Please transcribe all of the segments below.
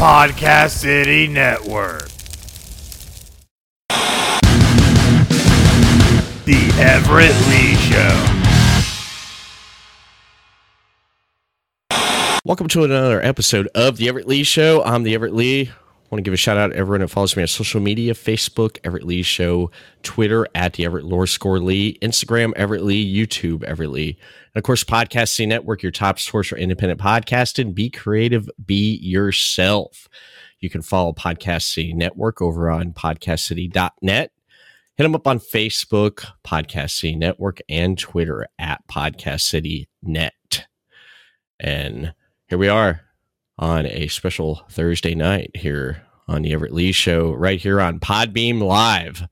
Podcast City Network. The Everett Lee Show. Welcome to another episode of the Everett Lee Show. I'm the Everett Lee. I want to give a shout out to everyone that follows me on social media Facebook, Everett Lee Show, Twitter, at the Everett Lore Score Lee, Instagram, Everett Lee, YouTube, Everett Lee. And of course, Podcast City Network, your top source for independent podcasting. Be creative, be yourself. You can follow Podcast Podcasting Network over on podcastcity.net. Hit them up on Facebook, Podcast City Network, and Twitter at Podcast City Net. And here we are on a special Thursday night here on the Everett Lee Show, right here on Podbean Live.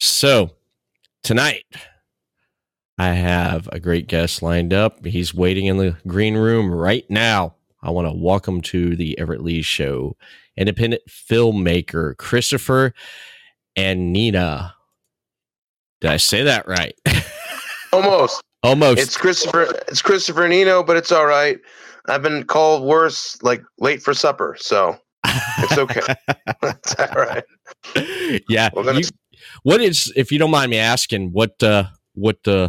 So, tonight, I have a great guest lined up. He's waiting in the green room right now. I want to welcome to the Everett Lee Show independent filmmaker Christopher and Nina. Did I say that right? Almost. Almost. It's Christopher. It's Christopher Annino, but it's all right. I've been called worse, like late for supper, so it's okay. it's all right. yeah. You- what is, if you don't mind me asking, what, uh, what, uh,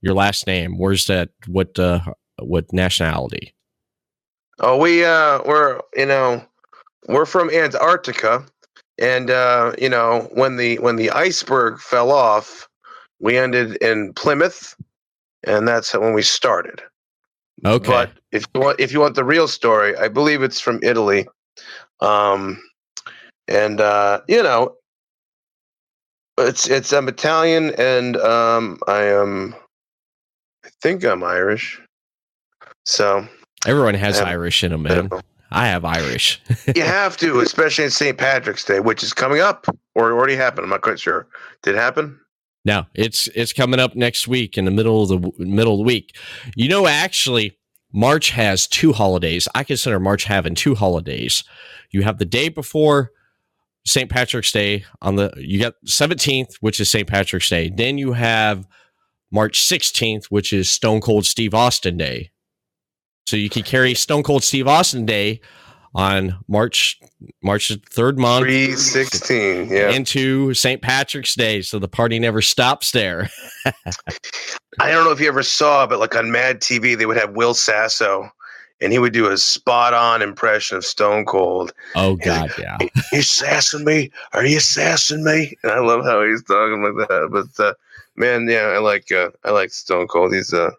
your last name? Where's that? What, uh, what nationality? Oh, we uh, we're you know, we're from Antarctica, and uh, you know, when the when the iceberg fell off, we ended in Plymouth, and that's when we started. Okay. But if you want, if you want the real story, I believe it's from Italy, um, and uh, you know, it's it's I'm Italian, and um, I am, think I'm Irish. So Everyone has um, Irish in them, man. know, I have Irish. you have to, especially in St. Patrick's Day, which is coming up, or already happened. I'm not quite sure. Did it happen? No, it's it's coming up next week in the middle of the middle of the week. You know, actually, March has two holidays. I consider March having two holidays. You have the day before St. Patrick's Day on the you got 17th, which is St. Patrick's Day. Then you have March 16th, which is Stone Cold Steve Austin Day. So you can carry Stone Cold Steve Austin Day on March March third month Three sixteen. Yeah. into St. Patrick's Day. So the party never stops there. I don't know if you ever saw, but like on Mad TV, they would have Will Sasso, and he would do a spot on impression of Stone Cold. Oh God, yeah. You sassing me? Are you sassing me? And I love how he's talking like that. But uh, man, yeah, I like uh, I like Stone Cold. He's a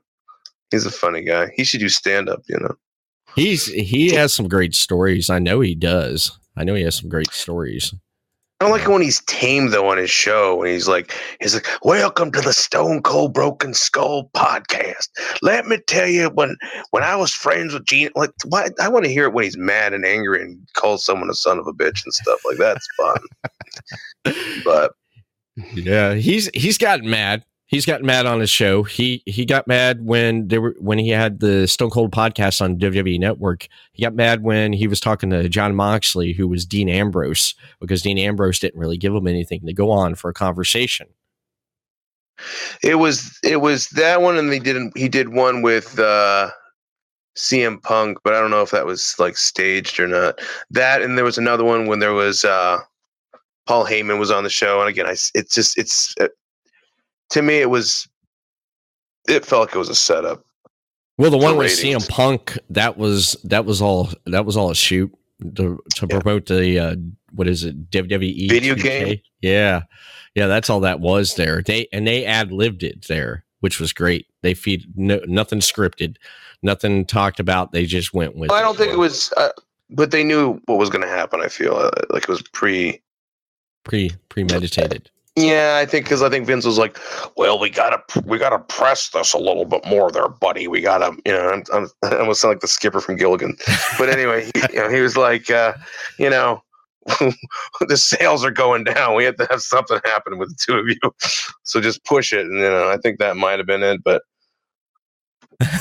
he's a funny guy. He should do stand up. You know. He's he has some great stories. I know he does. I know he has some great stories. I don't like it when he's tame though on his show, and he's like, he's like, "Welcome to the Stone Cold Broken Skull podcast." Let me tell you, when when I was friends with Gene, like, why I want to hear it when he's mad and angry and calls someone a son of a bitch and stuff like that's fun. but Yeah, he's he's gotten mad. He's gotten mad on his show. He he got mad when they were when he had the Stone Cold podcast on WWE Network. He got mad when he was talking to Jon Moxley, who was Dean Ambrose, because Dean Ambrose didn't really give him anything to go on for a conversation. it was it was that one, and they didn't. He did one with uh, CM Punk, but I don't know if that was like staged or not. That, and there was another one when there was uh, Paul Heyman was on the show, and again, I it's just it's uh, to me it was it felt like it was a setup. Well, the one with. CM Punk that was that was all that was all a shoot to to Yeah. promote the uh, what is it WWE Video 2K? game? Yeah, yeah, that's all that was there. They and they ad libbed it there, which was great. They feed no, nothing scripted, nothing talked about. They just went with. Well, I don't think it was, uh, but they knew what was going to happen. I feel uh, like it was pre. Pre premeditated. Yeah, I think because I think Vince was like, "Well, we gotta we gotta press this a little bit more, there, buddy. We gotta, you know." I'm, I'm, I almost sound like the skipper from Gilligan, but anyway, he, you know, he was like, uh, you know, the sales are going down. We have to have something happen with the two of you, so just push it. And you know, I think that might have been it, but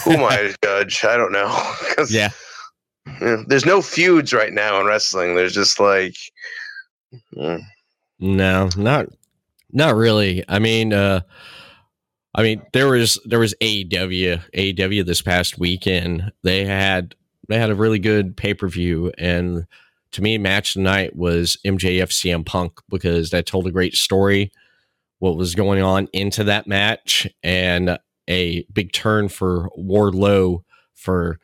who am I to judge? I don't know. 'Cause, Yeah, yeah, there's no feuds right now in wrestling. There's just like. mm, no, not not really. I mean, uh, I mean, there was there was AEW AEW this past weekend. They had they had a really good pay per view, and to me, match tonight was MJF CM Punk because that told a great story, what was going on into that match, and a big turn for Wardlow for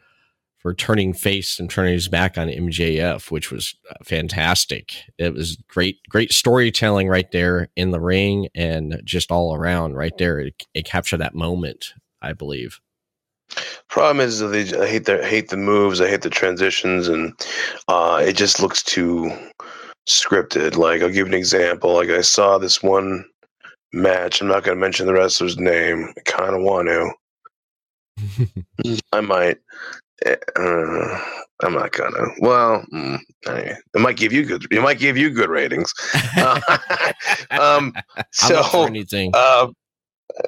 for turning face and turning his back on MJF, which was uh, fantastic. It was great, great storytelling right there in the ring and just all around right there. It, it captured that moment, I believe. Problem is, they, I hate the hate the moves. I hate the transitions, and uh, it just looks too scripted. Like I'll give you an example. Like I saw this one match. I'm not going to mention the wrestler's name. I kind of want to. I might. Uh, I'm not gonna. Well, mm, it might give you good. It might give you good ratings. Uh, um, so anything. Uh,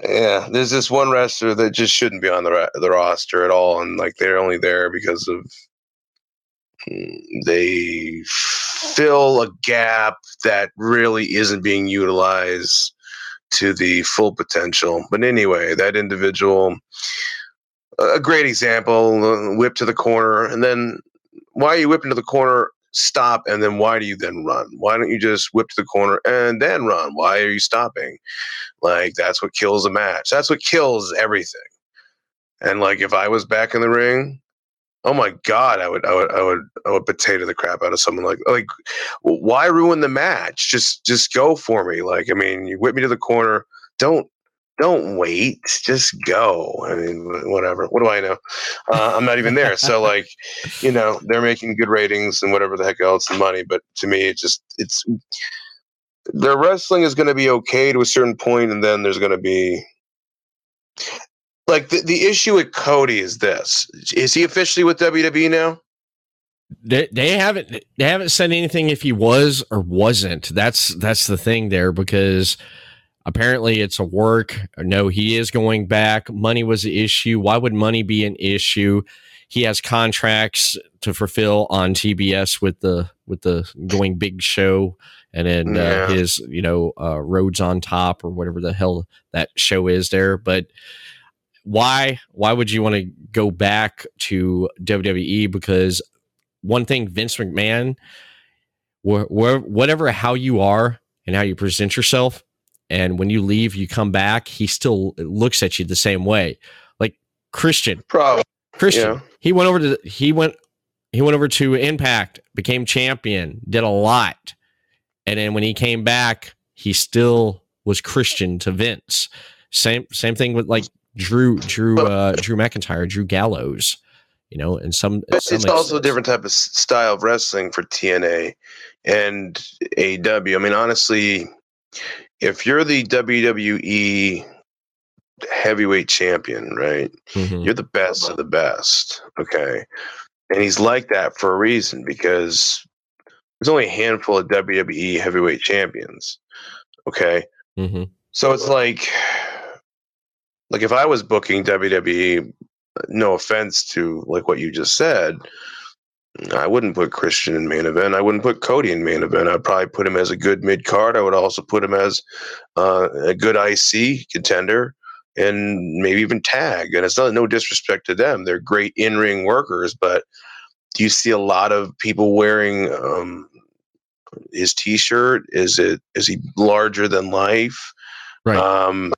yeah, there's this one wrestler that just shouldn't be on the the roster at all, and like they're only there because of mm, they fill a gap that really isn't being utilized to the full potential. But anyway, that individual a great example whip to the corner and then why are you whipping to the corner stop and then why do you then run? Why don't you just whip to the corner and then run? Why are you stopping? Like that's what kills a match. That's what kills everything. And like if i was back in the ring oh my god i would i would i would i would potato the crap out of someone like like why ruin the match? Just just go for me. Like i mean you whip me to the corner. Don't don't wait just go. I mean whatever what do i know? Uh, i'm not even there. So like you know they're making good ratings and whatever the heck else and money but to me it just it's their wrestling is going to be okay to a certain point and then there's going to be like the, the issue with cody is this. Is he officially with wwe now? They, they haven't they haven't said anything if he was or wasn't. That's that's the thing there because apparently it's a work. No, he is going back. Money was the issue. Why would money be an issue? He has contracts to fulfill on TBS with the with the going big show, and then uh, yeah. uh, his you know uh, Rhodes on top or whatever the hell that show is there. But why why would you want to go back to WWE? Because one thing, Vince McMahon, wh- wh- whatever how you are and how you present yourself, and when you leave you come back he still looks at you the same way like christian Probably. christian yeah. he went over to he went he went over to impact became champion did a lot and then when he came back he still was christian to vince same same thing with like drew drew uh drew mcintyre drew galloway you know and some it's also sense. a different type of style of wrestling for tna and aew i mean honestly if you're the WWE heavyweight champion, right? Mm-hmm. You're the best of the best. Okay. And he's like that for a reason because there's only a handful of WWE heavyweight champions. Okay. Mm-hmm. So it's like, like if I was booking WWE, no offense to like what you just said, I wouldn't put Christian in main event. I wouldn't put Cody in main event. I'd probably put him as a good mid card. I would also put him as uh, a good IC contender and maybe even tag. And it's not no disrespect to them; they're great in ring workers. But do you see a lot of people wearing um, his T-shirt? Is it is he larger than life? Right. Um,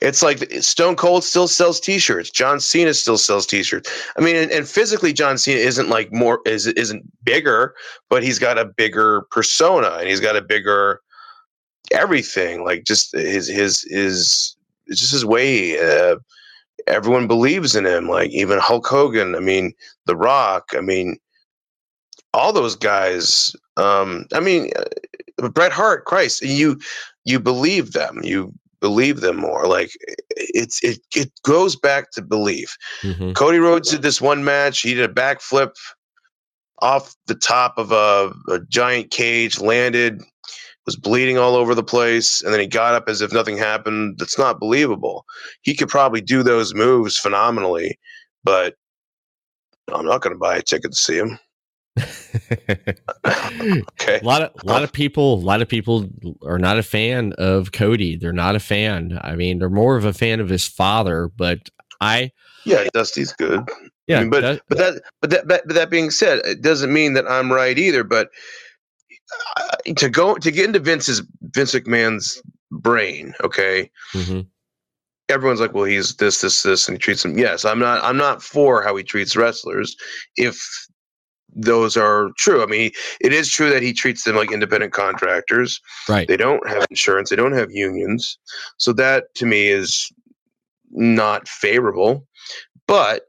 it's like Stone Cold still sells T-shirts. John Cena still sells T-shirts. I mean, and, and, physically, John Cena isn't like more is isn't bigger, but he's got a bigger persona and he's got a bigger everything. Like just his his his just his way. Uh, everyone believes in him. Like even Hulk Hogan. I mean, The Rock. I mean, all those guys. Um, I mean, uh, Bret Hart. Christ, you you believe them. You believe them more. Like it's it it goes back to belief. Mm-hmm. Cody Rhodes did this one match. He did a backflip off the top of a, a giant cage, landed, was bleeding all over the place, and then he got up as if nothing happened. That's not believable. He could probably do those moves phenomenally, but I'm not going to buy a ticket to see him. Okay. A lot of a lot of people, a lot of people are not a fan of Cody. They're not a fan. I mean, they're more of a fan of his father, but I Yeah, Dusty's good. Yeah, I mean, but that- but that but that but that being said, it doesn't mean that I'm right either. But uh, to go to get into Vince's Vince McMahon's brain, okay, mhm. everyone's like, well, he's this, this, this, and he treats them. Yes, I'm not. I'm not for how he treats wrestlers. If those are true, I mean, it is true that he treats them like independent contractors. right. They don't have insurance. They don't have unions. So that to me is not favorable. But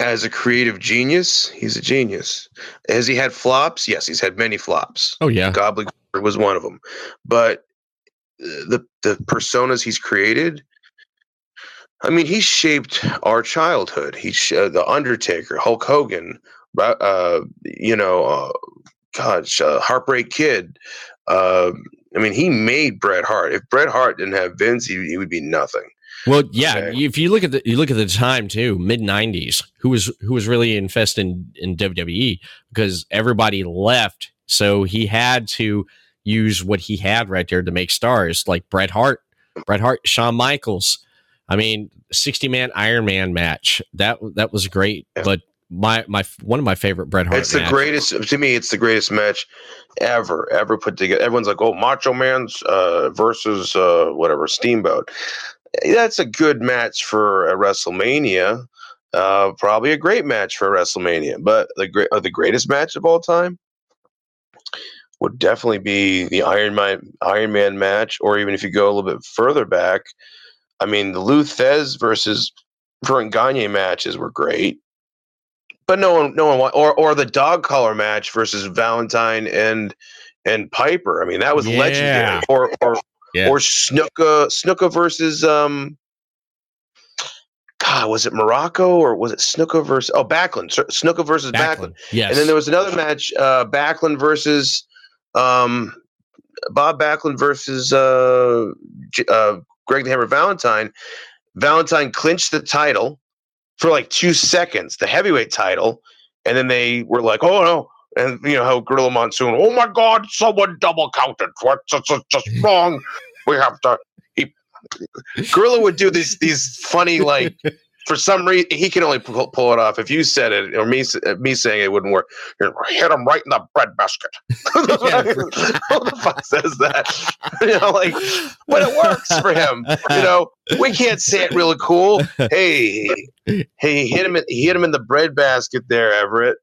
as a creative genius, he's a genius. Has he had flops? Yes, he's had many flops. Oh yeah, Gobbler was one of them. But uh, the the personas he's created, I mean, he shaped our childhood. He sh- uh, the Undertaker, Hulk Hogan, uh, you know, uh, gosh, uh, Heartbreak Kid. Uh, I mean, he made Bret Hart. If Bret Hart didn't have Vince, he, he would be nothing. Well, yeah. Okay. If you look at the you look at the time too, mid '90s, who was who was really invested in in WWE because everybody left, so he had to use what he had right there to make stars like Bret Hart, Bret Hart, Shawn Michaels. I mean, 60 man Iron Man match that that was great, Yeah. but my my one of my favorite Bret Hart. It's the greatest to me. It's the greatest match ever, ever put together. Everyone's like, "Oh, Macho Man's uh, versus uh, whatever Steamboat." That's a good match for a WrestleMania. Uh, probably a great match for WrestleMania, but the great, uh, the greatest match of all time would definitely be the Iron Man Iron Man match, or even if you go a little bit further back, I mean, the Lou Thesz versus Verne Gagne matches were great but no one, no one, or or the dog collar match versus Valentine and and Piper. I mean, that was Yeah. legendary. Or or Yeah. or Snuka Snuka versus um. God, was it Morocco or was it Snuka versus oh Backlund? Snuka versus Backlund. Backlund. Yes. And then there was another match, uh, Backlund versus um, Bob Backlund versus uh, uh, Greg the Hammer Valentine. Valentine clinched the title for like two seconds, the heavyweight title, and then they were like, "Oh no!" And you know how Gorilla Monsoon, "Oh my God, someone double counted. What's just, just, wrong? We have to." He, Gorilla would do these these funny like. For some reason, he can only pull, pull it off. If you said it, or me uh, me saying it wouldn't work. Hit him right in the bread basket. Who the fuck says that? You know, like, but it works for him. You know, we can't say it really cool. Hey, hey, hit him. He hit him in the bread basket there, Everett.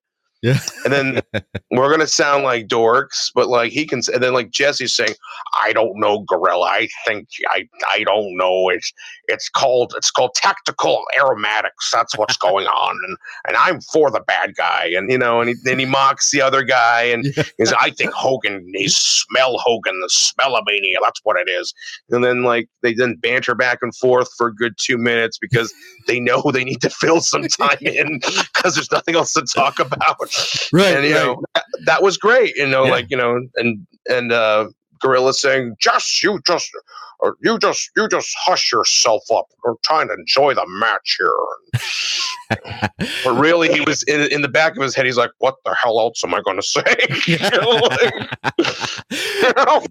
Yeah. And then we're gonna sound like dorks, but like he can. And then like Jesse's saying, "I don't know, Gorilla. I think I I don't know. It's it's called it's called tactical aromatics. That's what's going on. And and I'm for the bad guy. And you know, and he, then he mocks the other guy, and he's I think Hogan. He smell Hogan, the smellomania. That's what it is. And then like they then banter back and forth for a good two minutes because they know they need to fill some time in because there's nothing else to talk about. Right. and you right. know that, that was great. You know, Yeah. like you know, and and uh Gorilla saying, "Just you, just." Or you just you just hush yourself up. We're trying to enjoy the match here. But really, he was in, in the back of his head. He's like, "What the hell else am I going to say?" Know, like, you know?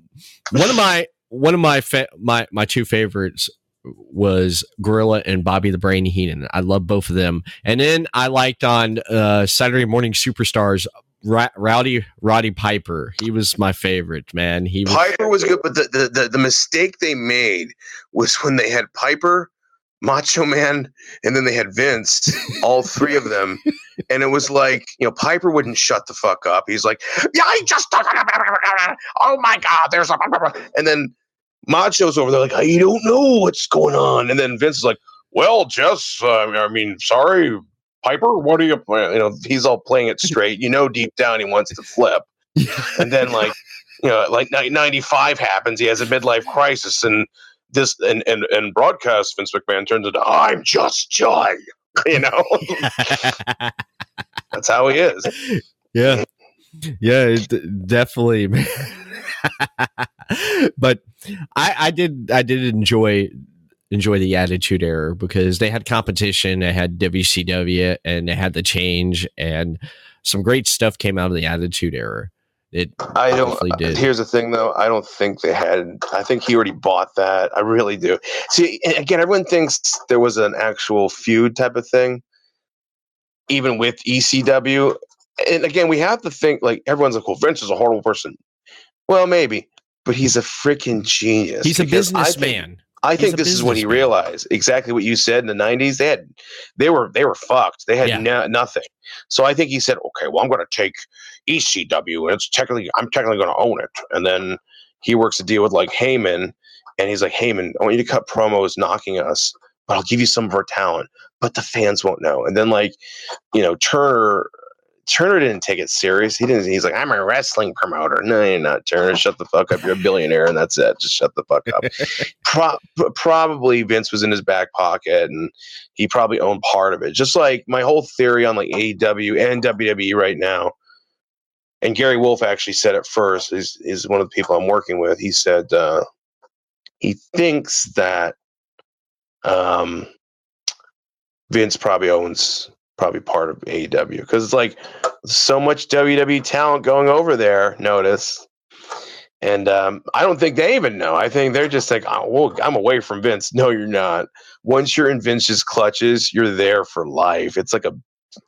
one of my one of my fa- my my two favorites was Gorilla and Bobby the Brain Heenan. I love both of them. And then I liked on uh, Saturday Morning Superstars Ra- Rowdy Roddy Piper. He was my favorite man. He was Piper was good, but the, the the the mistake they made was when they had Piper, Macho Man, and then they had Vince, all three of them, and it was like you know Piper wouldn't shut the fuck up. He's like, yeah, I just oh my god, there's a and then Macho's over there like you don't know what's going on, and then Vince is like, well, Jess, uh, I mean, sorry. Piper, what are you? You know, he's all playing it straight. You know, deep down he wants to flip and then like you know like 95 happens he has a midlife crisis and this and and, and broadcast vince mcmahon turns into i'm just joy you know that's how he is yeah yeah it definitely man. but i i did i did enjoy enjoy the attitude era because they had competition they had wcw and they had the change and some great stuff came out of the attitude era It I don't. Uh, did. Here's the thing, though. I don't think they had. I think he already bought that. I really do. See, again, everyone thinks there was an actual feud type of thing, even with ECW. And again, we have to think like everyone's like, "Well, Vince is a horrible person." Well, maybe, but he's a freaking genius. He's a because I think- businessman. I think this is what he realized. Exactly what you said in the '90s. They had, they were, they were fucked. They had Yeah. no, nothing. So I think he said, "Okay, well, I'm going to take ECW, and it's technically, I'm technically going to own it." And then he works a deal with like Heyman, and he's like, "Heyman, I want you to cut promos knocking us, but I'll give you some of our talent, but the fans won't know." And then like, you know, Turner. Turner didn't take it serious. He didn't. He's like, I'm a wrestling promoter. No, you're not, Turner. Shut the fuck up. You're a billionaire, and that's it. Just shut the fuck up pro- probably Vince was in his back pocket and he probably owned part of it. Just like my whole theory on like AEW and WWE right now. And Gary Wolf actually said it first. Is is one of the people I'm working with. He said uh, he thinks that um, Vince probably owns probably part of AEW because it's like so much WWE talent going over there. Notice. And um, I don't think they even know. I think they're just like, oh, well, I'm away from Vince. No, you're not. Once you're in Vince's clutches, you're there for life. It's like a,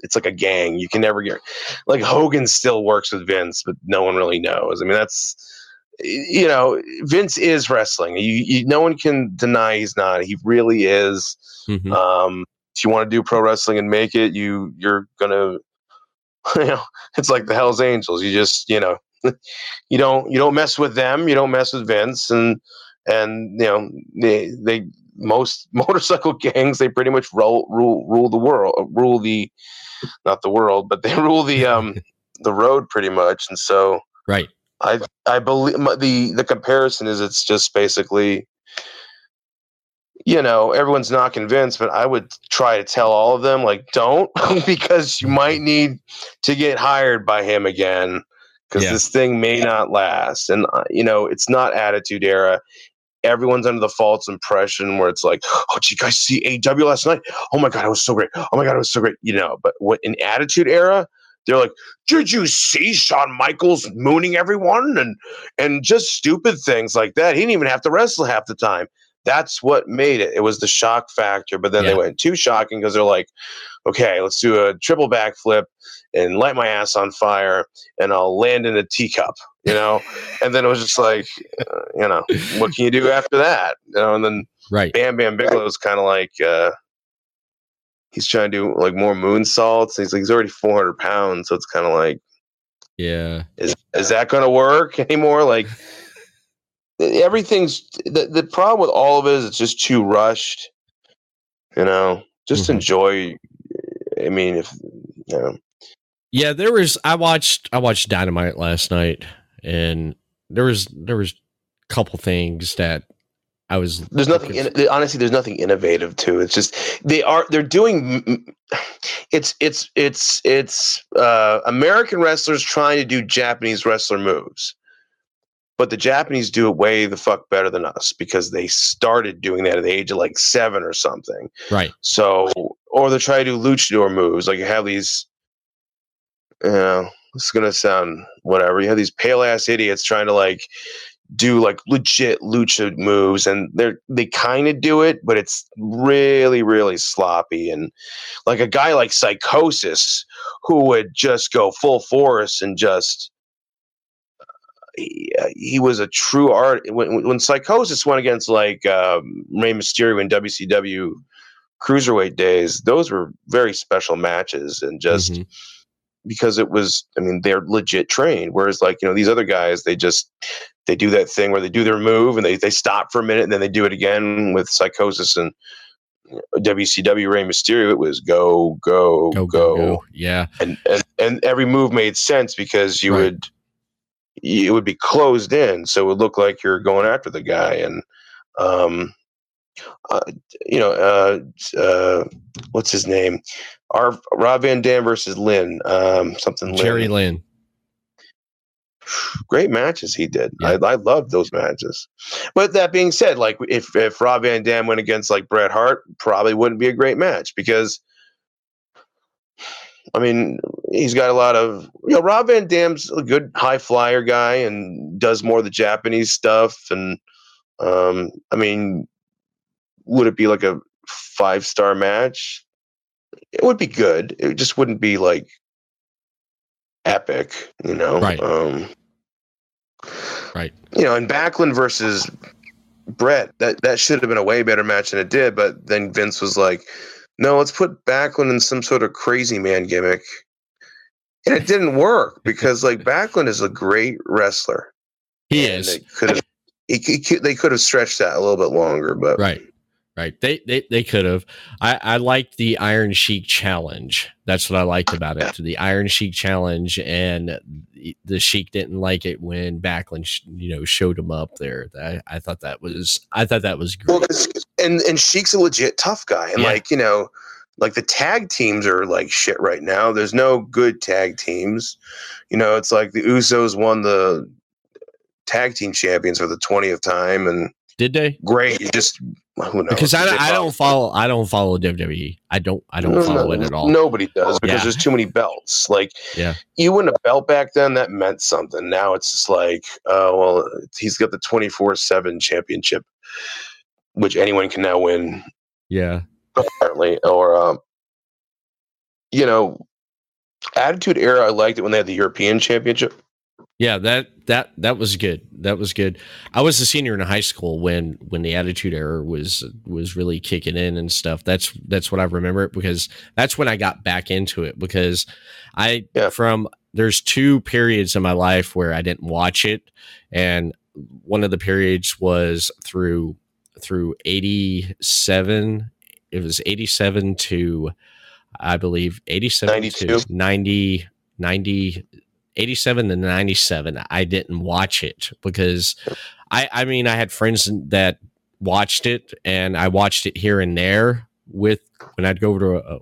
it's like a gang. You can never get. Like Hogan still works with Vince, but no one really knows. I mean, that's, you know, Vince is wrestling. You, you no one can deny he's not. He really is. Mhm. Um, if you want to do pro wrestling and make it, you you're gonna, you know, it's like the Hell's Angels. You just, you know, you don't you don't mess with them. You don't mess with Vince, and and you know they they most motorcycle gangs they pretty much rule rule rule the world, rule the not the world, but they rule the um the road pretty much. And so Right. I I believe my- the the comparison is it's just basically you know everyone's not convinced but i would try to tell all of them like don't because you might need to get hired by him again because Yeah. this thing may not last. And uh, you know it's not attitude era. Everyone's under the false impression where it's like oh did you guys see aew last night? Oh my god it was so great. Oh my god it was so great you know? But what in attitude era they're like did you see Shawn Michaels mooning everyone? and and just stupid things like that. He didn't even have to wrestle half the time that's what made it. It was the shock factor. But then Yeah. they went too shocking because they're like, okay, let's do a triple backflip and light my ass on fire and I'll land in a teacup, you know? and then it was just like, uh, you know, what can you do after that? You know, and then Right. Bam Bam Bigelow's kind of like, uh, he's trying to do like more moonsaults. He's like, he's already 400 pounds. So it's kind of like, Yeah. is, is that going to work anymore? Like, everything's the, the problem with all of it is it's just too rushed you know? Just Mhm. enjoy i mean if you know. Yeah, there was I watched I watched Dynamite last night and there was there was a couple things that I was there's nothing in, honestly there's nothing innovative to it's just they are they're doing it's it's it's it's uh american wrestlers trying to do japanese wrestler moves but the japanese do it way the fuck better than us because they started doing that at the age of like seven or something right. So, or they try to do luchador moves. Like you have these, you know, it's gonna sound whatever. You have these pale ass idiots trying to like do like legit lucha moves, and they're they kind of do it, but it's really really sloppy. And like a guy like Psicosis, who would just go full force and just. He, uh, he was a true art when when- Psicosis went against like um, Rey Mysterio in WCW cruiserweight days, those were very special matches, and just Mhm. because it was, I mean, they're legit trained. Whereas, like you know, these other guys, they just they do that thing where they do their move and they they stop for a minute and then they do it again with Psicosis and WCW Rey Mysterio. It was go go Go, go, go, go. Yeah. and and and every move made sense because you Right. would it would be closed in, so it would look like you're going after the guy, and um, uh, you know, uh, uh, what's his name? Our Rob Van Dam versus Lynn, um, something Jerry Lynn. Lynn. Great matches he did. Yeah. I I loved those matches. But that being said, like if if Rob Van Dam went against like Bret Hart, probably wouldn't be a great match because I mean, he's got a lot of you know. Rob Van Dam's a good high flyer guy and does more of the Japanese stuff. And um, I mean, would it be like a five star match? It would be good. It just wouldn't be like epic, you know. Right. Um, Right. You know, and Backlund versus Bret, that that should have been a way better match than it did. But then Vince was like, "No, let's put Backlund in some sort of crazy man gimmick," and it didn't work because like Backlund is a great wrestler. He is. They could have. He, he they could have stretched that a little bit longer, but Right. Right. They they, they could have. I, I liked the Iron Sheik challenge. That's what I liked about it. The Iron Sheik challenge and the, Sheik didn't like it when Backlund you know showed him up there. I, I thought that was I thought that was well, and and Sheik's a legit tough guy, and Yeah. like you know, like the tag teams are like shit right now. There's no good tag teams. You know, it's like the Usos won the tag team champions for the twentieth time, and Did they? great. Just who knows? Because I, I don't follow I don't follow WWE. I don't I don't No, follow no, it at all. Nobody does because Yeah. there's too many belts. Like, Yeah. you win a belt back then, that meant something. Now it's just like, oh well, he's got the twenty four seven championship, which anyone can now win Yeah. apparently. Or, um, you know, Attitude Era. I liked it when they had the European Championship. Yeah, that that that was good. That was good. I was a senior in high school when when the Attitude Era was was really kicking in and stuff. That's that's what I remember it because that's when I got back into it because I Yeah. from there's two periods in my life where I didn't watch it and one of the periods was through through 87 it was 87 to I believe 87 92. to 90 90 87 to 97 i didn't watch it because i i mean i had friends that watched it and i watched it here and there with when i'd go over to a,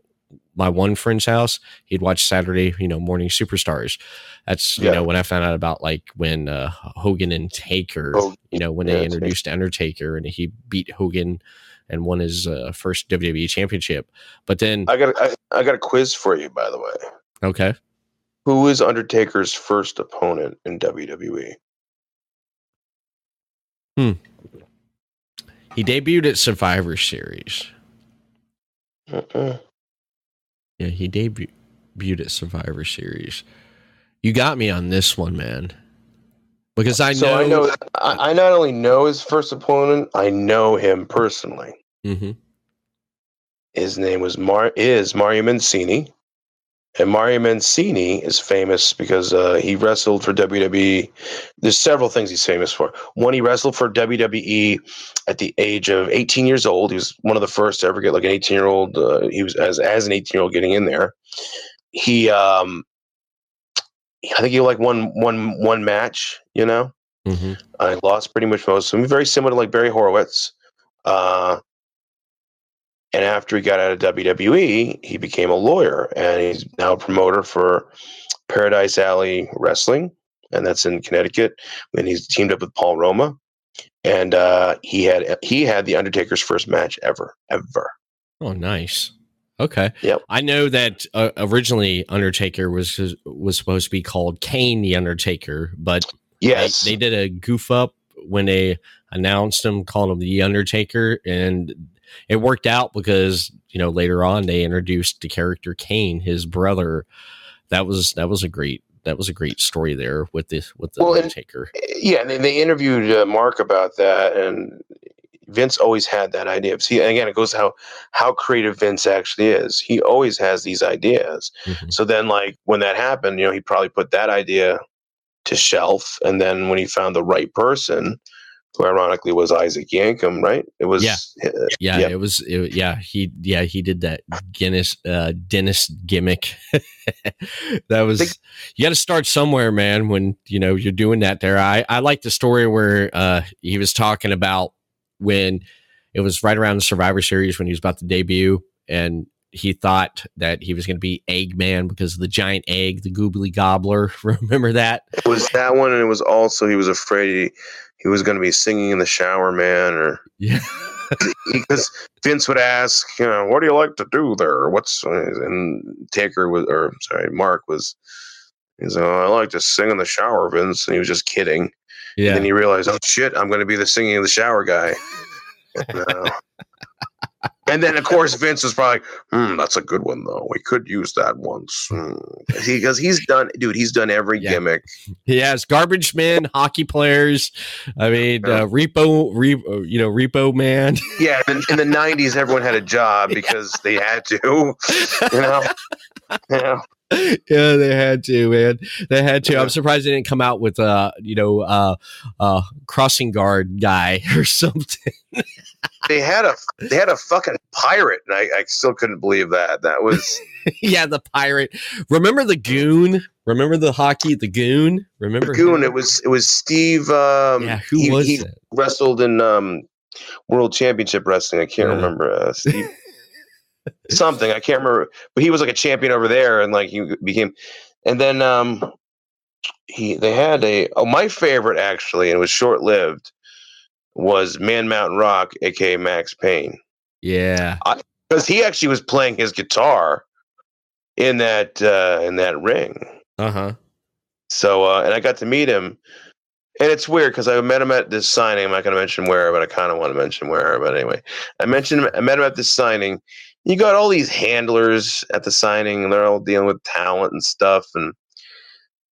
my one friend's house he'd watch saturday you know morning superstars that's you Yeah. know when i found out about like when uh, hogan and taker Oh, you know when yeah, they introduced undertaker and he beat hogan and won his uh, first wwe championship but then I got I, I got a quiz for you, by the way. okay Who is Undertaker's first opponent in? WWE? he debuted at survivor series Uh-uh. Yeah, he debuted at Survivor Series. You got me on this one, man. Because I know, so I know I, I not only know his first opponent, I know him personally. Mhm. His name was Mar is Mario Mancini, and Mario Mancini is famous because uh, he wrestled for WWE. There's several things he's famous for. One, he wrestled for WWE at the age of 18 years old. He was one of the first to ever get like an 18 year old. Uh, he was as as an 18 year old getting in there. He, um, I think he like won one one match. You know, Mhm. I lost pretty much most of them. Very similar to like Barry Horowitz. Uh, and after he got out of WWE, he became a lawyer and he's now a promoter for Paradise Alley Wrestling. And that's in Connecticut. And he's teamed up with Paul Roma. And uh, he had he had the Undertaker's first match ever, ever. Oh, nice. Okay. Yep. I know that uh, originally Undertaker was was supposed to be called Kane the Undertaker, but they- Yes. they, did a goof up when they announced him, called him the Undertaker, and it worked out because you know later on they introduced the character Kane, his brother. That was that was a great that was a great story there with the with the Well, and- Undertaker. yeah, and they, they interviewed uh, Mark about that, and Vince always had that idea. See, again, it goes to how how creative Vince actually is. He always has these ideas. Mhm. So then, like when that happened, you know, he probably put that idea to shelf, and then when he found the right person, who ironically was Isaac Yankem, right? It was Yeah. uh, Yeah, Yep. it was. It, yeah, he. Yeah, he did that Guinness uh, dentist gimmick. that was. Think- you got to start somewhere, man. When you know you're doing that there, I I like the story where uh, he was talking about when it was right around the Survivor Series when he was about to debut, and he thought that he was going to be Eggman because of the giant egg, the Gobbledy Gooker. Remember that? it was that one, and it was also he was afraid he, he was going to be singing in the shower, man, or Yeah. because Vince would ask, you know, what do you like to do there? What's and Taker was, or sorry, Mark was. He's like, oh, I like to sing in the shower, Vince. And he was just kidding. And Yeah. then he realized, oh shit, I'm going to be the singing in the shower guy. and, uh, and then, of course, Vince is probably, hmm, that's a good one though. We could use that once. Hmm. He because he's done, dude. He's done every Yeah. gimmick. He has garbage men, hockey players. I mean, uh, repo, repo, you know, repo man. Yeah, in, in the '90s, everyone had a job because they had to. You know. Yeah. yeah, they had to, man. They had to. I'm surprised they didn't come out with uh, you know, uh, uh, crossing guard guy or something. they had a they had a fucking pirate, and I, I still couldn't believe that. That was yeah, the pirate. Remember the goon? Remember the hockey, the goon? Remember the Goon. him? It was it was Steve. Um, yeah, who he, was he it? wrestled in um, World Championship Wrestling. I can't Yeah. remember uh, Steve something. I can't remember, but he was like a champion over there, and like he became. And then um, he they had a oh my favorite actually, and it was short lived. Was Man Mountain Rock, aka Max Payne. Yeah, because he actually was playing his guitar in that uh, in that ring. uh huh. So uh, and I got to meet him, and it's weird because I met him at this signing. I'm not going to mention where, but I kind of want to mention where. But anyway, I mentioned I met him at this signing. You got all these handlers at the signing, and they're all dealing with talent and stuff, and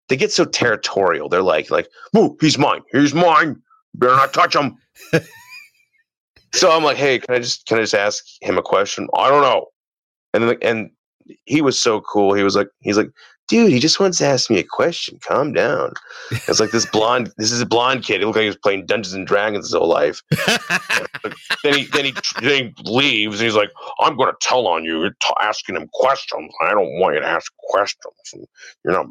they get so territorial. They're like, like, "Whoa, he's mine. He's mine. Better not touch him." so I'm like, "Hey, can I just can I just ask him a question?" I don't know. And then, and he was so cool. He was like, he's like, dude, he just wants to ask me a question. Calm down. It's like this blonde, this is a blonde kid. He looked like he was playing Dungeons and Dragons his whole life. then he then he then he leaves and he's like, I'm going to tell on you. You're t- asking him questions. I don't want you to ask questions. And you're not.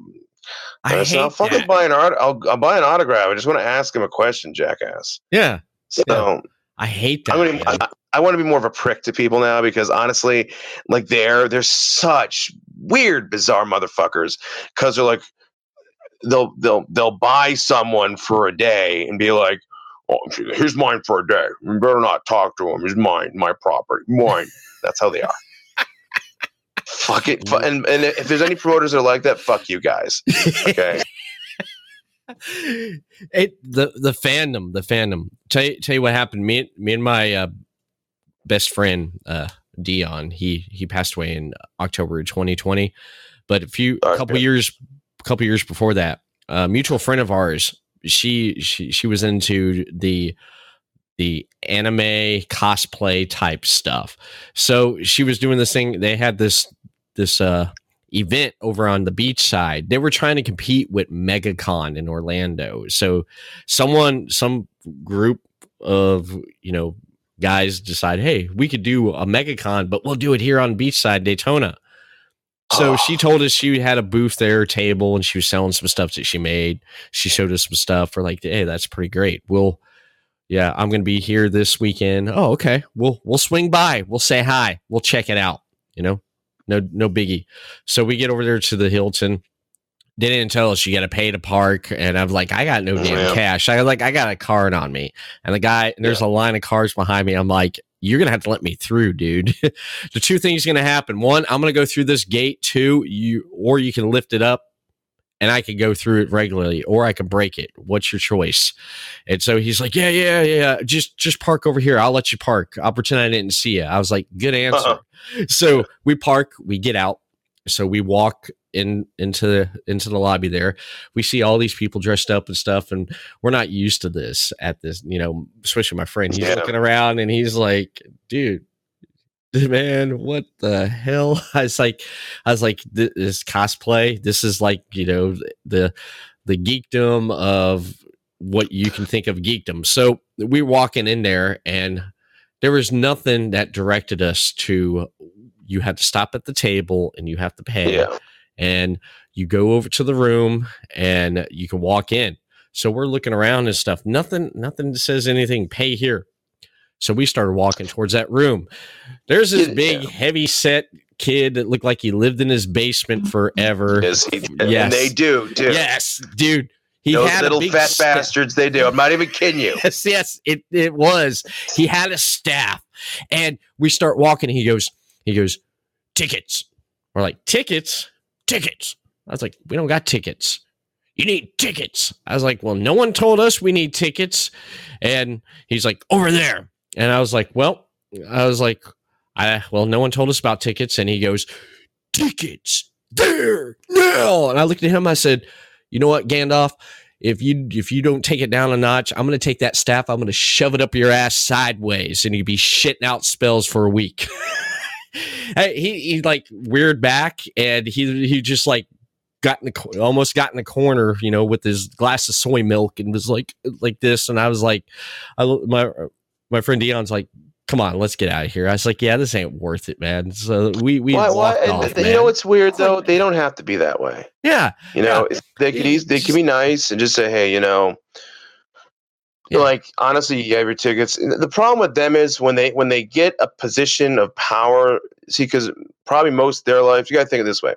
I said, I'll hate fucking that. buy an art. I'll, I'll buy an autograph. I just want to ask him a question, jackass. Yeah, So Yeah. I hate that. Gonna. I, I want to be more of a prick to people now because honestly, like they're they're such weird, bizarre motherfuckers. Because they're like, they'll they'll they'll buy someone for a day and be like, "Oh, here's mine for a day. You better not talk to him. He's mine, my property, mine." That's how they are. fuck it. And and if there's any promoters that are like that, fuck you guys. Okay. it the the fandom, the fandom. Tell you, tell you what happened. Me, me and my uh, best friend uh, Dion. He he passed away in October 2020. But a few Okay. couple years, couple years before that, a mutual friend of ours. She she she was into the the anime cosplay type stuff. So she was doing this thing. They had this this uh event over on the beach side. They were trying to compete with MegaCon in Orlando. So someone some group of, you know, guys decide, "Hey, we could do a MegaCon, but we'll do it here on beachside Daytona." So Oh. she ah. told us she had a booth there, table, and she was selling some stuff that she made. She showed us some stuff. We're like, "Hey, that's pretty great." We'll yeah, I'm gonna be here this weekend. Oh, okay. We'll we'll swing by. We'll say hi. We'll check it out. You know, no no biggie. So we get over there to the Hilton. They didn't tell us you got to pay to park, and I'm like, I got no damn Yeah. cash. I like I got a card on me, and the guy and there's a line of cars behind me. I'm like, you're gonna have to let me through, dude. the two things are gonna happen: one, I'm gonna go through this gate. Two, you or you can lift it up, and I can go through it regularly, or I can break it. What's your choice? And so he's like, yeah, yeah, yeah. Just just park over here. I'll let you park. I'll pretend I didn't see you. I was like, good uh-uh. answer. Uh-uh. So we park, we get out. So we walk in into the into the lobby there. We see all these people dressed up and stuff, and we're not used to this at this, you know, especially my friend. He's Yeah. looking around and he's like, dude, man, what the hell? I was like, I was like, this is cosplay. This is like, you know, the the geekdom of what you can think of geekdom. So we walking in there and there was nothing that directed us to you have to stop at the table and you have to pay Yeah. and you go over to the room and you can walk in. So we're looking around and stuff. Nothing, nothing says anything. Pay here. So we started walking towards that room. There's this Yeah. big, heavy set kid that looked like he lived in his basement forever. Is he, and Yes. they do too. Yes, dude. he Those had a little fat sta- bastards, they do. I'm not even kidding you. yes, yes, it it was. He had a staff, and we start walking. He goes, he goes, tickets. We're like tickets, tickets. I was like, we don't got tickets. You need tickets. I was like, well, no one told us we need tickets, and he's like, over there. And I was like, well, I was like, I well, no one told us about tickets, and he goes, tickets there now. And I looked at him. I said, you know what, Gandalf if you if you don't take it down a notch, I'm to take that staff. I'm to shove it up your ass sideways, and you'd be shitting out spells for a week. Hey, he he like weird back, and he he just like got in the almost got in the corner, you know, with his glass of soy milk, and was like like this, and I was like, I my my friend Dion's like. Come on, let's get out of here. I was like, "Yeah, this ain't worth it, man." So we we Why, why, off, you man. know what's weird though? They don't have to be that way. yeah, You know, it's- they could they could be nice and just say, hey, you know, Yeah. like honestly, you have your tickets. The problem with them is when they when they get a position of power. See, because probably most of their life, you got to think of it this way.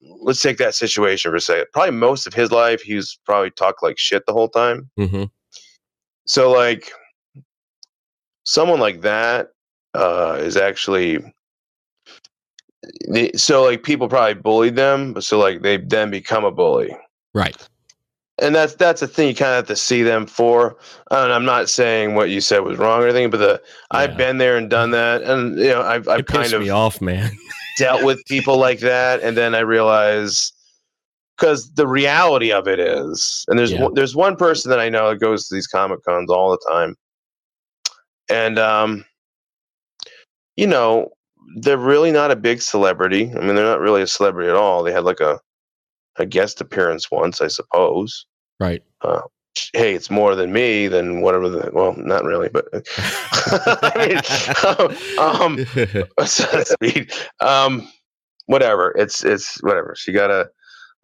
Let's take that situation for a second. Probably most of his life, he was probably talked like shit the whole time. hmm So like, someone like that uh, is actually. So like people probably bullied them, so like they then become a bully right. And that's that's a thing you kind of have to see them for. And I'm not saying what you said was wrong or anything, but the Yeah. I've been there and done that, and you know I've I've It kind of me off, man. dealt with people like that, and then I realize because the reality of it is, and there's Yeah. one, there's one person that I know that goes to these comic cons all the time, and um, you know they're really not a big celebrity. I mean, they're not really a celebrity at all. They had like a a guest appearance once, I suppose Right. hey, it's more than me, than whatever the well, not really, but I mean, um, so to um, whatever. It's it's whatever. She got a.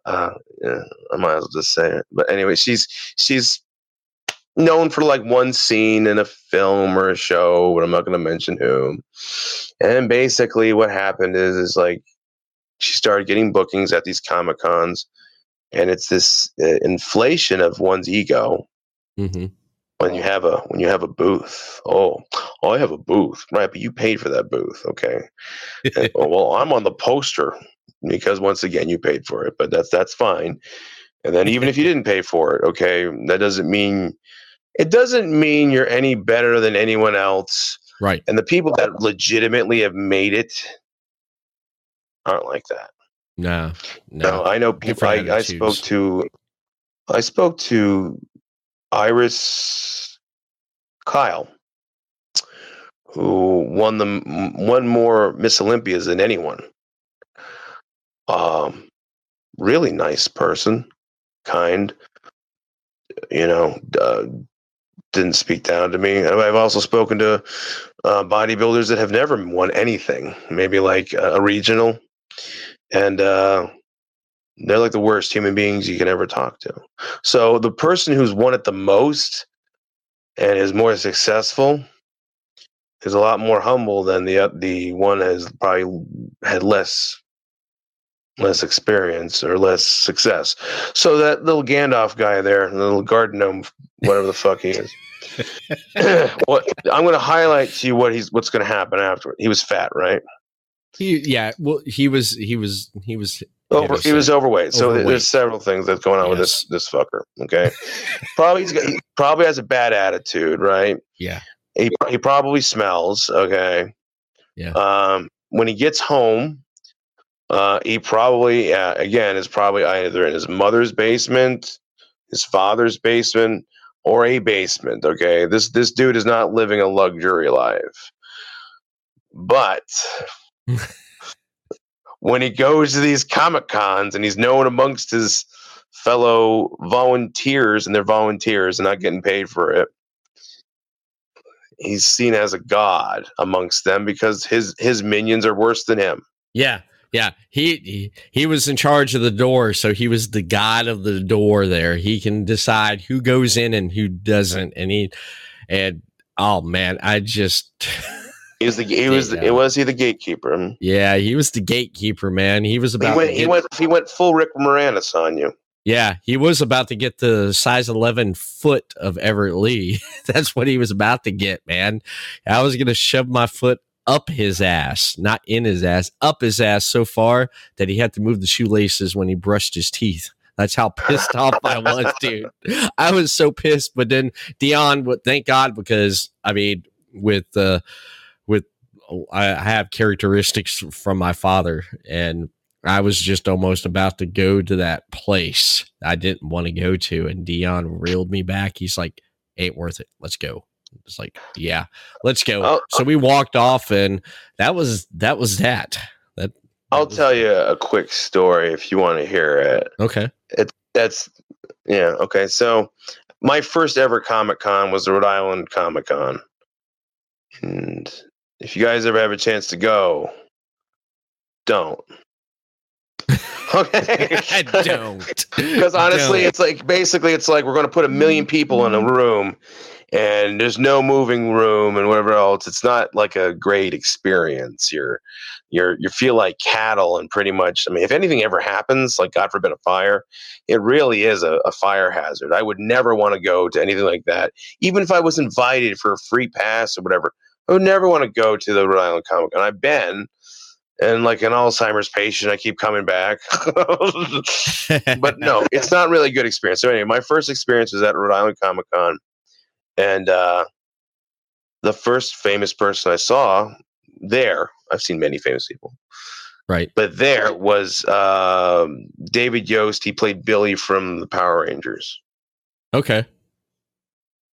Uh, yeah, I might as well just say it. But anyway, she's she's known for like one scene in a film or a show, but I'm not going to mention who. And basically, what happened is is like she started getting bookings at these comic cons, and it's this uh, inflation of one's ego hmm when you have a when you have a booth. Oh, oh, I have a booth, right? But you paid for that booth, okay? And, oh, well, I'm on the poster because once again you paid for it, but that's that's fine. And then even if you didn't pay for it, okay, that doesn't mean it doesn't mean you're any better than anyone else. Right. And the people that legitimately have made it aren't like that. No. No, No. I know people. I, I spoke to, I spoke to Iris Kyle, who won the one more Miss Olympias than anyone. Um, really nice person, kind. You know, uh, didn't speak down to me. I've also spoken to uh, bodybuilders that have never won anything, maybe like a, a regional, and. uh they're like the worst human beings you can ever talk to. So the person who's won it the most and is more successful is a lot more humble than the the one has probably had less less experience or less success. So that little Gandalf guy there, the little garden gnome, whatever the fuck he is. what I'm going to highlight to you what he's what's going to happen afterward. He was fat, right? He, yeah. Well, he was. He was. He was. Over, he was overweight. So Overweight. there's several things that's going on with this this fucker. Okay, probably he's got, he probably has a bad attitude, right? Yeah. He he probably smells. Okay. Yeah. Um, when he gets home, uh, he probably uh, again is probably either in his mother's basement, his father's basement, or a basement. Okay, this this dude is not living a luxury life, but when he goes to these comic cons and he's known amongst his fellow volunteers and they're volunteers and not getting paid for it he's seen as a god amongst them because his his minions are worse than him Yeah. Yeah. He, he he was in charge of the door, so he was the god of the door. There, he can decide who goes in and who doesn't, and he and oh man, I just. he was the he was the, Yeah. was he the gatekeeper Yeah, he was the gatekeeper, man. He was he about went to he went he went full rick moranis on you Yeah, he was about to get the size 11 foot of Everett Lee. That's what he was about to get, man. I was going to shove my foot up his ass, not in his ass, up his ass so far that he had to move the shoelaces when he brushed his teeth. That's how pissed off I was, dude. I was so pissed. But then Dion, would thank God because I mean, with uh, with Oh, I have characteristics from my father, and I was just almost about to go to that place I didn't want to go to, and Dion reeled me back. He's like, "Ain't worth it. Let's go." It's like, yeah, let's go. Oh, so oh. we walked off, and that was that was that. That, that I'll was- tell you a quick story if you want to hear it. Okay. That's yeah, okay. So my first ever Comic Con was the Rhode Island Comic Con. And if you guys ever have a chance to go, don't. Okay. I don't. Because honestly, Don't. it's like basically it's like we're going to put a million mm, people in a mm. room and there's no moving room and whatever else. It's not like a great experience. You're you're you feel like cattle and pretty much I mean if anything ever happens, like God forbid a fire, it really is a, a fire hazard. I would never want to go to anything like that. Even if I was invited for a free pass or whatever, I would never want to go to the Rhode Island Comic Con. I've been and like an Alzheimer's patient, I keep coming back. but no, it's not really a good experience. So anyway, my first experience was at Rhode Island Comic Con, and uh, the first famous person I saw there, I've seen many famous people, right. but there was um, David Yost. He played Billy from the Power Rangers, Okay.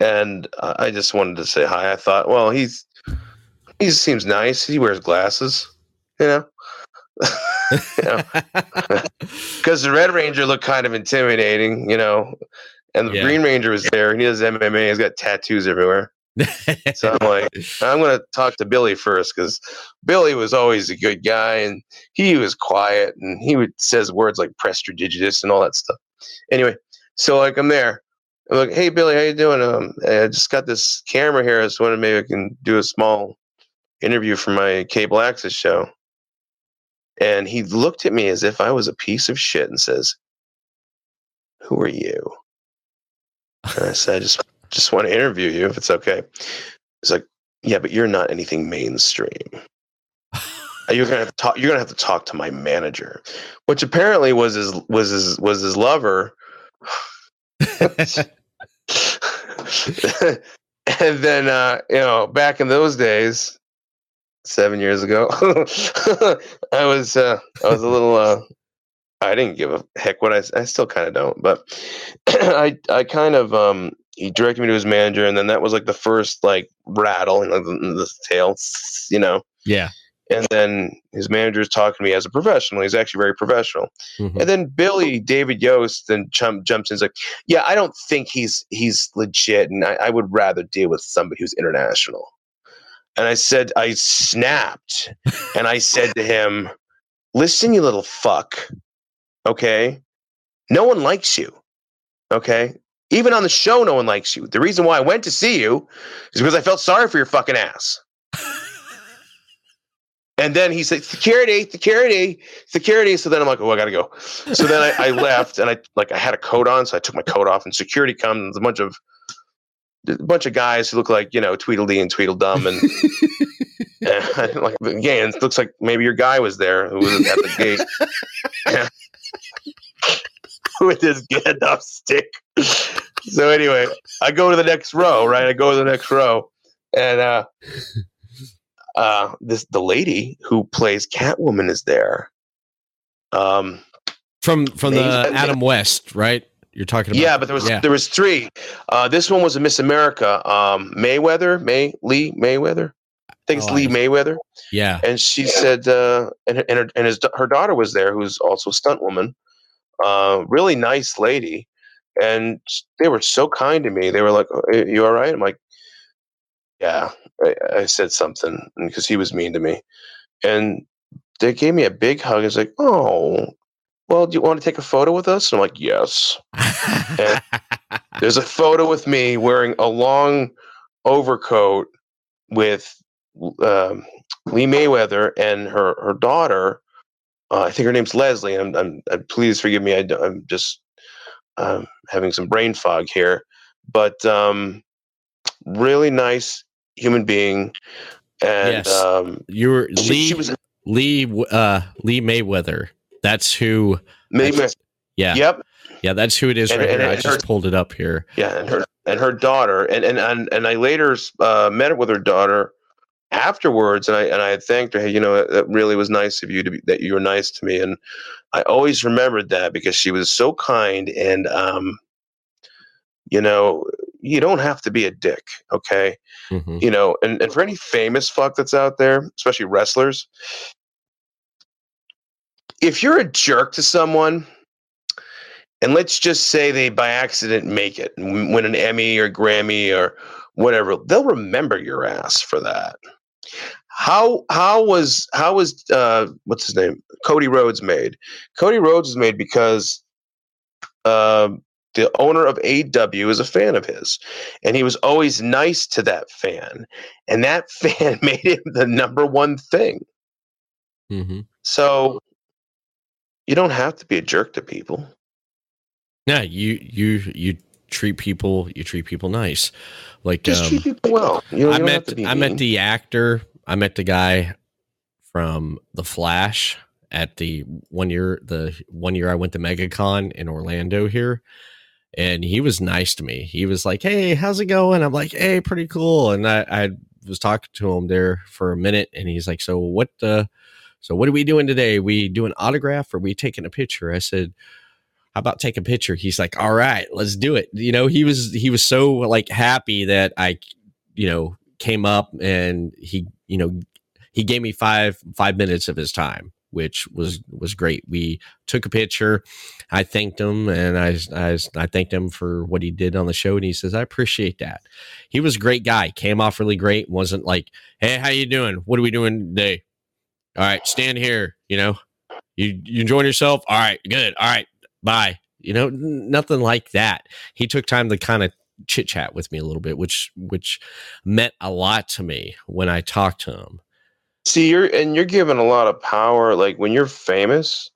and uh, I just wanted to say hi. I thought, well, he's he seems nice. He wears glasses, you know. because the Red Ranger looked kind of intimidating, you know, and the Yeah. Green Ranger was there, and he does MMA. He's got tattoos everywhere. So I'm like, I'm gonna talk to Billy first because Billy was always a good guy, and he was quiet, and he would says words like "prestidigitus" and all that stuff. Anyway, so like I'm there. I'm like, hey Billy, how you doing? Um, I just got this camera here. I just wondering maybe I can do a small interview for my cable access show. And he looked at me as if I was a piece of shit and says, Who are you? And I said, I just just want to interview you if it's okay. He's like, Yeah, but you're not anything mainstream. You're gonna have to talk you're gonna have to talk to my manager. Which apparently was his was his was his lover. and then uh, you know, back in those days, seven years ago, I was uh, I was a little uh, I didn't give a heck what I I still kind of don't, but I I kind of um he directed me to his manager, and then that was like the first like rattle and like, the, the tail, you know. yeah. And then his manager is talking to me as a professional. He's actually very professional. Mhm. And then Billy David Yost then jump, jumps in. He's like, "Yeah, I don't think he's he's legit, and I, I would rather deal with somebody who's international." And I said, I snapped, and I said to him, "Listen, you little fuck. Okay, no one likes you. Okay." Even on the show, no one likes you. The reason why I went to see you is because I felt sorry for your fucking ass. And then he said, security, security, security. So then I'm like, oh, I gotta go. So then I, I left and I like I had a coat on, so I took my coat off and security comes and a bunch of a bunch of guys who look like, you know, Tweedledee and Tweedledum and, and like again, it looks like maybe your guy was there who was at the gate. Yeah. With his Gandalf stick. So anyway, I go to the next row, right? I go to the next row and uh uh this the lady who plays Catwoman is there. Um From from the Names- Adam West, right? You're talking about yeah, but there was yeah. there was three. Uh this one was a Miss America, um Meriwether, May Lee Meriwether. I think it's Oh, Lee I- Meriwether. yeah. And she said uh and and her, and his her daughter was there who's also a stunt woman. Uh really nice lady. And they were so kind to me. They were like, "Oh, "You all right?" I'm like, "Yeah." I, said something because he was mean to me, and they gave me a big hug. It's like, "Oh, well, do you want to take a photo with us?" And I'm like, "Yes." There's a photo with me wearing a long overcoat with um, Lee Meriwether and her her daughter. Uh, I think her name's Leslie. I'm, I'm, i please forgive me. I, am just um, having some brain fog here, but um, really nice human being. And Yes. um, You were she, Lee she was Lee uh Lee Meriwether. That's who maybe, yeah. yep, Yeah, that's who it is And- right and here. I it just pulled it up here. yeah, and her and her daughter, and and and, and I later uh, met with her daughter afterwards, and I and I thanked her. Hey, you know, it, it really was nice of you to be that you were nice to me, and I always remembered that because she was so kind, and um, you know, you don't have to be a dick, okay? Mhm. you know, and, and for any famous fuck that's out there, especially wrestlers, if you're a jerk to someone, and let's just say they by accident make it and win an Emmy or Grammy or whatever, they'll remember your ass for that. How how was how was uh what's his name Cody Rhodes made? Cody Rhodes was made because um the owner of AEW is a fan of his, and he was always nice to that fan, and that fan made him the number one thing. Mhm. So you don't have to be a jerk to people. Yeah, you you you treat people you treat people nice. Like Just um, treat people well. You, know, I met I met the actor. I met the guy from The Flash at the one year the one year I went to MegaCon in Orlando here. And he was nice to me. He was like, Hey, how's it going? I'm like, Hey, pretty cool. And I, I was talking to him there for a minute and he's like, So what uh so what are we doing today? We doing autograph or we taking a picture? I said, how about take a picture? He's like, all right, let's do it. You know, he was he was so like happy that I, you know, came up and he, you know, he gave me five five minutes of his time, which was was great. We took a picture. I thanked him and I I, I thanked him for what he did on the show, and he says I appreciate that. He was a great guy. Came off really great. wasn't like, hey, how you doing? What are we doing today? All right, stand here. You know, you you enjoying yourself? All right, good. All right, bye. You know, n- nothing like that. He took time to kind of chit chat with me a little bit, which which meant a lot to me when I talked to him. See, you're and you're given a lot of power. Like when you're famous.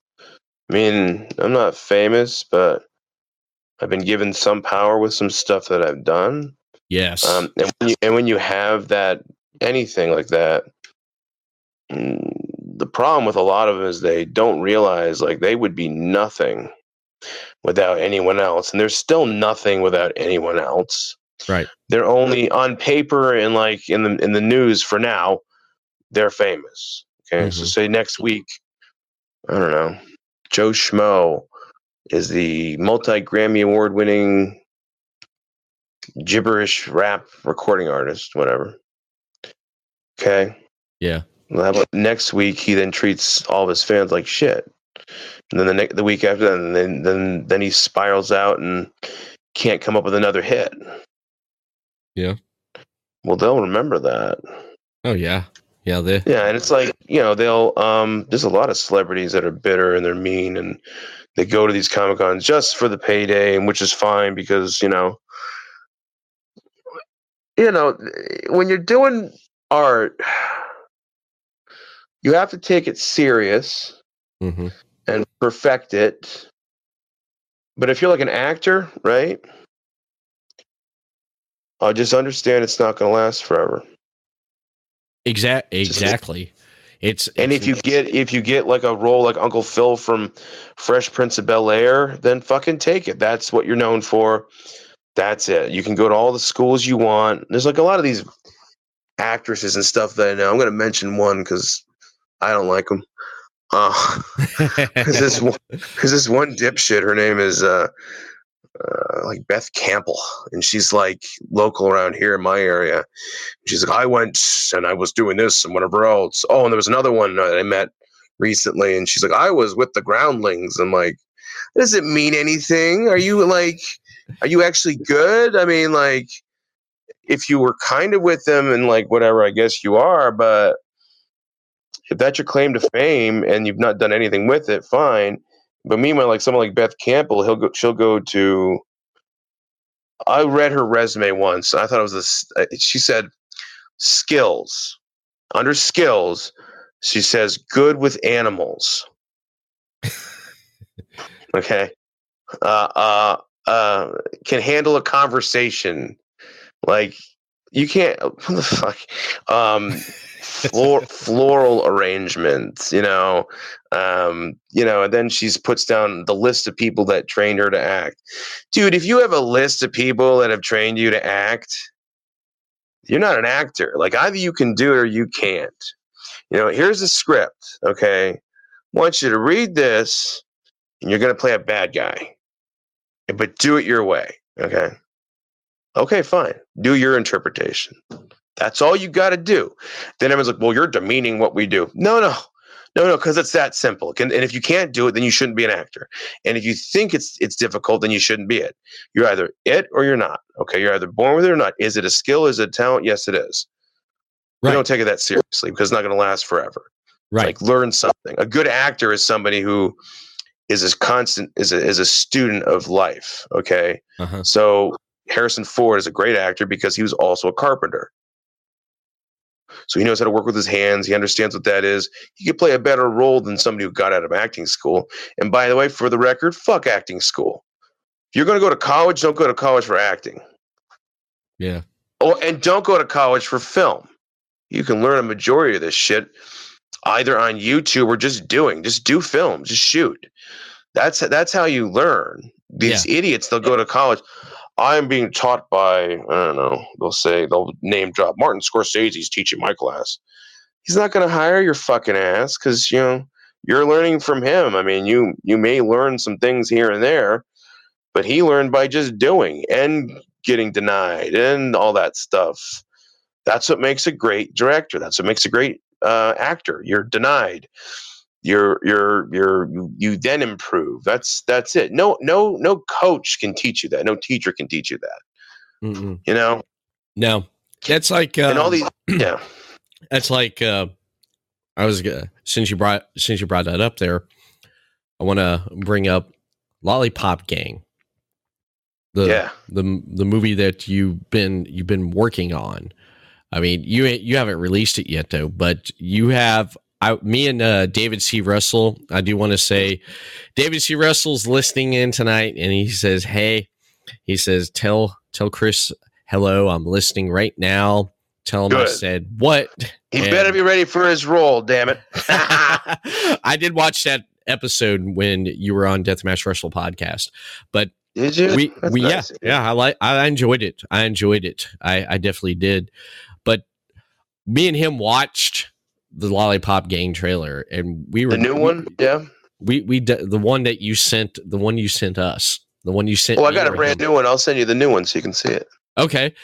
I mean, I'm not famous, but I've been given some power with some stuff that I've done. Yes. Um, and, when you, and when you have that anything like that, mm, the problem with a lot of them is they don't realize like they would be nothing without anyone else, and there's still nothing without anyone else. right. They're only on paper and like in the in the news for now. They're famous. Okay, so Mhm. say next week, I don't know, Joe Schmo is the multi Grammy award winning gibberish rap recording artist, whatever. Okay. Yeah. Well, next week he then treats all of his fans like shit. And then the next the week after that, and then then then he spirals out and can't come up with another hit. Yeah. Well, they'll remember that. Oh yeah. Yeah. The Yeah, and it's like you know they'll um. There's a lot of celebrities that are bitter and they're mean and they go to these comic cons just for the payday, and which is fine because you know, you know, when you're doing art, you have to take it serious mhm. and perfect it. But if you're like an actor, right? I just understand it's not going to last forever. Exact exactly. It's And it's- if you get if you get like a role like Uncle Phil from Fresh Prince of Bel Air, then fucking take it. That's what you're known for. That's it. You can go to all the schools you want. There's like a lot of these actresses and stuff that I know. I'm going to mention one because I don't like them. Uh, Cause this one, cause this one dipshit, her name is uh, uh, like Beth Campbell, and she's like local around here in my area. She's like, I went and I was doing this and whatever else. Oh, and there was another one that I met recently, and she's like, I was with the Groundlings. I'm like, does it mean anything? Are you like, are you actually good? I mean, like, if you were kind of with them and like whatever, I guess you are, but if that's your claim to fame and you've not done anything with it, fine. But meanwhile, like someone like Beth Campbell, he'll go, she'll go to. I read her resume once. I thought it was this. uh, She said skills. Under skills, she says good with animals. okay, uh, uh, uh, can handle a conversation. Like you can't. What the fuck? Um, floor, floral arrangements. You know, um, you know. And then she's puts down the list of people that trained her to act. Dude, if you have a list of people that have trained you to act, you're not an actor. Like either you can do it or you can't. You know, here's the script. Okay, I want you to read this, and you're going to play a bad guy, but do it your way. Okay. Okay, fine. Do your interpretation. That's all you got to do. Then everyone's like, well, you're demeaning what we do. No, no, no, no, because it's that simple. And if you can't do it, then you shouldn't be an actor. And if you think it's it's difficult, then you shouldn't be it. You're either it or you're not. Okay, you're either born with it or not. Is it a skill? Is it a talent? Yes, it is. Right. We don't take it that seriously because it's not going to last forever. Right. Like learn something. A good actor is somebody who is a constant is a, is a student of life. Okay, uh-huh. so Harrison Ford is a great actor because he was also a carpenter. So he knows how to work with his hands. He understands what that is. He could play a better role than somebody who got out of acting school. And by the way, for the record, fuck acting school. If you're going to go to college, don't go to college for acting. Yeah. Oh, and don't go to college for film. You can learn a majority of this shit either on YouTube or just doing. Just do film. Just shoot. That's that's how you learn. These idiots, they'll go to college. I'm being taught by, I don't know, they'll say, they'll name drop Martin Scorsese Scorsese's teaching my class. He's not going to hire your fucking ass because, you know, you're learning from him. I mean, you you may learn some things here and there, but he learned by just doing and getting denied and all that stuff. That's what makes a great director. That's what makes a great uh, actor. You're denied you're you're you're you then improve. That's that's it. No no no coach can teach you that. No teacher can teach you that. Mm-mm. you know? No. That's like uh, and all these yeah. that's like uh i was uh, since you brought since you brought that up there i want to bring up lollipop gang. The yeah. the the movie that you've been you've been working on. I mean you you haven't released it yet though but you have I, me and uh, David C. Russell, I do want to say, David C. Russell's listening in tonight, and he says, "Hey, he says, tell tell Chris hello. I'm listening right now. Tell him Good. I said what. he And- better be ready for his role damn it I did watch that episode when you were on Deathmatch Russell podcast, but did you we That's we nice. yeah yeah I like I enjoyed it. I enjoyed it. I I definitely did. But me and him watched the Lollipop Gang trailer, and we were the new one yeah We we d- the one that you sent the one you sent us the one you sent. well i got a brand him. new one i'll send you the new one so you can see it Okay.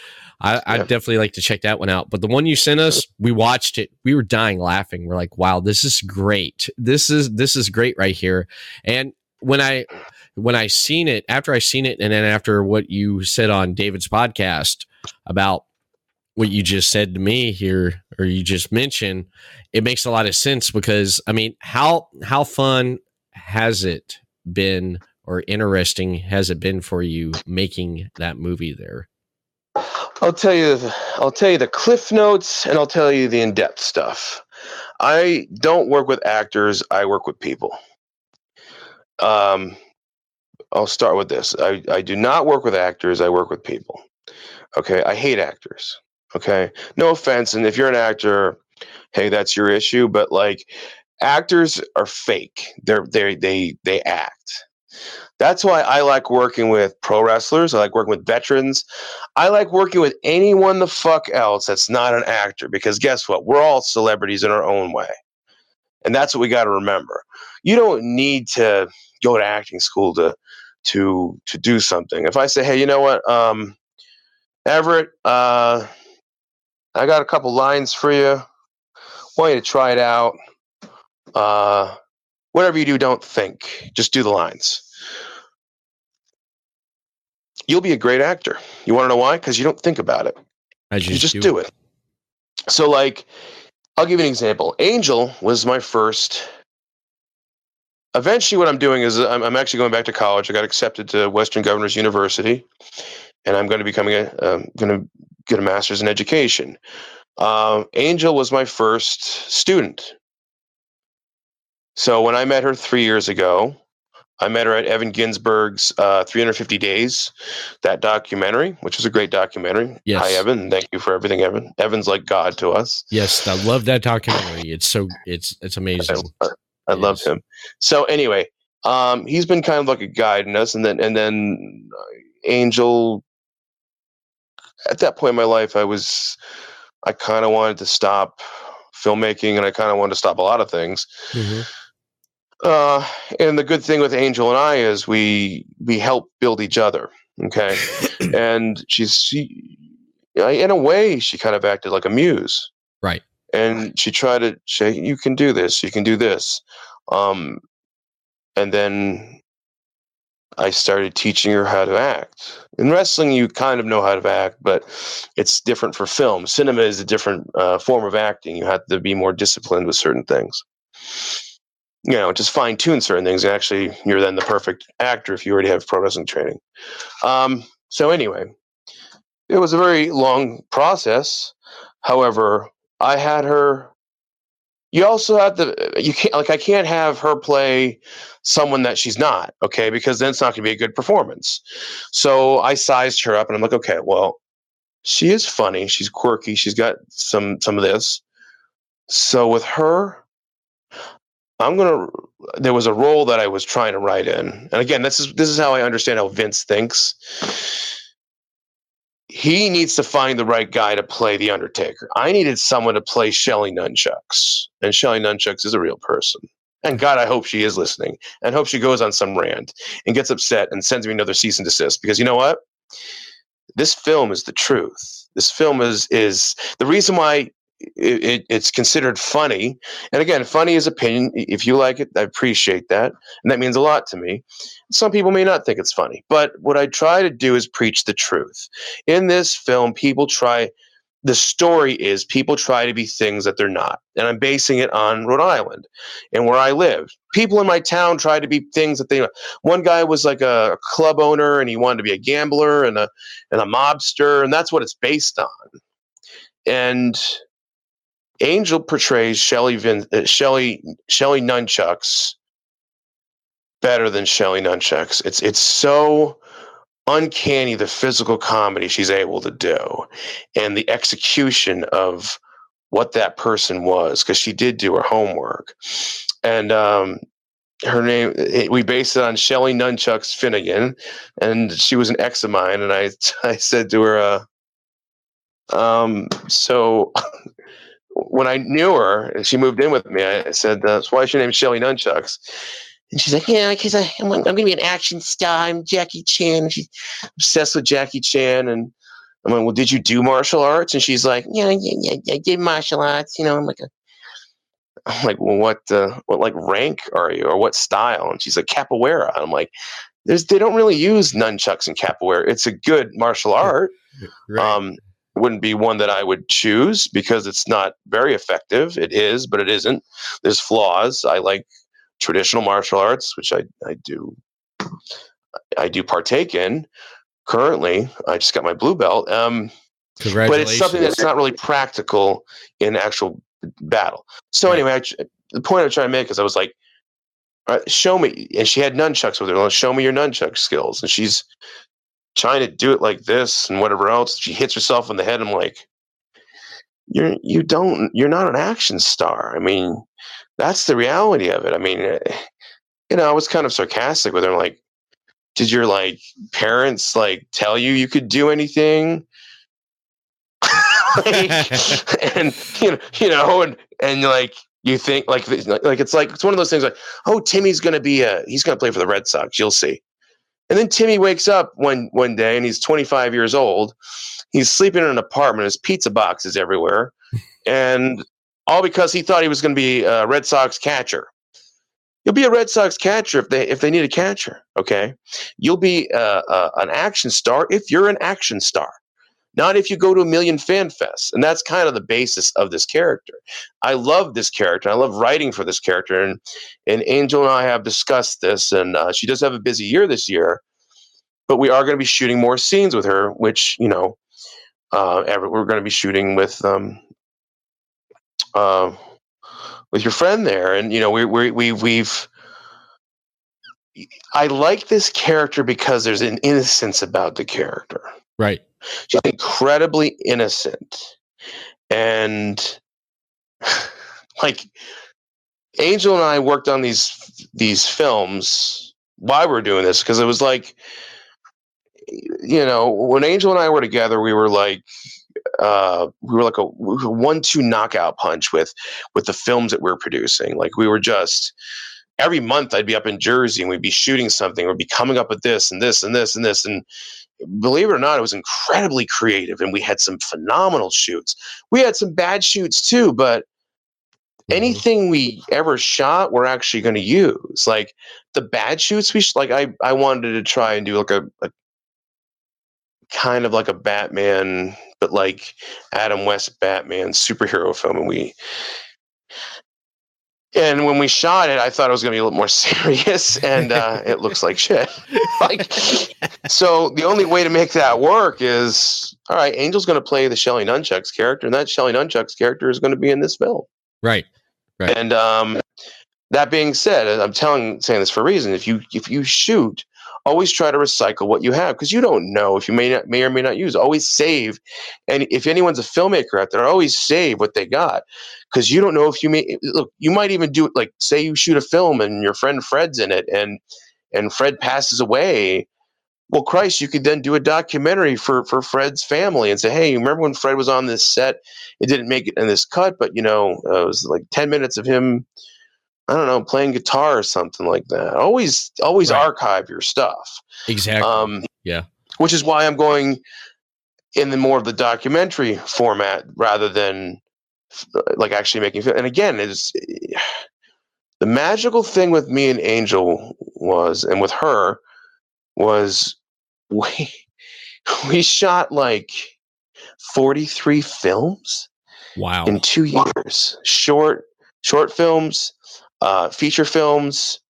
I, Yeah. I'd definitely like to check that one out. But the one you sent us, we watched it. We were dying laughing. We're like, wow, this is great. This is this is great right here. And when I when I seen it, after I seen it, and then after what you said on David's podcast about what you just said to me here, or you just mentioned, it makes a lot of sense because I mean, how how fun has it been or interesting has it been for you making that movie there? I'll tell you I'll tell you the cliff notes and I'll tell you the in-depth stuff. I don't work with actors, I work with people. Um I'll start with this. I, I do not work with actors, I work with people. Okay. I hate actors. Okay. No offense. And if you're an actor, hey, that's your issue. But like actors are fake. They're they they they act. That's why I like working with pro wrestlers. I like working with veterans. I like working with anyone the fuck else that's not an actor because guess what? We're all celebrities in our own way. And that's what we got to remember. You don't need to go to acting school to to to do something. If I say, "Hey, you know what? Um Everett, uh I got a couple lines for you. Want you to try it out. Uh whatever you do, don't think. Just do the lines." You'll be a great actor. You want to know why? Because you don't think about it. I You just do it. So, like, I'll give you an example. Angel was my first. Eventually, what I'm doing is I'm, I'm actually going back to college. I got accepted to Western Governors University, and I'm going to becoming a um, going to get a master's in education. Um, Angel was my first student. So when I met her three years ago, I met her at Evan Ginzburg's uh, 350 Days, that documentary, which is a great documentary. Yes. Hi, Evan. Thank you for everything, Evan. Evan's like God to us. Yes, I love that documentary. It's so it's it's amazing. I, I love him. So anyway, um, he's been kind of like a guide in us, and then and then uh, Angel. At that point in my life, I was, I kind of wanted to stop filmmaking, and I kind of wanted to stop a lot of things. Mhm. Uh, and the good thing with Angel and I is we we help build each other. Okay, and she's she, in a way, she kind of acted like a muse Right. and she tried to say you can do this you can do this um and then i started teaching her how to act. In wrestling you kind of know how to act but it's different for film. Cinema is a different uh, form of acting. You have to be more disciplined with certain things. You know just fine tune certain things and actually you're then the perfect actor if you already have pro wrestling training. Um so anyway it was a very long process. However I had her. You also have to. You can't like I can't have her play someone that she's not. Okay, because then it's not going to be a good performance. So I sized her up, and I'm like, okay, well, she is funny. She's quirky. She's got some some of this. So with her, I'm gonna. There was a role that I was trying to write in, and again, this is this is how I understand how Vince thinks he needs to find the right guy to play the Undertaker. I needed someone to play Shelly Nunchucks, and Shelly Nunchucks is a real person. And God, I hope she is listening, and hope she goes on some rant and gets upset and sends me another cease and desist. Because you know what? This film is the truth. This film is is the reason why it, it, it's considered funny. And again, funny is opinion. If you like it, I appreciate that, and that means a lot to me. Some people may not think it's funny, but what I try to do is preach the truth in this film, people try. The story is people try to be things that they're not, and I'm basing it on Rhode Island and where I live. People in my town try to be things that they. One guy was like a club owner, and he wanted to be a gambler and a and a mobster, and that's what it's based on. And Angel portrays Shelly Vin, uh, Nunchucks better than Shelly Nunchucks. It's it's so uncanny the physical comedy she's able to do and the execution of what that person was because she did do her homework and um her name we based it on Shelly Nunchucks Finnegan and she was an ex of mine and I I said to her uh um so when I knew her she moved in with me I said uh, so why is your name Shelly Nunchucks and she's like, yeah, because I'm, I'm going to be an action star. I'm Jackie Chan. And she's obsessed with Jackie Chan. And I'm like, well, did you do martial arts? And she's like, yeah, yeah, yeah, I did martial arts. You know, I'm like, a, I'm like, well, what, uh, what like rank are you, or what style? And she's like, capoeira. I'm like, there's, they don't really use nunchucks in capoeira. It's a good martial art. Right. Um, wouldn't be one that I would choose because it's not very effective. It is, but it isn't. There's flaws. I like traditional martial arts, which I, I do I do partake in currently. I just got my blue belt. Um, but it's something that's not really practical in actual battle. So Right. anyway, I, the point I'm trying to make is I was like, "All right, show me, and she had nunchucks with her. Show me your nunchuck skills, and she's trying to do it like this and whatever else. She hits herself in the head. I'm like, you're you don't you're not an action star. I mean, that's the reality of it. I mean, eh, you know, I was kind of sarcastic with her. I'm like, did your like parents like tell you you could do anything? Like, and you know, you know, and and like you think like like it's like it's one of those things like, oh, Timmy's gonna be a he's gonna play for the Red Sox. You'll see. And then Timmy wakes up one one day and he's 25 years old. He's sleeping in an apartment. His pizza box is everywhere, and all because he thought he was going to be a Red Sox catcher. You'll be a Red Sox catcher if they if they need a catcher. Okay, you'll be uh, uh, an action star if you're an action star, not if you go to a million fan fests. And that's kind of the basis of this character. I love this character. I love writing for this character, and and Angel and I have discussed this. And uh, she does have a busy year this year, but we are going to be shooting more scenes with her, which you know, uh, we're going to be shooting with um, uh, with your friend there, and you know, we we we we've I like this character because there's an innocence about the character. Right. She's incredibly innocent. And like Angel and I worked on these these films why we're doing this because it was like you know, when Angel and I were together, we were like uh, we were like a, a one-two knockout punch with with the films that we were producing. Like we were just every month I'd be up in Jersey and we'd be shooting something, we'd be coming up with this and this and this and this. And believe it or not, it was incredibly creative and we had some phenomenal shoots. We had some bad shoots too, but Mhm. anything we ever shot, we're actually going to use. Like the bad shoots, we sh- like. I I wanted to try and do like a, a kind of like a Batman, but like Adam West Batman superhero film, and we. And when we shot it, I thought it was going to be a little more serious, and uh, it looks like shit. like, so the only way to make that work is, all right, Angel's going to play the Shelly Nunchucks character, and that Shelly Nunchucks character is going to be in this film. Right. Right. And um, that being said, I'm telling saying this for a reason. If you if you shoot, always try to recycle what you have because you don't know if you may not may or may not use. Always save, and if anyone's a filmmaker out there, always save what they got because you don't know if you may look. You might even do it like say you shoot a film and your friend Fred's in it, and and Fred passes away. Well, Christ, you could then do a documentary for for Fred's family and say, "Hey, remember when Fred was on this set? It didn't make it in this cut, but you know, uh, it was like ten minutes of him, I don't know, playing guitar or something like that." Always, always Right. archive your stuff. Exactly. Um, Yeah. Which is why I'm going in the more of the documentary format rather than uh, like actually making film. And again, is the magical thing with me and Angel was, and with her was we we shot like 43 films wow. in two years short short films uh, feature films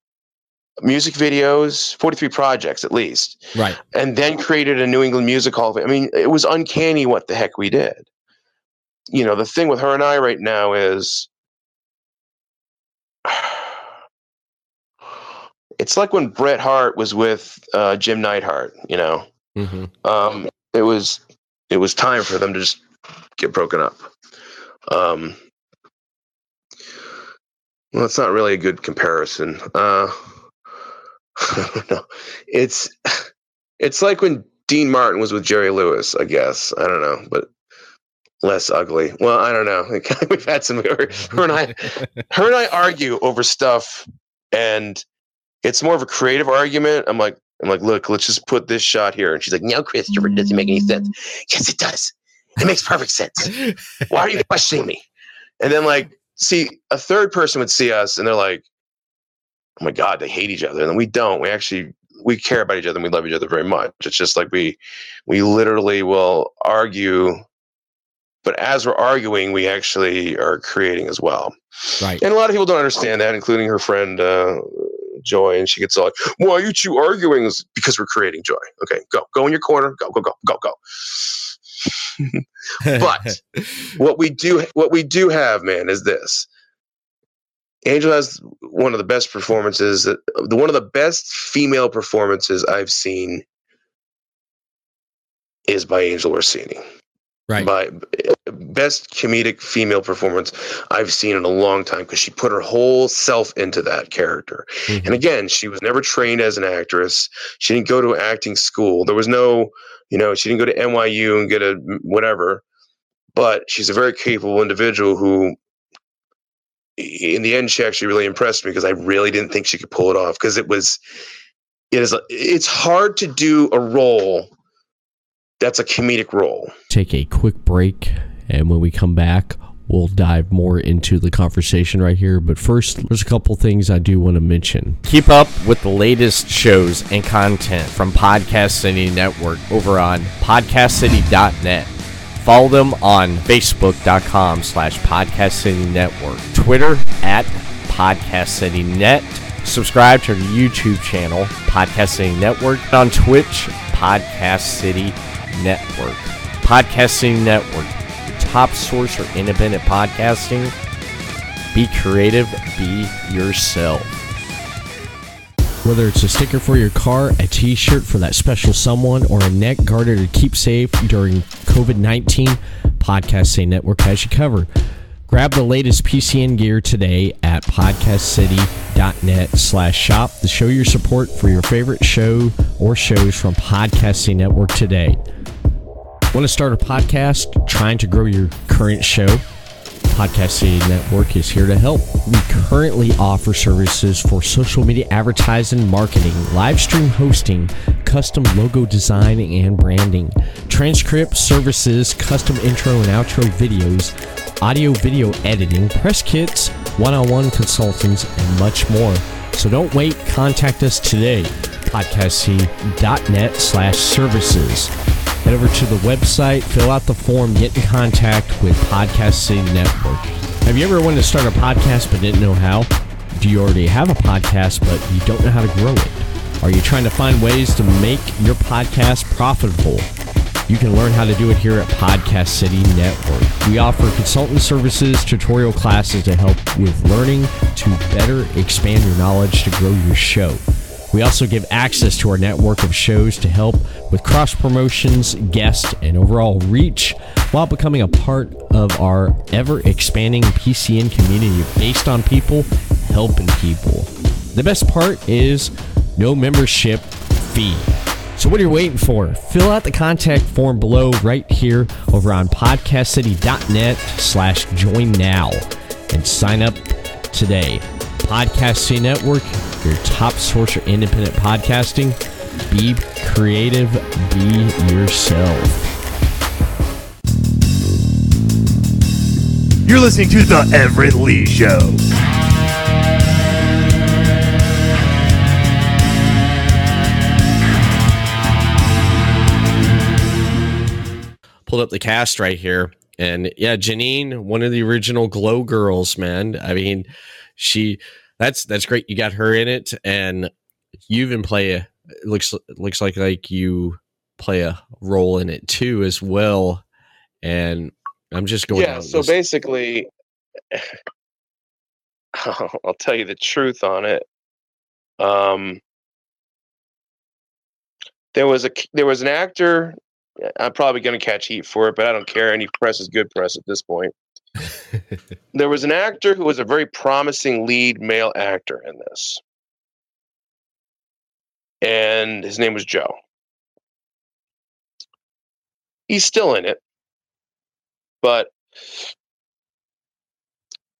music videos 43 projects at least right. and then created a new england music hall of fame i mean it was uncanny what the heck we did you know the thing with her and i right now is it's like when bret hart was with uh, jim neidhart you know hmm um, it was it was time for them to just get broken up. Um, well, it's not really a good comparison. Uh, I don't know. It's it's like when Dean Martin was with Jerry Lewis. I guess I don't know, but less ugly. Well, I don't know. We've had some. Her, her and I, her and I argue over stuff, and it's more of a creative argument. I'm like, I'm like, look, let's just put this shot here, and she's like, no, Christopher, it doesn't make any sense. Yes, it does. It makes perfect sense. Why are you questioning me? And then like, see, a third person would see us, and they're like, oh my god, they hate each other, and we don't. We actually we care about each other, and we love each other very much. It's just like we we literally will argue. But as we're arguing, we actually are creating as well. right. And a lot of people don't understand that, including her friend uh, Joy. And she gets all like, "Why are you two arguing?" Because we're creating joy. Okay, go, go in your corner. Go, go, go, go, go. But what we do, what we do have, man, is this. Angel has one of the best performances, one of the best female performances I've seen is by Angel Orsini right. by best comedic female performance I've seen in a long time because she put her whole self into that character. Mhm. And again, she was never trained as an actress. She didn't go to acting school. There was no, you know, she didn't go to NYU and get a whatever. But she's a very capable individual who in the end she actually really impressed me because I really didn't think she could pull it off because it was it is it's hard to do a role that's a comedic role. take a quick break, and when we come back, we'll dive more into the conversation right here. But first, there's a couple things I do want to mention. Keep up with the latest shows and content from Podcast City Network over on podcastcity.net. Follow them on facebook.com slash podcast city network, Twitter at podcast city net. Subscribe to our YouTube channel, Podcast City Network, on Twitch, Podcast City Network. Podcast City Network, your top source for independent podcasting. Be creative, be yourself. Whether it's a sticker for your car, a t shirt for that special someone, or a neck garter to keep safe during COVID 19, Podcast City Network has you covered. Grab the latest PCN gear today at podcastcity.net slash shop to show your support for your favorite show or shows from Podcast City Network today. Want to start a podcast trying to grow your current show? Podcast City Network is here to help. We currently offer services for social media advertising, marketing, live stream hosting, custom logo design and branding, transcript services, custom intro and outro videos, audio video editing, press kits, one on one consultants, and much more. So don't wait, contact us today. podcastcity.net slash services. Head over to the website, fill out the form, get in contact with Podcast City Network. Have you ever wanted to start a podcast but didn't know how? Do you already have a podcast but you don't know how to grow it? Are you trying to find ways to make your podcast profitable? You can learn how to do it here at Podcast City Network. We offer consultant services, tutorial classes to help with learning to better expand your knowledge to grow your show. We also give access to our network of shows to help with cross promotions, guests, and overall reach while becoming a part of our ever expanding PCN community based on people helping people. The best part is no membership fee. So what are you waiting for? Fill out the contact form below right here over on podcastcity.net slash join now and sign up today. Podcast City Network, your top source for independent podcasting. Be creative, be yourself. You're listening to The Everett Lee Show. Pulled up the cast right here. And yeah, Janine, one of the original Glow Girls, man. I mean, she that's that's great. You got her in it, and you even play a it looks looks like like you play a role in it too as well. And I'm just going. yeah so basically i'll tell you the truth on it um there was a there was an actor i'm probably going to catch heat for it but i don't care any press is good press at this point there was an actor who was a very promising lead male actor in this. And his name was joe. He's still in it. But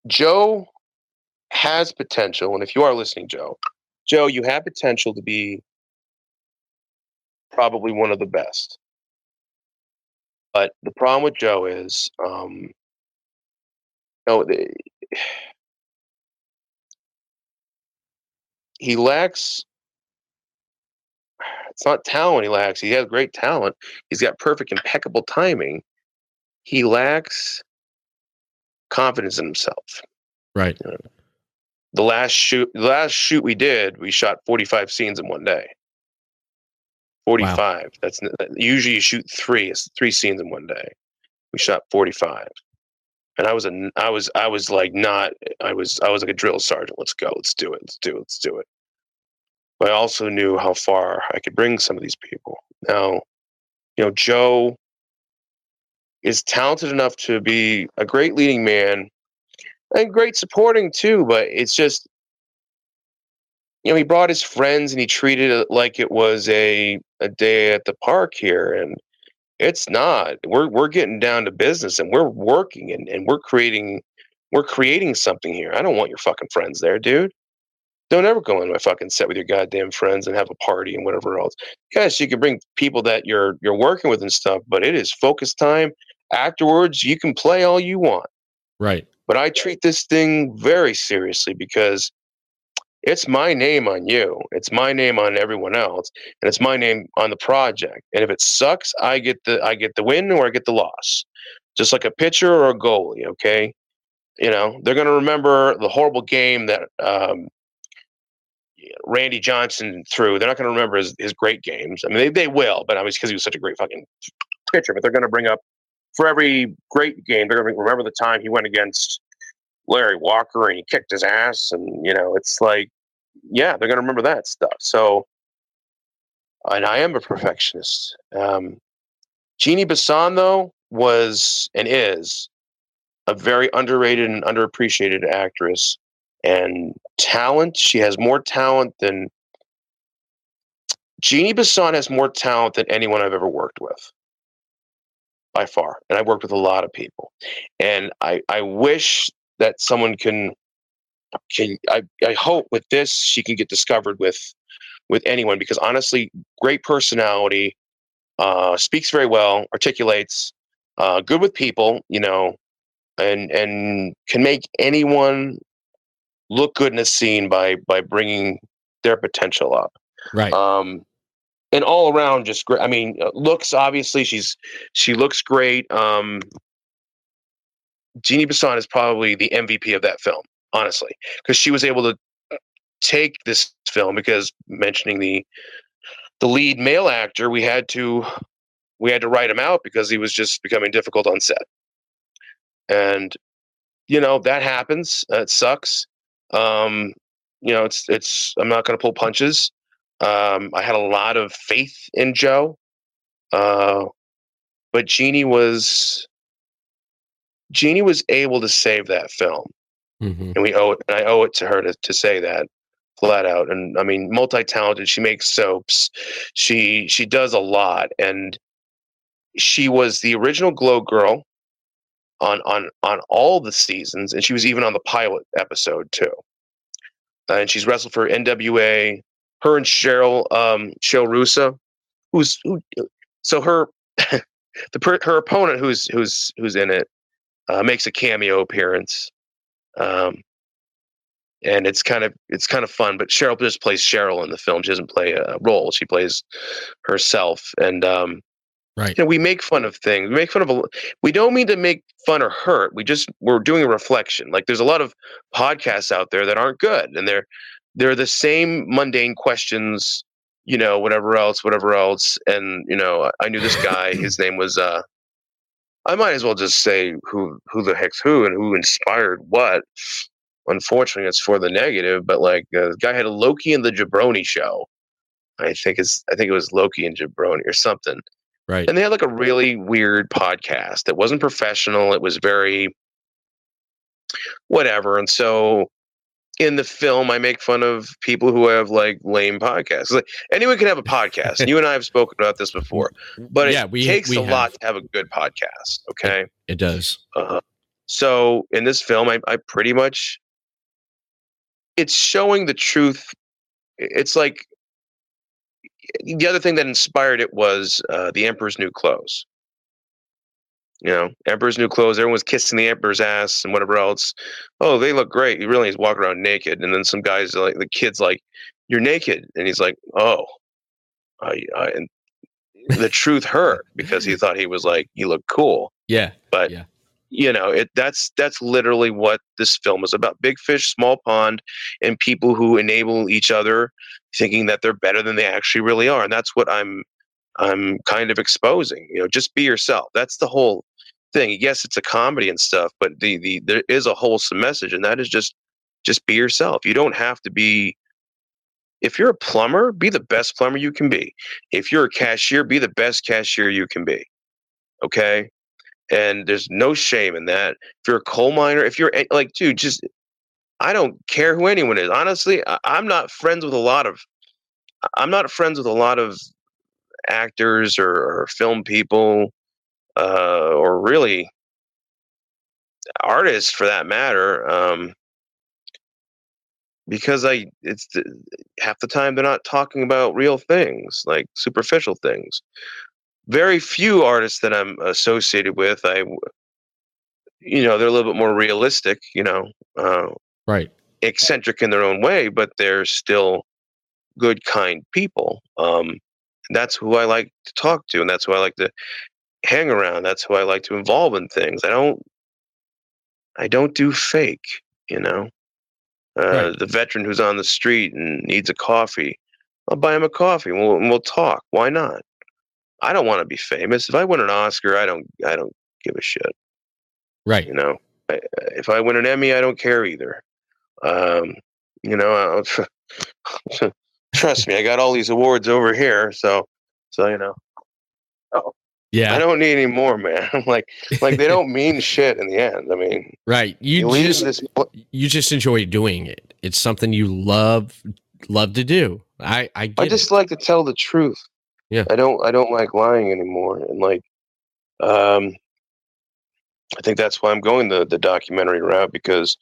Joe has potential, and if you are listening, Joe, Joe, you have potential to be probably one of the best. But the problem with Joe is, um, no, the, he lacks. It's not talent he lacks. He has great talent. He's got perfect, impeccable timing. He lacks confidence in himself right. the last shoot the last shoot we did we shot 45 scenes in one day 45 that's usually you shoot three it's three scenes in one day we shot 45 and i was a i was i was like not i was i was like a drill sergeant. Let's go. Let's do it. Let's do it. Let's do it. But i also knew how far i could bring some of these people. Now you know joe is talented enough to be a great leading man and great supporting too but it's just you know he brought his friends and he treated it like it was a a day at the park here. And it's not. We're we're getting down to business and we're working and, and we're creating we're creating something here. I don't want your fucking friends there dude. Don't ever go on my fucking set with your goddamn friends and have a party and whatever else. Yes you can bring people that you're you're working with and stuff but it is focus time. Afterwards you can play all you want. Right. but I treat this thing very seriously because it's my name on you. It's my name on everyone else, and it's my name on the project. And if it sucks, I get the I get the win or I get the loss. Just like a pitcher or a goalie, okay? You know, they're gonna remember the horrible game that um, Randy Johnson threw. They're not gonna remember his, his great games. I mean, they, they will, but I mean, because he was such a great fucking pitcher. But they're gonna bring up for every great game, they're going to remember the time he went against Larry Walker and he kicked his ass. And, you know, it's like, yeah, they're gonna remember that stuff. So, and I am a perfectionist. Um, Jeannie Basone though was and is a very underrated and underappreciated actress and talent. She has more talent than Jeannie Basone has more talent than anyone I've ever worked with by far. And I've worked with a lot of people. And I, I wish that someone can can I, I hope with this she can get discovered with with anyone because honestly, great personality, uh, speaks very well, articulates, uh, good with people, you know, and and can make anyone look good in a scene by by bringing their potential up. Right. Um, and all around just great. I mean, uh, looks obviously she's she looks great. Um, Jeannie Basone is probably the MVP of that film, honestly, because she was able to take this film because mentioning the the lead male actor, we had to we had to write him out because he was just becoming difficult on set, and you know that happens. It sucks. Um, you know, it's it's. I'm not going to pull punches. Um, I had a lot of faith in Joe, uh, but Jeannie was Jeannie was able to save that film, Mhm. and we owe it. And I owe it to her to to say that flat out. And I mean, multi talented. She makes soaps. She she does a lot, and she was the original Glow Girl on on on all the seasons, and she was even on the pilot episode too. and she's wrestled for NWA. Her and Cheryl um, Cheryl Rusa, who's who, so her the her opponent who's who's who's in it uh, makes a cameo appearance. Um, and it's kind of it's kind of fun. But Cheryl just plays Cheryl in the film. She doesn't play a role. She plays herself. And um, Right. you know, we make fun of things. We make fun of a. We don't mean to make fun or hurt. We just we're doing a reflection. Like there's a lot of podcasts out there that aren't good, and they're they're the same mundane questions. You know, whatever else, whatever else. And you know, I knew this guy. his name was. uh I might as well just say who who the heck's who and who inspired what. Unfortunately, it's for the negative. But like, uh, the guy had a Loki and the Jabroni show. I think it's I think it was Loki and Jabroni or something Right. and they had like a really weird podcast that wasn't professional it was very whatever and so in the film i make fun of people who have like lame podcasts. Like anyone can have a podcast. You and i have spoken about this before but it we takes we a have. lot to have a good podcast okay? It does. uh, so in this film I, I pretty much it's showing the truth. It's like the other thing that inspired it was uh, the emperor's new clothes you know emperor's new clothes everyone was kissing the emperor's ass and whatever else. Oh they look great. He really is walking around naked. And then some guys like the kids like you're naked. And he's like oh I, I, and the truth hurt because he thought he was like he looked cool. Yeah. but Yeah. you know it that's that's literally what this film is about. Big fish small pond and people who enable each other thinking that they're better than they actually really are. And that's what i'm i'm kind of exposing you know just be yourself. That's the whole thing yes it's a comedy and stuff but the the there is a wholesome message and that is just just be yourself you don't have to be if you're a plumber be the best plumber you can be if you're a cashier be the best cashier you can be okay and there's no shame in that. If you're a coal miner, if you're like, dude, just I don't care who anyone is. Honestly, I, I'm not friends with a lot of. I'm not friends with a lot of actors or, or film people, uh, or really artists for that matter. Um, because I, it's the, half the time they're not talking about real things, like superficial things very few artists that I'm associated with, I you know, they're a little bit more realistic, you know, uh, Right. eccentric in their own way, but they're still good, kind people. Um, that's who I like to talk to, and that's who I like to hang around. That's who I like to involve in things. I don't, I don't do fake, you know. Uh, Right. The veteran who's on the street and needs a coffee, I'll buy him a coffee and we'll, and we'll talk. Why not? I don't want to be famous. If I win an Oscar, I don't, I don't give a shit. Right. You know, I, if I win an Emmy, I don't care either. Um, you know, I'll, Trust me, I got all these awards over here, so so you know. Yeah. I don't need any more, man. like like they don't mean shit in the end. I mean, right. You, just this you just enjoy doing it. It's something you love love to do. I I get I just it. like to tell the truth. Yeah. I don't I don't like lying anymore. And like um I think that's why I'm going the the documentary route because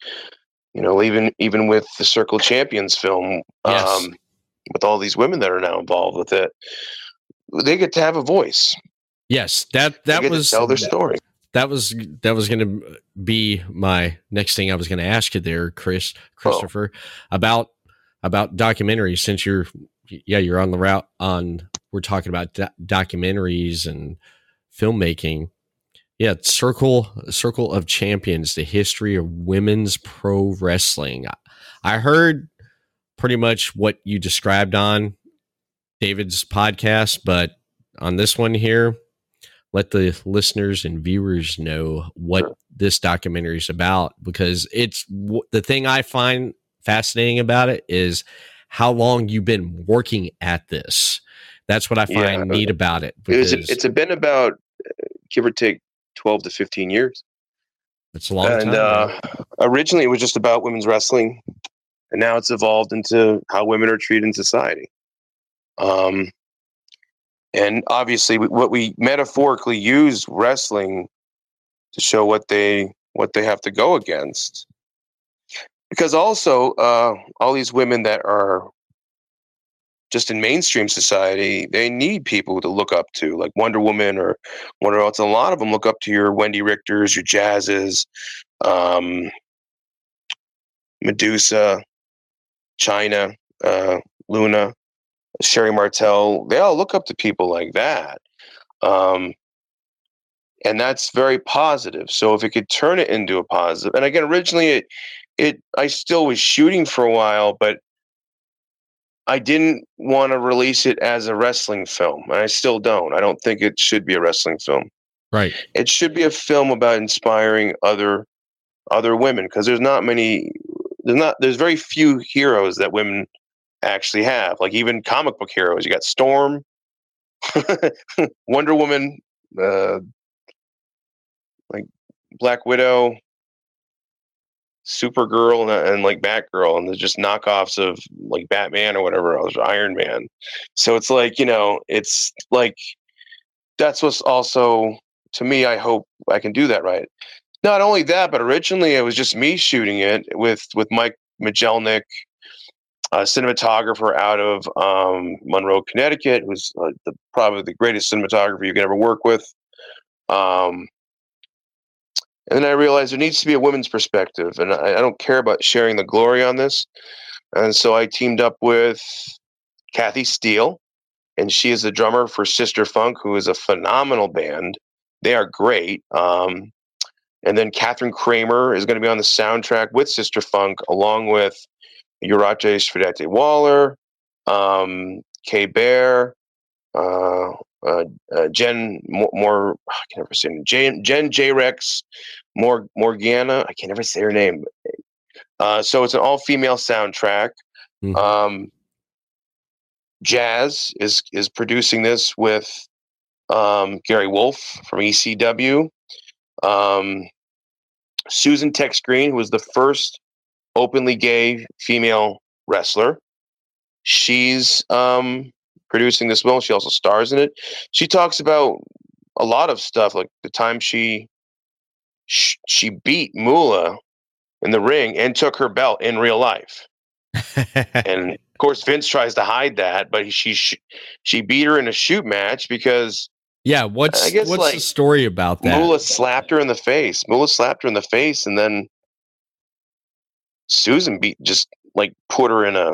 you know, even even with the Circle Champions film, Yes. um with all these women that are now involved with it, they get to have a voice. Yes, that that was tell their story. that was that was going to be my next thing I was going to ask you there, Chris Oh. Christopher, about about documentaries. Since you're yeah you're on the route on we're talking about do- documentaries and filmmaking. Yeah, Circle Circle of Champions: The History of Women's Pro Wrestling. I heard pretty much what you described on David's podcast, but on this one here, let the listeners and viewers know what this documentary is about because it's w- the thing I find fascinating about it is how long you've been working at this. That's what I find Yeah. neat about it it was, it's been about uh, give or take 12 to 15 years. it's a long and time. uh, originally it was just about women's wrestling, and now it's evolved into how women are treated in society. Um, and obviously, what we metaphorically use wrestling to show what they what they have to go against, because also uh, all these women that are just in mainstream society, they need people to look up to, like Wonder Woman or Wonder else. A lot of them look up to your Wendi Richters, your Jazzes, um, Medusa, Chyna, uh, Luna, Sherri Martel. They all look up to people like that. Um, and that's very positive. So if it could turn it into a positive, and again, originally it, it, I still was shooting for a while, but I didn't want to release it as a wrestling film, and I still don't. I don't think it should be a wrestling film right. it should be a film about inspiring other other women because there's not many there's not there's very few heroes that women actually have like even comic book heroes you got storm wonder woman uh like black widow supergirl and, and like batgirl and they're just knockoffs of like batman or whatever else iron man so it's like you know it's like that's what's also to me, I hope I can do that right. Not only that, but originally it was just me shooting it with with Mike Majelnik, a cinematographer out of um, Monroe, Connecticut, who's uh, the, probably the greatest cinematographer you can ever work with. Um, and then I realized there needs to be a women's perspective, and I, I don't care about sharing the glory on this. And so I teamed up with Kathy Steele, and she is the drummer for Sister Funk, who is a phenomenal band. They are great. Um, and then Catherine Kramer is going to be on the soundtrack with Sister Funk, along with Urache Sfidete Waller, um, Kay Bear, uh, uh, uh, Jen More, more, I can never say. Jen, Jen J Rex, Mor, Morgana. I can never say her name. Uh, so it's an all female soundtrack. Mhm. Um, Jazz is is producing this with um, Gary Wolfe from ECW. Um, Susan Tex Green, who was the first openly gay female wrestler. She's um, producing this film. She also stars in it. She talks about a lot of stuff, like the time she sh- she beat Moolah in the ring and took her belt in real life. And of course, Vince tries to hide that, but she sh- she beat her in a shoot match because yeah. What's I guess, what's the story about that? Moolah slapped her in the face. Moolah slapped her in the face, and then Susan beat just like put her in a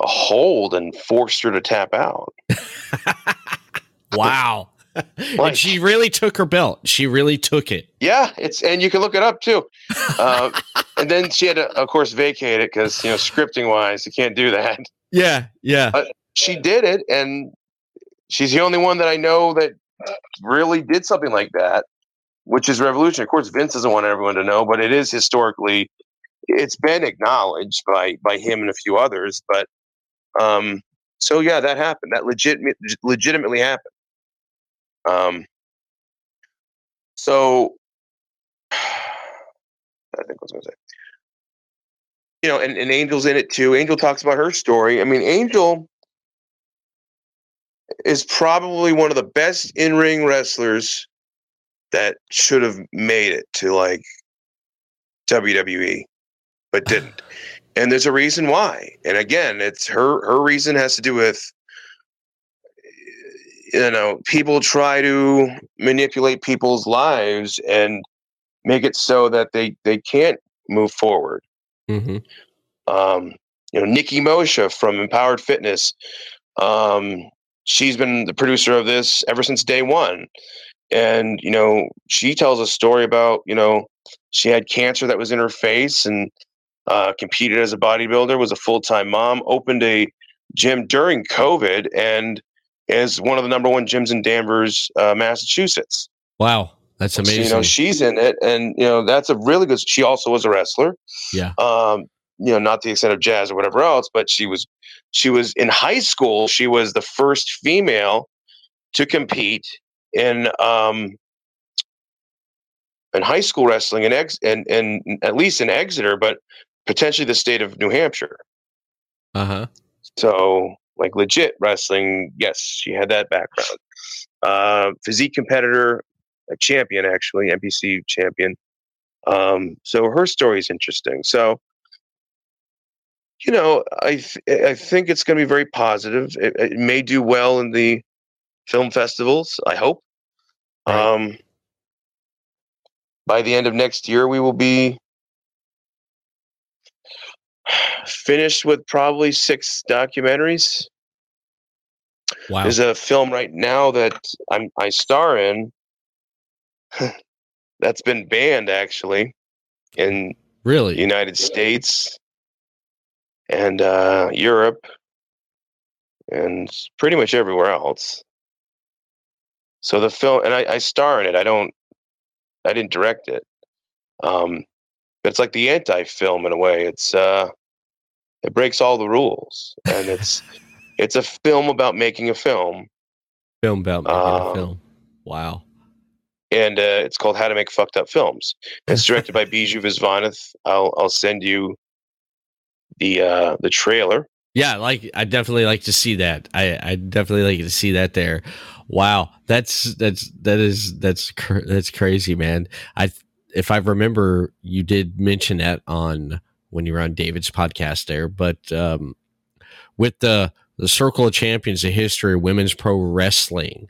a hold and forced her to tap out. wow. and Like- she really took her belt. She really took it. Yeah, it's and you can look it up too. Uh, and then she had to, of course, vacate it because you know scripting wise, you can't do that. Yeah, yeah. She did it, and she's the only one that I know that really did something like that, which is revolution. Of course, Vince doesn't want everyone to know, but it is historically it's been acknowledged by by him and a few others. But um, so yeah, that happened. That legit legitimately happened. Um, so I think I was going to say, you know, and, and Angel's in it too. Angel talks about her story. I mean, Angel is probably one of the best in ring wrestlers that should have made it to like WWE, but didn't. and there's a reason why. And again, it's her her reason has to do with you know people try to manipulate people's lives and make it so that they they can't move forward. Mm-hmm. Um, you know, Nikki Mosha from Empowered Fitness. Um, she's been the producer of this ever since day one, and you know, she tells a story about you know she had cancer that was in her face and uh, competed as a bodybuilder, was a full time mom, opened a gym during COVID, and is one of the number one gyms in Danvers, uh, Massachusetts. Wow. That's amazing. So, you know, she's in it, and you know that's a really good. She also was a wrestler. Yeah. Um, you know, not the extent of jazz or whatever else, but she was, she was in high school. She was the first female to compete in um, in high school wrestling in ex and and at least in Exeter, but potentially the state of New Hampshire. Uh huh. So like legit wrestling, yes, she had that background. Uh, physique competitor, a champion actually, NPC champion. Um, so her story is interesting. So, you know, I th- I think it's going to be very positive. It, it, may do well in the film festivals. I hope. Right. Um, by the end of next year, we will be finished with probably six documentaries. Wow. There's a film right now that I'm I star in that's been banned actually in really United States and uh, Europe and pretty much everywhere else. So the film, and I, I star in it. I don't, I didn't direct it. Um, but it's like the anti-film in a way. It's uh, it breaks all the rules, and it's it's a film about making a film. Film about making um, a film. Wow. And uh, it's called How to Make Fucked Up Films. It's directed by Bijou Viswanath. I'll I'll send you the uh, the trailer. Yeah, like I definitely like to see that. I I definitely like to see that there. Wow, that's that's that is that's that's crazy, man. I if I remember, you did mention that on when you were on David's podcast there, but um, with the the Circle of Champions, the history of women's pro wrestling.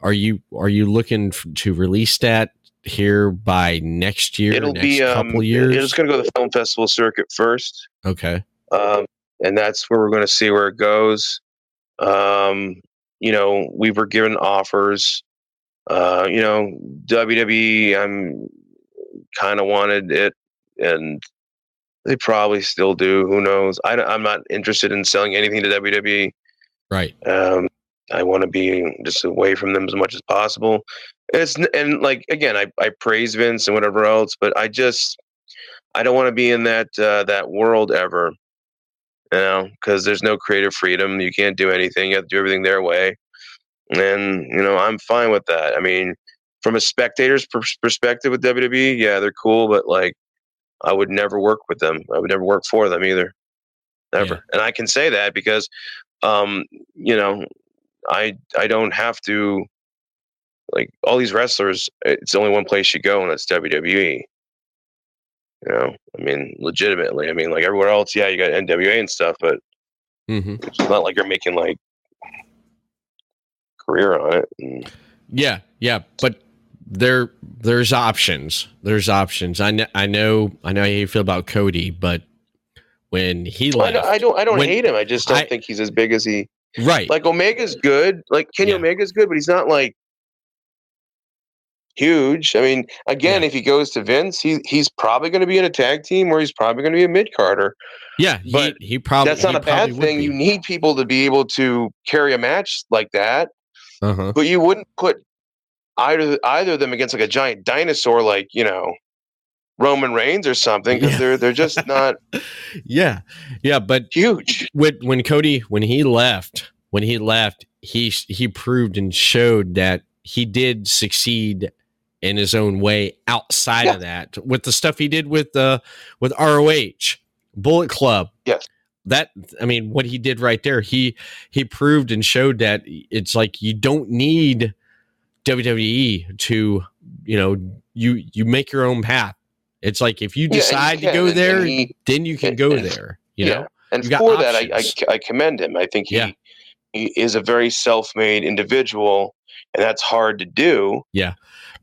Are you are you looking to release that here by next year? It'll next be um, couple years. It's going to go to the film festival circuit first. Okay. Um, and that's where we're going to see where it goes. Um, you know, we were given offers. Uh, you know, WWE. I'm kind of wanted it, and they probably still do. Who knows? I, am not interested in selling anything to WWE. Right. Um, I want to be just away from them as much as possible. It's and like again, I, I praise Vince and whatever else, but I just I don't want to be in that uh, that world ever. You know, because there's no creative freedom. You can't do anything. You have to do everything their way, and you know I'm fine with that. I mean, from a spectator's perspective with WWE, yeah, they're cool, but like I would never work with them. I would never work for them either. Never. Yeah. And I can say that because um, you know, I I don't have to like all these wrestlers, it's only one place you go and that's WWE. You know, I mean, legitimately. I mean, like everywhere else, yeah, you got NWA and stuff, but mm-hmm. it's not like you're making like career on it. And, yeah, yeah, but there there's options. There's options. I know I know I know how you feel about Cody, but when he left, I don't I don't, I don't when, hate him. I just don't I, think he's as big as he. Right. Like Omega's good. Like Kenny yeah. Omega's good, but he's not like huge. I mean, again, yeah. if he goes to Vince, he he's probably going to be in a tag team, or he's probably going to be a mid carder. Yeah, but he, he probably that's not a bad thing. You need people to be able to carry a match like that. Uh-huh. But you wouldn't put either either of them against like a giant dinosaur, like you know, Roman Reigns or something because Yeah. they're they're just not Yeah, yeah, but huge. when when Cody when he left when he left he he proved and showed that he did succeed in his own way outside of that with the stuff he did with uh with ROH Bullet Club Yes. that I mean what he did right there he he proved and showed that it's like you don't need WWE to you know you you make your own path it's like if you Yeah, you decide to go there he- then you can and- go and- there you yeah. know And You for that, I, I. I commend him. I think he Yeah. he is a very self-made individual, and that's hard to do. Yeah.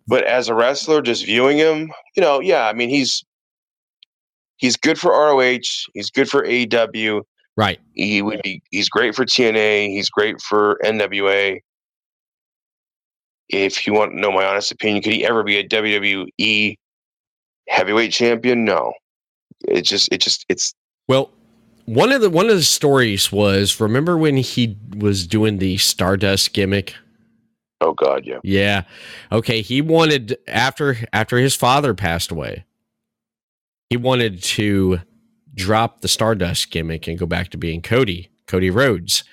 But as a wrestler, just viewing him, you know, yeah, I mean, he's he's good for ROH. He's good for AEW. right He would be. He's great for TNA. He's great for NWA. If you want to know my honest opinion, could he ever be a WWE heavyweight champion? No. It just, it just, it's Well, one of the one of the stories was remember when he was doing the Stardust gimmick? Oh god, yeah. Yeah. Okay, he wanted after after his father passed away. He wanted to drop the Stardust gimmick and go back to being Cody, Cody Rhodes.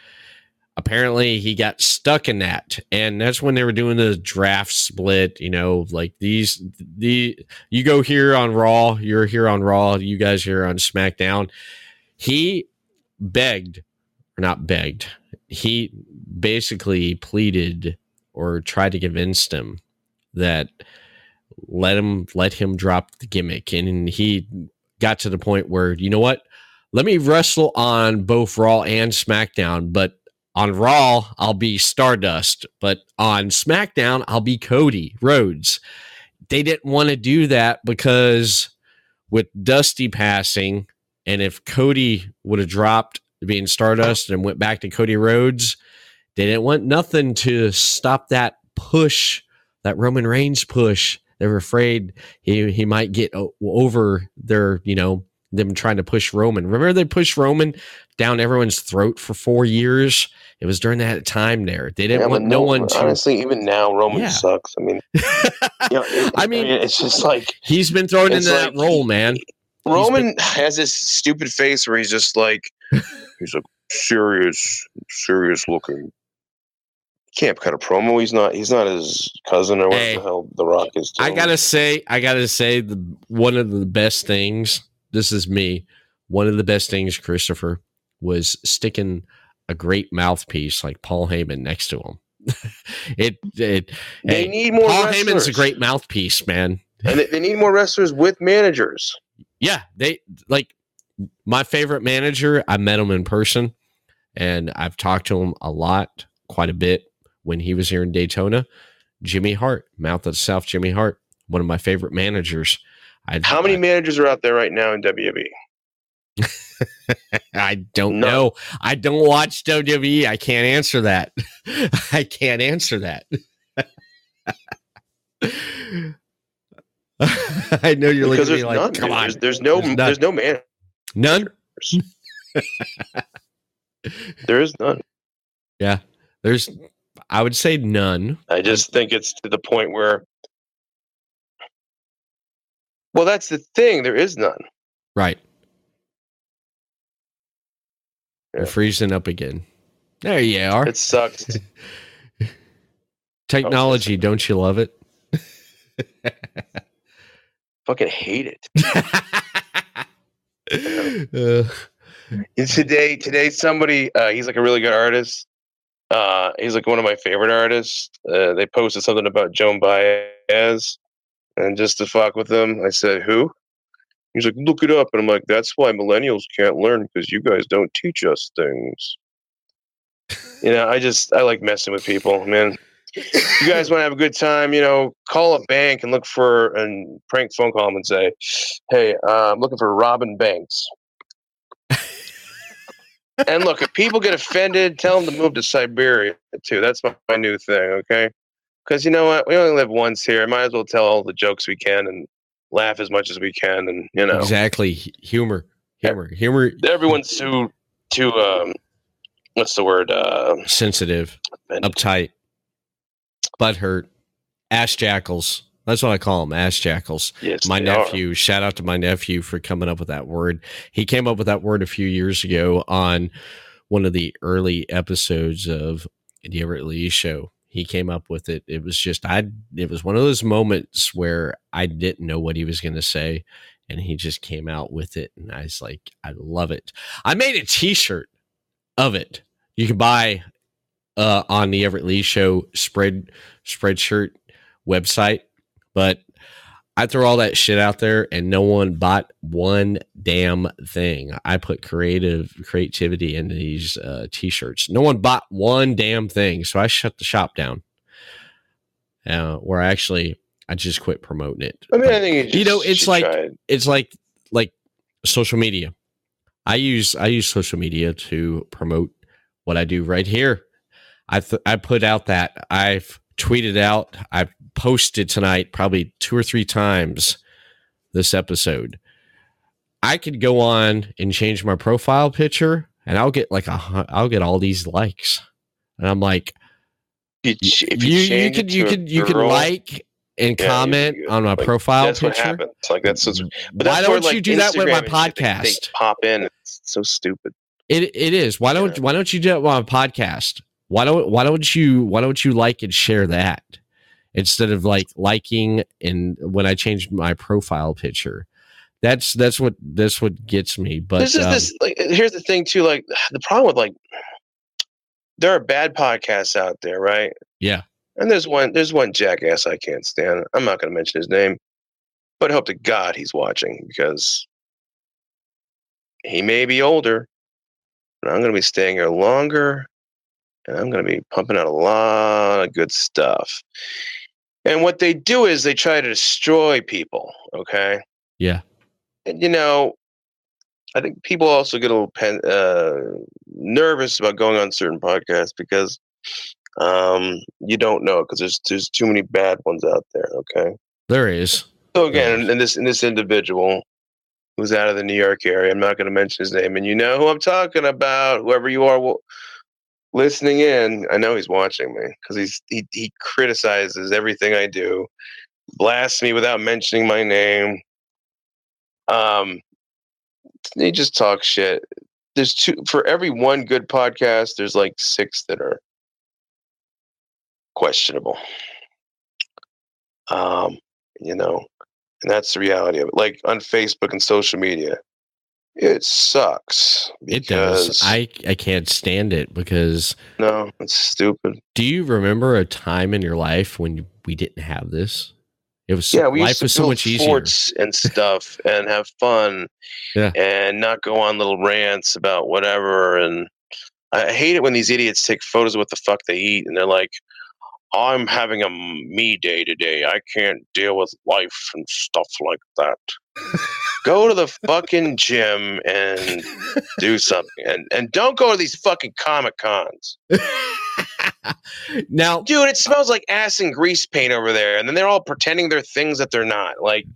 Apparently, he got stuck in that, and that's when they were doing the draft split. You know, like these, the you go here on Raw, you're here on Raw, you guys here on SmackDown. He begged, or not begged, he basically pleaded or tried to convince him that let him let him drop the gimmick. And he got to the point where you know what? Let me wrestle on both raw and smackdown but on raw i'll be stardust but on smackdown i'll be cody rhodes. They didn't want to do that because with dusty passing and if cody would have dropped being stardust and went back to cody rhodes they didn't want nothing to stop that push, that Roman Reigns push. They were afraid he he might get o- over their, you know, them trying to push Roman. Remember they pushed Roman down everyone's throat for four years. It was during that time there. They didn't Yeah, want but no one to. Honestly, even now, Roman Yeah. sucks. I mean, you know, it- I mean, it's just like He's been thrown into like that role, man. Roman has this stupid face where he's just like, he's a serious, serious looking. Can't cut a promo. He's not. He's not his cousin or what Hey, the hell The Rock is. to I gotta say, I gotta say, the one of the best things. This is me. One of the best things, Christopher, was sticking a great mouthpiece like Paul Heyman next to him. it it They hey, need more. Paul wrestlers. Heyman's a great mouthpiece, man. and they, they need more wrestlers with managers. Yeah, they like my favorite manager. I met him in person, and I've talked to him a lot, quite a bit when he was here in Daytona. Jimmy Hart, Mouth of the South, Jimmy Hart, one of my favorite managers. I, How many I, managers are out there right now in WWE? I don't None. know. I don't watch WWE. I can't answer that. I can't answer that. I know you're because looking at me there's like, none. come on, There's, there's no. There's There's, no man. none. There is none. Yeah, there's, I would say none. I just think it's to the point where. Well, that's the thing. There is none. Right. You're freezing up again. There you are. It sucks. Technology, don't you love it? Fucking hate it. Uh, And today, today somebody, uh, he's like a really good artist. Uh, he's like one of my favorite artists. Uh, they posted something about Joan Baez, and just to fuck with them, I said, "Who?" He's like, "Look it up," and I'm like, "That's why millennials can't learn because you guys don't teach us things." You know, I just I like messing with people, man. You guys want to have a good time, you know, call a bank and look for and prank phone call them and say, "Hey, uh, I'm looking for Robin Banks." And look, if people get offended, tell them to move to Siberia too. That's my, my new thing, okay? Because you know what, we only live once here. I Might as well tell all the jokes we can and laugh as much as we can, and you know, Exactly. Hu- Humor. Humor. Humor. everyone's too too um, what's the word? Uh, Sensitive. And- Uptight. Butt hurt. Ass jackals. That's what I call them, ass jackals. Yes, my they are. nephew, shout out to my nephew for coming up with that word. He came up with that word a few years ago on one of the early episodes of the Everett Lee show. He came up with it. It was just I it was one of those moments where I didn't know what he was going to say and he just came out with it and I was like I love it. I made a t-shirt of it. You can buy uh on the Everett Lee show spread spreadshirt website, but I throw all that shit out there and no one bought one damn thing. I put creative creativity into these uh, t-shirts. No one bought one damn thing, so I shut the shop down. Uh, where I actually I just quit promoting it. I mean, But I think you, just you know, it's like- it. it's like like social media. I use I use social media to promote what I do right here. I th- I put out that I've tweeted out, I've posted tonight probably two or three times this episode. I could go on and change my profile picture and I'll get like a I'll get all these likes. And I'm like If you, if you could you could you could like and Yeah, comment you- on my like, profile That's what picture. happens. Like that's what's, but Why that's don't you do that with my Instagram they- They, podcast? pop in. It's so stupid. It it is. Why don't Yeah. why don't you do it on a podcast? Why don't why don't you why don't you like and share that instead of like liking and when I changed my profile picture? That's that's what that's what gets me. But this is um, this. Like, here's the thing too. Like the problem with like there are bad podcasts out there, right? Yeah. And there's one. There's one jackass I can't stand. I'm not going to mention his name, but I hope to God he's watching because he may be older, but I'm going to be staying here longer, and I'm going to be pumping out a lot of good stuff. And what they do is they try to destroy people. Okay yeah and you know, I think people also get a little pen, uh, nervous about going on certain podcasts because um, you don't know because there's there's too many bad ones out there. Okay, there is. so again, and this and this individual who's out of the New York area, I'm not going to mention his name, and you know who I'm talking about. Whoever you are, will, listening in, I know he's watching me because he's he he criticizes everything I do, blasts me without mentioning my name. Um, they just talk shit. There's two for every one good podcast. There's like six that are questionable. Um, you know, and that's the reality of it. Like on Facebook and social media, it sucks. It does. I I can't stand it because no, it's stupid. do you remember a time in your life when we didn't have this? It was Yeah, we life used to was so much easier. and stuff and have fun. Yeah. And not go on little rants about whatever. And I hate it when these idiots take photos of what the fuck they eat and they're like, I'm having a me day today. I can't deal with life and stuff like that. go to the fucking gym and do something. And and don't go to these fucking comic cons. now dude, it smells like ass and grease paint over there. And then they're all pretending they're things that they're not. Like,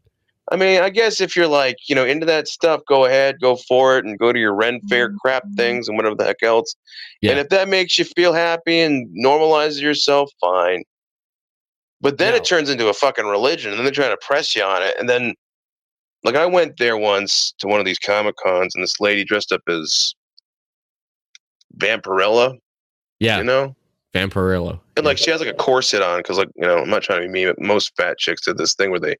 I mean, I guess if you're like, you know, into that stuff, go ahead, go for it, and go to your Ren Fair crap things and whatever the heck else. Yeah. And if that makes you feel happy and normalizes yourself, fine. But then No. it turns into a fucking religion, and then they're trying to press you on it. And then, like, I went there once to one of these comic cons, and this lady dressed up as Vampirella, yeah, you know? Vampirillo. And like she has like a corset on because like you know I'm not trying to be mean, but most fat chicks do this thing where they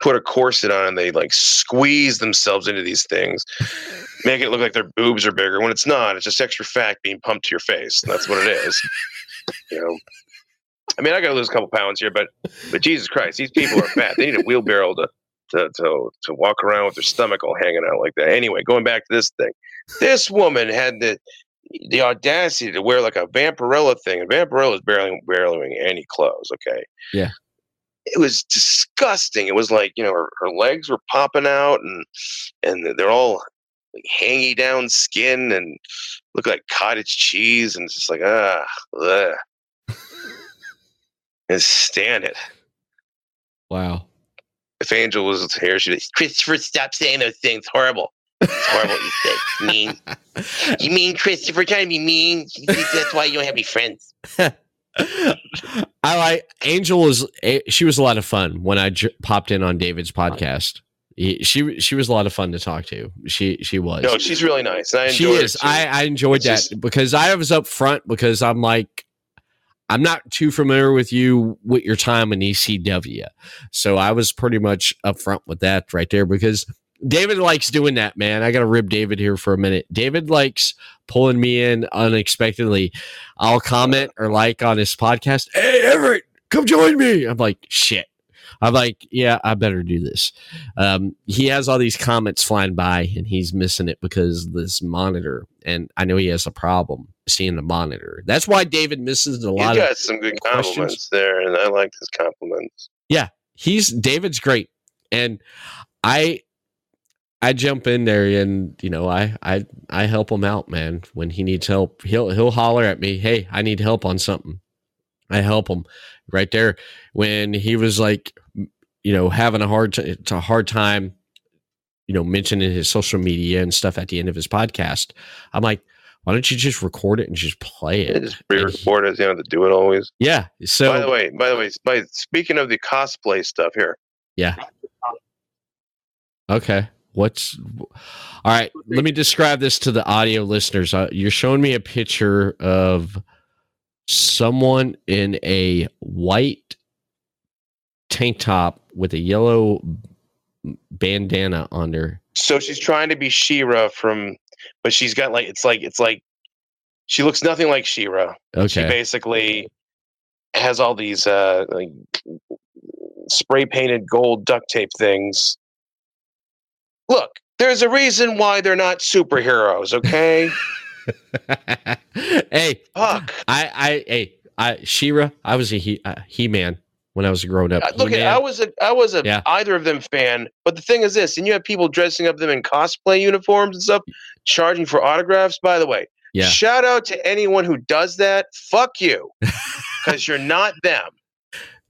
put a corset on and they like squeeze themselves into these things, make it look like their boobs are bigger when it's not. It's just extra fat being pumped to your face. That's what it is. you know. I mean, I got to lose a couple pounds here, but but Jesus Christ, these people are fat. They need a wheelbarrow to to to to walk around with their stomach all hanging out like that. Anyway, going back to this thing, this woman had the the audacity to wear like a Vampirella thing, and Vampirella is barely barely wearing any clothes. Okay. Yeah. It was disgusting. It was like you know her, her legs were popping out, and and they're all like hangy down skin and look like cottage cheese, and it's just like ah, ugh. and stand it. Wow. If Angel was here, she'd be, Christopher, stop saying those things. Horrible. It's horrible. You said mean. You mean Christopher trying to be mean? That's why you don't have any friends. I like Angel was eh, she was a lot of fun when I j- popped in on David's podcast. He, she she was a lot of fun to talk to. She she was. No, she's really nice. I she is. I I enjoyed It's that just- because I was up front because I'm like I'm not too familiar with you with your time in ECW, so I was pretty much up front with that right there because David likes doing that, man. I got to rib David here for a minute. David likes pulling me in unexpectedly. I'll comment or like on his podcast. Hey, Everett, come join me. I'm like, shit. I'm like, yeah, I better do this. Um, he has all these comments flying by and he's missing it because this monitor. And I know he has a problem seeing the monitor. That's why David misses a He's lot of got some good questions. compliments there, and I like his compliments. Yeah, he's David's great, and I I jump in there and you know I I I help him out, man. When he needs help, he'll he'll holler at me, "Hey, I need help on something." I help him right there. When he was like, you know, having a hard t- it's a hard time, you know, mentioning his social media and stuff at the end of his podcast, I'm like, why don't you just record it and just play Yeah, it? just pre-record it. You know, to do it always. Yeah. So by the way, by the way, by speaking of the cosplay stuff here, Yeah. Okay. What's all right? Let me describe this to the audio listeners. Uh, you're showing me a picture of someone in a white tank top with a yellow bandana on there. so she's trying to be She-Ra from, but she's got like it's like it's like she looks nothing like She-Ra. She basically has all these uh like spray painted gold duct tape things. Look, there's a reason why they're not superheroes, okay? hey, Fuck. I, I, hey, I, She-Ra. I was a he, uh, he man when I was growing up. Look, He-Man. I was a I was a Yeah. either of them fan, but the thing is this, and you have people dressing up them in cosplay uniforms and stuff, charging for autographs. By the way, Yeah. shout out to anyone who does that. Fuck you, because you're not them,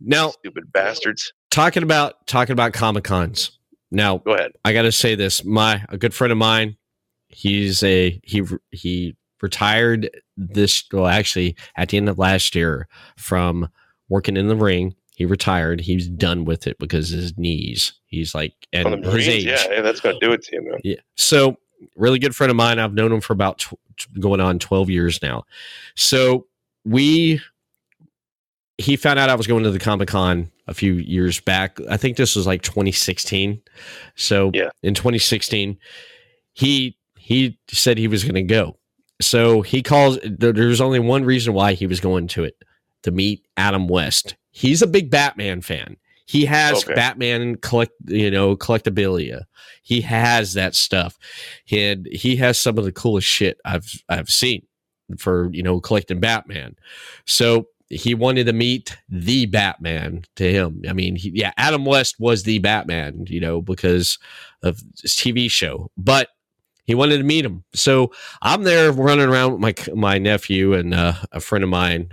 now stupid bastards. talking about talking about comic cons. Now Go ahead. I got to say this. My a good friend of mine, he's a he he retired this well actually at the end of last year from working in the ring. He retired. He's done with it because his knees. He's like and his Marines, age. yeah, yeah, that's gonna do it to you, man. Yeah. So, really good friend of mine. I've known him for about tw- going on 12 years now. So, we, he found out I was going to the Comic Con a few years back. I think this was like 2016. So, Yeah. in 2016, he, he said he was going to go. So he calls, there- there's only one reason why he was going to it to meet Adam West. He's a big Batman fan. He has Okay. Batman collect, you know, collectabilia. He has that stuff. And he has some of the coolest shit I've I've seen for, you know, collecting Batman. So he wanted to meet the Batman to him. I mean, he, yeah, Adam West was the Batman, you know, because of his TV show. But he wanted to meet him. So I'm there running around with my my nephew and uh, a friend of mine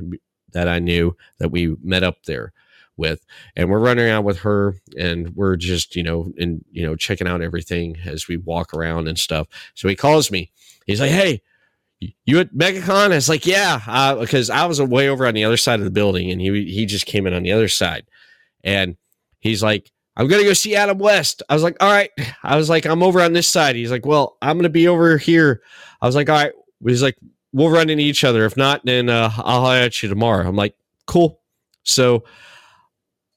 that I knew that we met up there with, and we're running around with her, and we're just you know and you know checking out everything as we walk around and stuff. So he calls me. He's like, "Hey." You at MegaCon? It's like, yeah, uh, because I was way over on the other side of the building, and he he just came in on the other side, and he's like, I'm gonna go see Adam West. I was like, all right. I was like, I'm over on this side. He's like, well, I'm gonna be over here. I was like, all right. He's like, we'll run into each other. If not, then uh, I'll holler at you tomorrow. I'm like, cool. So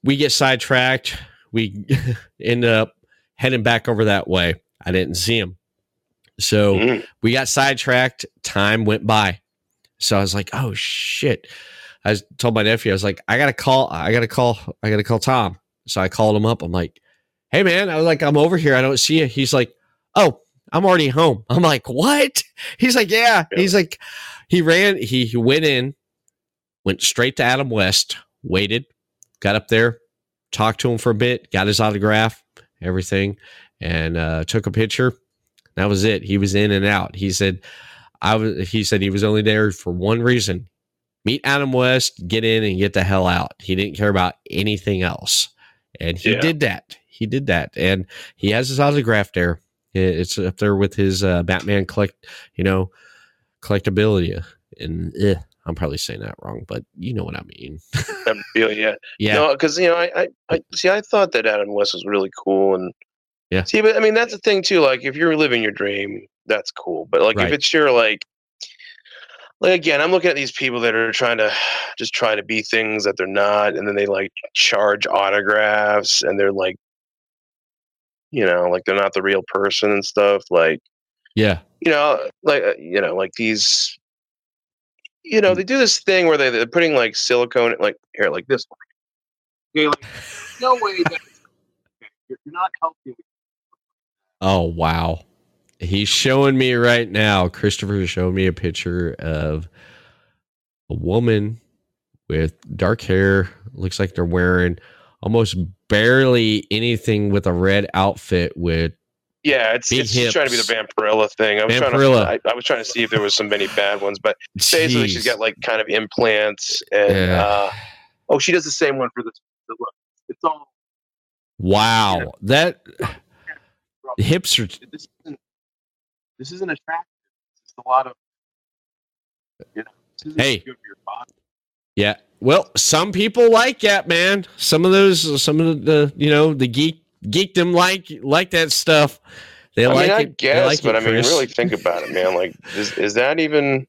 we get sidetracked. We end up heading back over that way. I didn't see him. So Mm. we got sidetracked. Time went by. So I was like, oh shit. I told my nephew, I was like, I gotta call, I gotta call, I gotta call Tom. So I called him up. I'm like, hey man, I was like, I'm over here. I don't see you. He's like, oh, I'm already home. I'm like, what? He's like, yeah. Yeah. He's like, he ran, he, he went in, went straight to Adam West, waited, got up there, talked to him for a bit, got his autograph, everything, and uh, took a picture. That was it. He was in and out. He said, I was, he said he was only there for one reason meet Adam West, get in and get the hell out. He didn't care about anything else. And he Yeah. did that. He did that. And he has his autograph there. It's up there with his uh, Batman collect, you know, collectability. and eh, I'm probably saying that wrong, but you know what I mean. yeah. Yeah, No, because you know, I, I, I see. I thought that Adam West was really cool, and Yeah. See, but I mean, that's the thing too. Like, if you're living your dream, that's cool. But like, Right. if it's your like, like again, I'm looking at these people that are trying to just try to be things that they're not, and then they like charge autographs, and they're like, you know, like they're not the real person and stuff. Like, yeah, you know, like uh, you know, like these, you know, they do this thing where they, they're putting like silicone, like here, like this. Okay, like, no way that you're you're not helping. Oh wow. He's showing me right now. Christopher showed me a picture of a woman with dark hair. Looks like they're wearing almost barely anything with a red outfit with Yeah, it's it's just trying to be the hips. Vampirella thing. I was Vampirella. trying to, I, I was trying to see if there was some many bad ones, but basically she's got like kind of implants and Yeah. uh, oh, she does the same one for the, the look. It's all wow. That hips are this isn't this isn't attractive. It's a lot of you know. This isn't Hey. Yeah. Well, some people like that, man. Some of those, some of the, you know, the geek geekdom like like that stuff. They I like mean, I it. guess, like but it, I mean, really think about it, man. Like, is is that even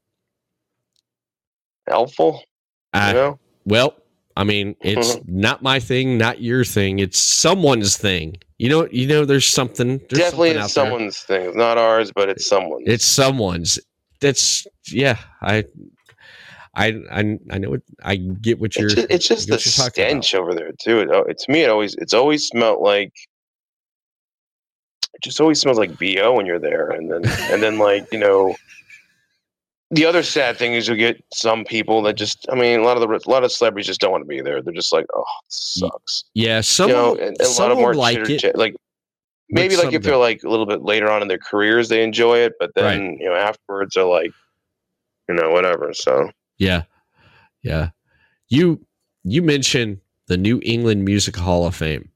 helpful? I- you know? well, I mean, it's Mm-hmm. not my thing, not your thing. It's someone's thing. You know, you know, there's something. There's Definitely, something it's out there. someone's thing. It's not ours, but it's someone's. It's someone's. That's yeah. I, I, I, I know. What, I get what you're. It's just, it's just the what you're about. stench over there too. It, it, to me, it always it's always smelled like it just always smells like bo when you're there, and then and then like you know. The other sad thing is you get some people that just I mean a lot of the a lot of celebrities just don't want to be there. They're just like oh it sucks. Yeah, some you know, and, and a lot of more like it. like maybe like if they're like a little bit later on in their careers they enjoy it, but then you know afterwards they're like you know whatever. So Yeah. Yeah. You you mentioned the New England Music Hall of Fame.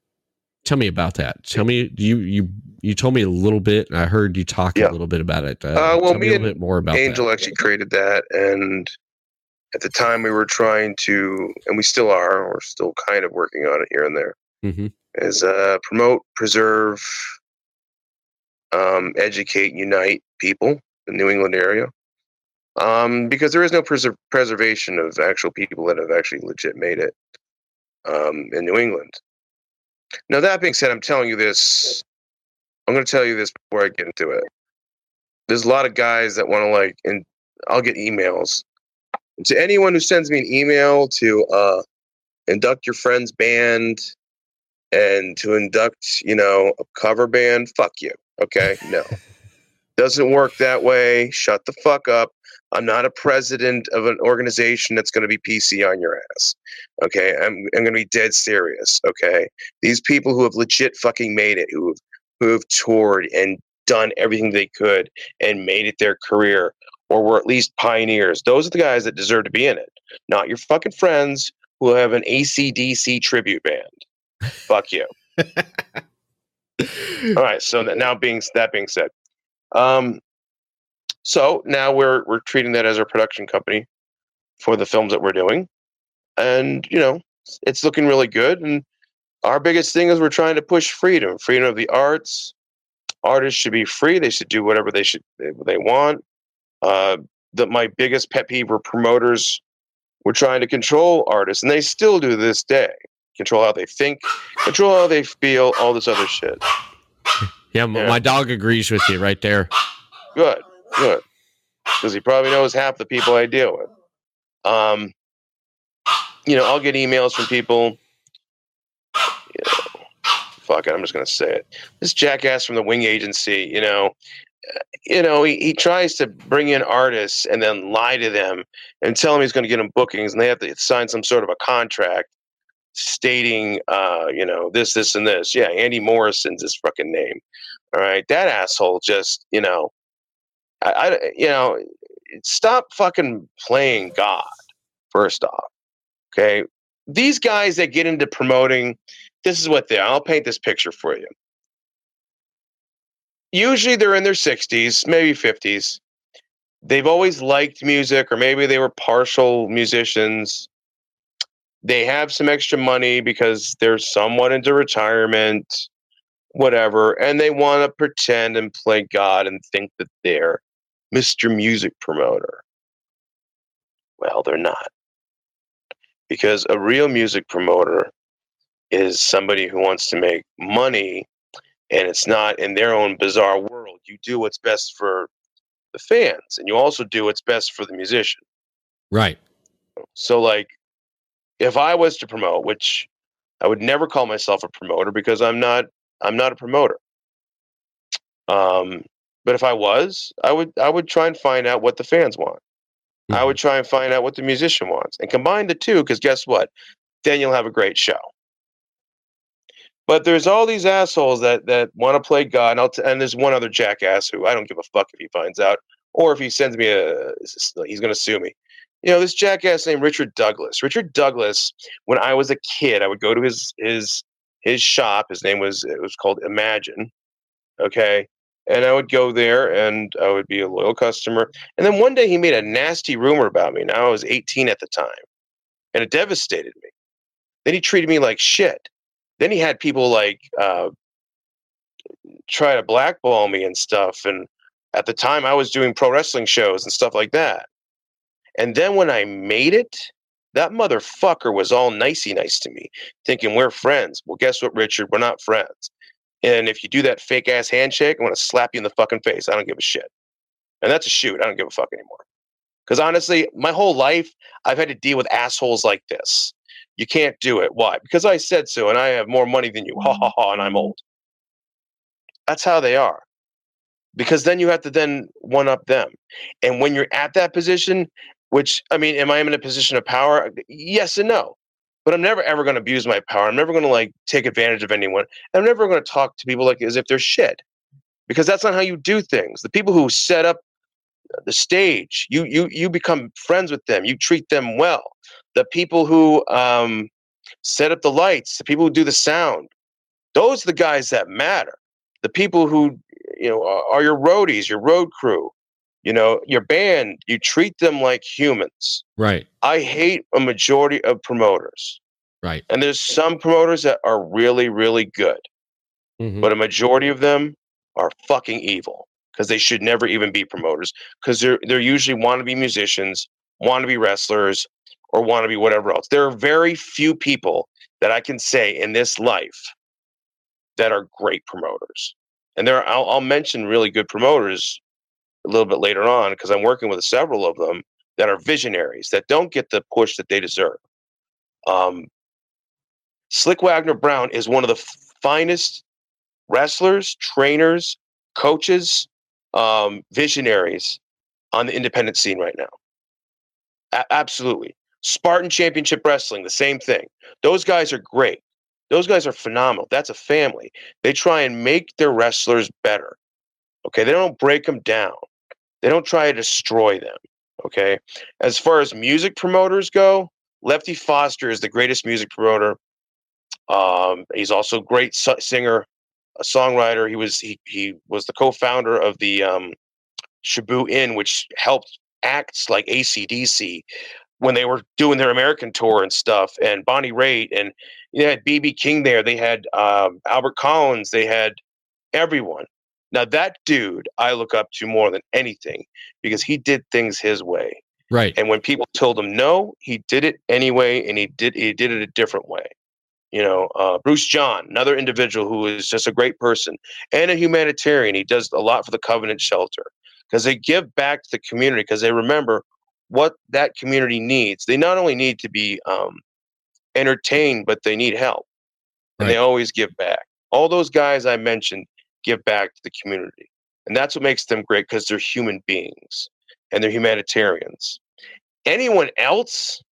Tell me about that. Tell me you you you told me a little bit and I heard you talk Yeah. a little bit about it. Uh, Uh, well, tell me me a little bit more about Angel that. actually created that, and at the time we were trying to, and we still are, we're still kind of working on it here and there, Mhm. is uh, promote, preserve, um, educate, unite people in the New England area. Um, because there is no preser- preservation of actual people that have actually legit made it um, in New England. Now, that being said, I'm telling you this, I'm going to tell you this before I get into it. There's a lot of guys that want to like, and I'll get emails. To anyone who sends me an email to uh, induct your friend's band and to induct, you know, a cover band, fuck you. Okay, no, doesn't work that way. Shut the fuck up. I'm not a president of an organization that's going to be PC on your ass. Okay, I'm I'm going to be dead serious. Okay, these people who have legit fucking made it, who have who have toured and done everything they could and made it their career, or were at least pioneers. Those are the guys that deserve to be in it, not your fucking friends who have an ACDC tribute band. Fuck you. All right. So that now being that being said, um, so now we're we're treating that as our production company for the films that we're doing, and you know it's looking really good. And our biggest thing is we're trying to push freedom, freedom of the arts. Artists should be free. They should do whatever they should they, want. Uh, that my biggest pet peeve were promoters were trying to control artists, and they still do this day. Control how they think, control how they feel, all this other shit. Yeah, Yeah. my dog agrees with you right there. Good, good. Because he probably knows half the people I deal with. Um, you know, I'll get emails from people. You know, fuck it, I'm just gonna say it. This jackass from the Wing Agency, you know, uh, you know, he, he tries to bring in artists and then lie to them and tell them he's going to get them bookings, and they have to sign some sort of a contract stating, uh, you know, this, this, and this. Yeah, Andy Morrison's his fucking name. All right, that asshole just, you know, I, I you know, stop fucking playing God. First off, okay, these guys that get into promoting, this is what they. I'll paint this picture for you. Usually, they're in their sixties, maybe fifties. they've always liked music, or maybe they were partial musicians. They have some extra money because they're somewhat into retirement, whatever, and they want to pretend and play God and think that they're Mr. Music Promoter. Well, they're not. Because a real music promoter is somebody who wants to make money and it's not in their own bizarre world. You do what's best for the fans and you also do what's best for the musician. Right. So like if I was to promote, which I would never call myself a promoter because I'm not I'm not a promoter. Um but if I was, I would I would try and find out what the fans want. I Mm-hmm. would try and find out what the musician wants and combine the two because guess what? Then you'll have a great show. But there's all these assholes that that want to play God, and, I'll t- and there's one other jackass who I don't give a fuck if he finds out or if he sends me a. He's going to sue me. You know this jackass named Richard Douglas. Richard Douglas. When I was a kid, I would go to his his his shop. His name was it was called Imagine. Okay, and I would go there and I would be a loyal customer. And then one day he made a nasty rumor about me. Now I was 18 at the time, and it devastated me. Then he treated me like shit. Then he had people like uh, try to blackball me and stuff. And at the time, I was doing pro wrestling shows and stuff like that. And then when I made it, that motherfucker was all nicey nice to me, thinking we're friends. Well, guess what, Richard? We're not friends. And if you do that fake ass handshake, I'm gonna slap you in the fucking face. I don't give a shit. And that's a shoot. I don't give a fuck anymore. Because honestly, my whole life, I've had to deal with assholes like this. You can't do it. Why? Because I said so, and I have more money than you. Ha ha ha, and I'm old. That's how they are. Because then you have to then one up them. And when you're at that position, which I mean, am I in a position of power? Yes and no. But I'm never ever going to abuse my power. I'm never going to like take advantage of anyone. I'm never going to talk to people like as if they're shit. Because that's not how you do things. The people who set up the stage, you you you become friends with them. You treat them well. The people who um, set up the lights, the people who do the sound, those are the guys that matter. The people who you know are, are your roadies, your road crew, you know, your band. You treat them like humans. Right. I hate a majority of promoters, Right. and there's some promoters that are really really good, Mhm. but a majority of them are fucking evil because they should never even be promoters because they're they're usually want to be musicians, want to be wrestlers, or want to be whatever else. There are very few people that I can say in this life that are great promoters, and there I'll, I'll mention really good promoters a little bit later on because I'm working with several of them that are visionaries that don't get the push that they deserve. Um, Slick Wagner Brown is one of the f- finest wrestlers, trainers, coaches, um, visionaries on the independent scene right now. A- absolutely. Spartan Championship Wrestling, the same thing. Those guys are great. Those guys are phenomenal. That's a family. They try and make their wrestlers better. Okay. They don't break them down, they don't try to destroy them. Okay. As far as music promoters go, Lefty Foster is the greatest music promoter. Um, he's also a great su- singer, a songwriter. He was he he was the co-founder of the um, Inn, which helped acts like ACDC when they were doing their American tour and stuff, and Bonnie Raitt, and they had BB King there. They had um, Albert Collins. They had everyone. Now that dude, I look up to more than anything because he did things his way. Right. And when people told him no, he did it anyway, and he did he did it a different way. You know, uh, Bruce John, another individual who is just a great person and a humanitarian. He does a lot for the Covenant Shelter because they give back to the community because they remember what that community needs. They not only need to be um, entertained, but they need help, and they always give back. All those guys I mentioned give back to the community, and that's what makes them great because they're human beings and they're humanitarians. Anyone else?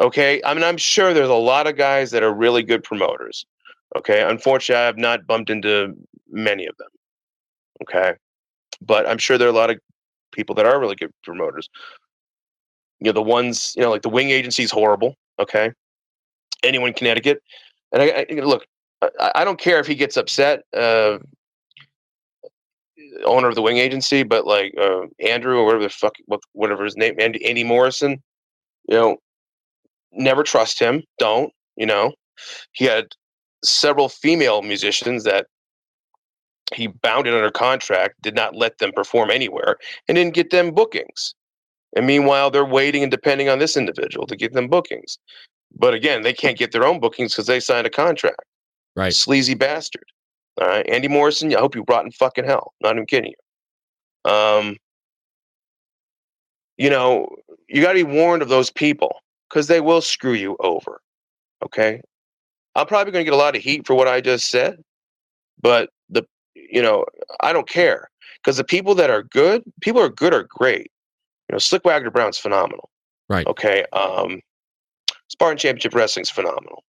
Okay, I mean, I'm sure there's a lot of guys that are really good promoters. Okay, unfortunately, I have not bumped into many of them. Okay, but I'm sure there are a lot of people that are really good promoters. You know, the ones you know, like the Wing Agency is horrible. Okay, anyone in Connecticut, and I, I look, I, don't care if he gets upset. Uh, owner of the wing agency, but like uh, Andrew or whatever the fuck, whatever his name, Andy, Andy Morrison, you know, never trust him. Don't, you know, he had several female musicians that he bounded under contract, did not let them perform anywhere, and didn't get them bookings. And meanwhile, they're waiting and depending on this individual to get them bookings. But again, they can't get their own bookings because they signed a contract. Right. Sleazy bastard. All right. Andy Morrison, I hope you rot in fucking hell. Not even kidding you. Um, you know, you got to be warned of those people because they will screw you over. Okay. I'm probably going to get a lot of heat for what I just said, but the, you know, I don't care because the people that are good, people are good are great. You know, Slick Wagner Brown's phenomenal. Right. Okay. Um, Spartan Championship Wrestling's phenomenal.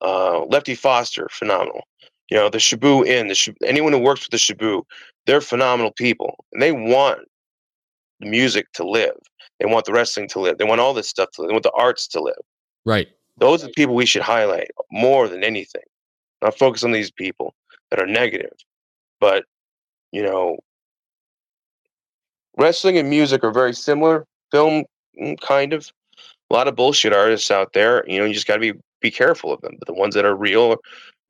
Uh, Lefty Foster, phenomenal. You know, the Shaboo Inn, the Shaboo, anyone who works with the Shaboo, they're phenomenal people, and they want the music to live. They want the wrestling to live. They want all this stuff to live. They want the arts to live. Right. Those are the people we should highlight more than anything. Not focus on these people that are negative. But, you know, wrestling and music are very similar. Film, mm, kind of. A lot of bullshit artists out there. You know, you just got to be be careful of them. But the ones that are real,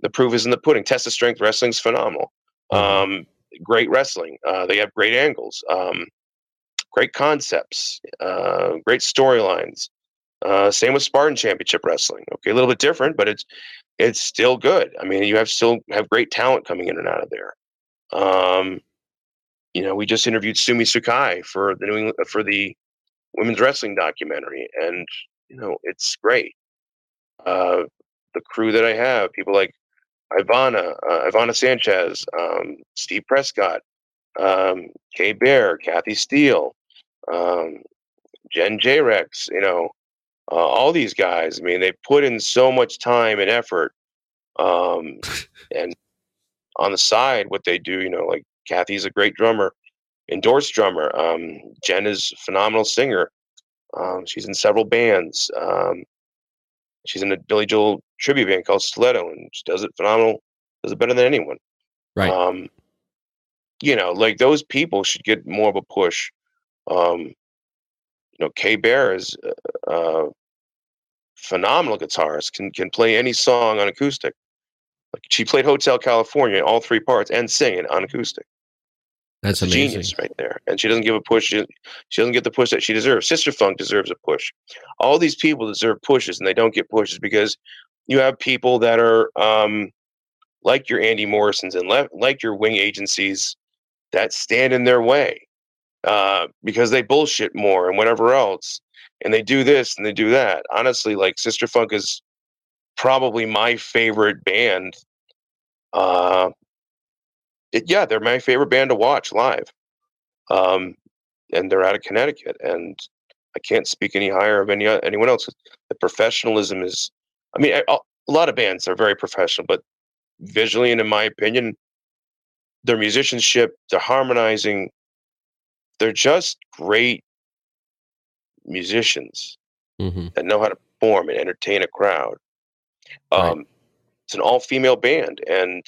the proof is in the pudding. Test of Strength Wrestling's phenomenal. Mm-hmm. Um, great wrestling. Uh, they have great angles. Um, great concepts. Uh, great storylines. Uh, same with Spartan Championship Wrestling. Okay, a little bit different, but it's it's still good. I mean, you have still have great talent coming in and out of there. Um, you know, we just interviewed Sumi Sakai for the New England, for the women's wrestling documentary, and you know, it's great. Uh, the crew that I have, people like Ivana, uh, Ivana Sanchez, um, Steve Prescott, um, Kay Bear, Kathy Steele, um, Jen J Rex, you know, uh, all these guys. I mean, they put in so much time and effort. Um, and on the side, what they do, you know, like Kathy's a great drummer, endorsed drummer. Um, Jen is phenomenal singer. Um, she's in several bands. Um, she's in a Billy Joel tribute band called Stiletto, and she does it phenomenal. Does it better than anyone. Right. Um, you know, like those people should get more of a push. Um, you know, Kay Bear is a uh, phenomenal guitarist. Can can play any song on acoustic. Like she played Hotel California, all three parts, and sing it on acoustic. That's a amazing. genius right there. And she doesn't give a push. She, she doesn't get the push that she deserves. Sister Funk deserves a push. All these people deserve pushes, and they don't get pushes because you have people that are um, like your Andy Morrisons and le- like your wing agencies that stand in their way uh, because they bullshit more and whatever else. And they do this and they do that. Honestly, like Sister Funk is probably my favorite band. Uh, it, yeah, they're my favorite band to watch live. Um, and they're out of Connecticut, and I can't speak any higher of any anyone else. The professionalism is, I mean, a, a lot of bands are very professional, but visually and in my opinion, their musicianship, their harmonizing, they're just great musicians hmm that know how to perform and entertain a crowd. Right. Um, It's an all female band, and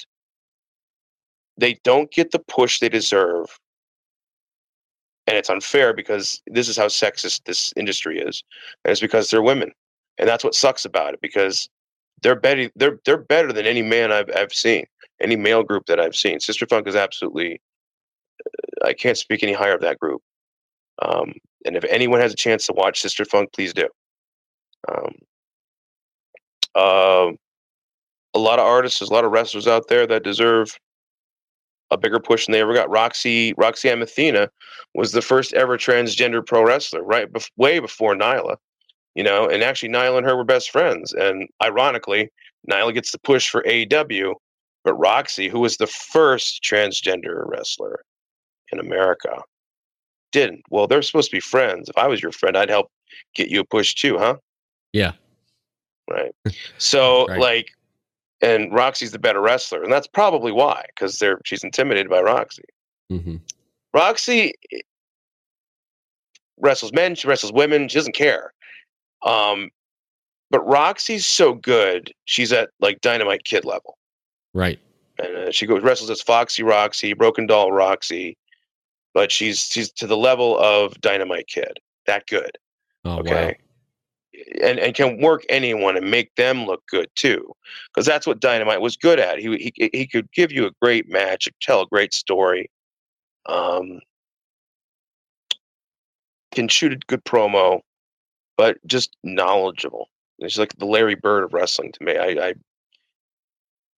they don't get the push they deserve. And it's unfair because this is how sexist this industry is, and it's because they're women, and that's what sucks about it. Because they're better, they're they're better than any man I've I've seen, any male group that I've seen. Sister Funk is absolutely. I can't speak any higher of that group. Um, and if anyone has a chance to watch Sister Funk, please do. Um, uh, a lot of artists, a lot of wrestlers out there that deserve a bigger push than they ever got. Roxy Roxy Amathena was the first ever transgender pro wrestler, right? Bef- way before Nyla, you know. And actually, Nyla and her were best friends. And ironically, Nyla gets the push for AEW, but Roxy, who was the first transgender wrestler in America, didn't. Well, they're supposed to be friends. If I was your friend, I'd help get you a push too, huh? Yeah. Right. So Right. like, and Roxy's the better wrestler, and that's probably why, because they're she's intimidated by Roxy. hmm Roxy wrestles men, she wrestles women, she doesn't care. Um, but Roxy's so good, she's at like Dynamite Kid level. Right. and uh, she goes wrestles as Foxy Roxy, Broken Doll Roxy, but she's she's to the level of Dynamite Kid. That good. Oh, okay. And and can work anyone and make them look good too, because that's what Dynamite was good at. He he he could give you a great match, tell a great story, um, can shoot a good promo, but just knowledgeable. She's like the Larry Bird of wrestling to me. I, I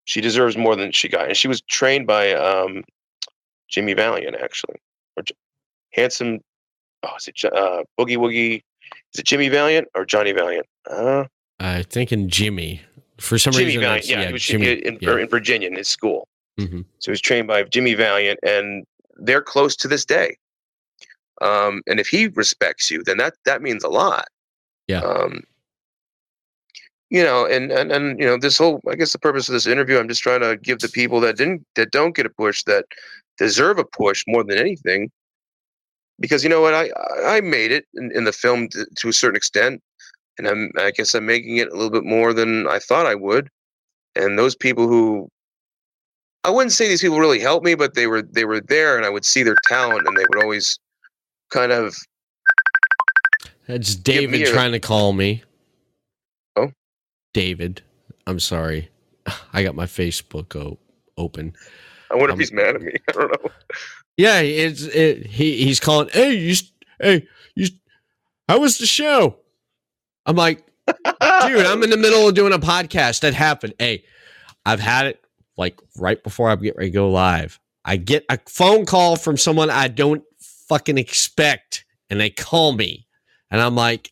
she deserves more than she got, and she was trained by um, Jimmy Valiant actually, or handsome. Oh, is it uh, Boogie Woogie? Is it Jimmy Valiant or Johnny Valiant? Uh, I thinking Jimmy. For some Jimmy reason, Valiant. that's- Yeah, he was Jimmy. in, yeah. in Virginia in his school. Mhm. So he was trained by Jimmy Valiant, and they're close to this day. Um, and if he respects you, then that that means a lot. Yeah. Um, you know, and, and and you know, this whole I guess the purpose of this interview, I'm just trying to give the people that didn't that don't get a push that deserve a push more than anything. Because you know what, I I made it in, in the film to, to a certain extent, and I'm I guess I'm making it a little bit more than I thought I would. And those people who I wouldn't say these people really helped me, but they were they were there, and I would see their talent, and they would always kind of That's me David trying to call me. Oh? David. I'm sorry. I got my Facebook o- open. I wonder Um, if he's mad at me. I don't know. Yeah, it's it, he he's calling. Hey, you, hey, you, how was the show? I'm like, dude, I'm in the middle of doing a podcast. That happened. Hey, I've had it like right before I get ready to go live. I get a phone call from someone I don't fucking expect, and they call me, and I'm like,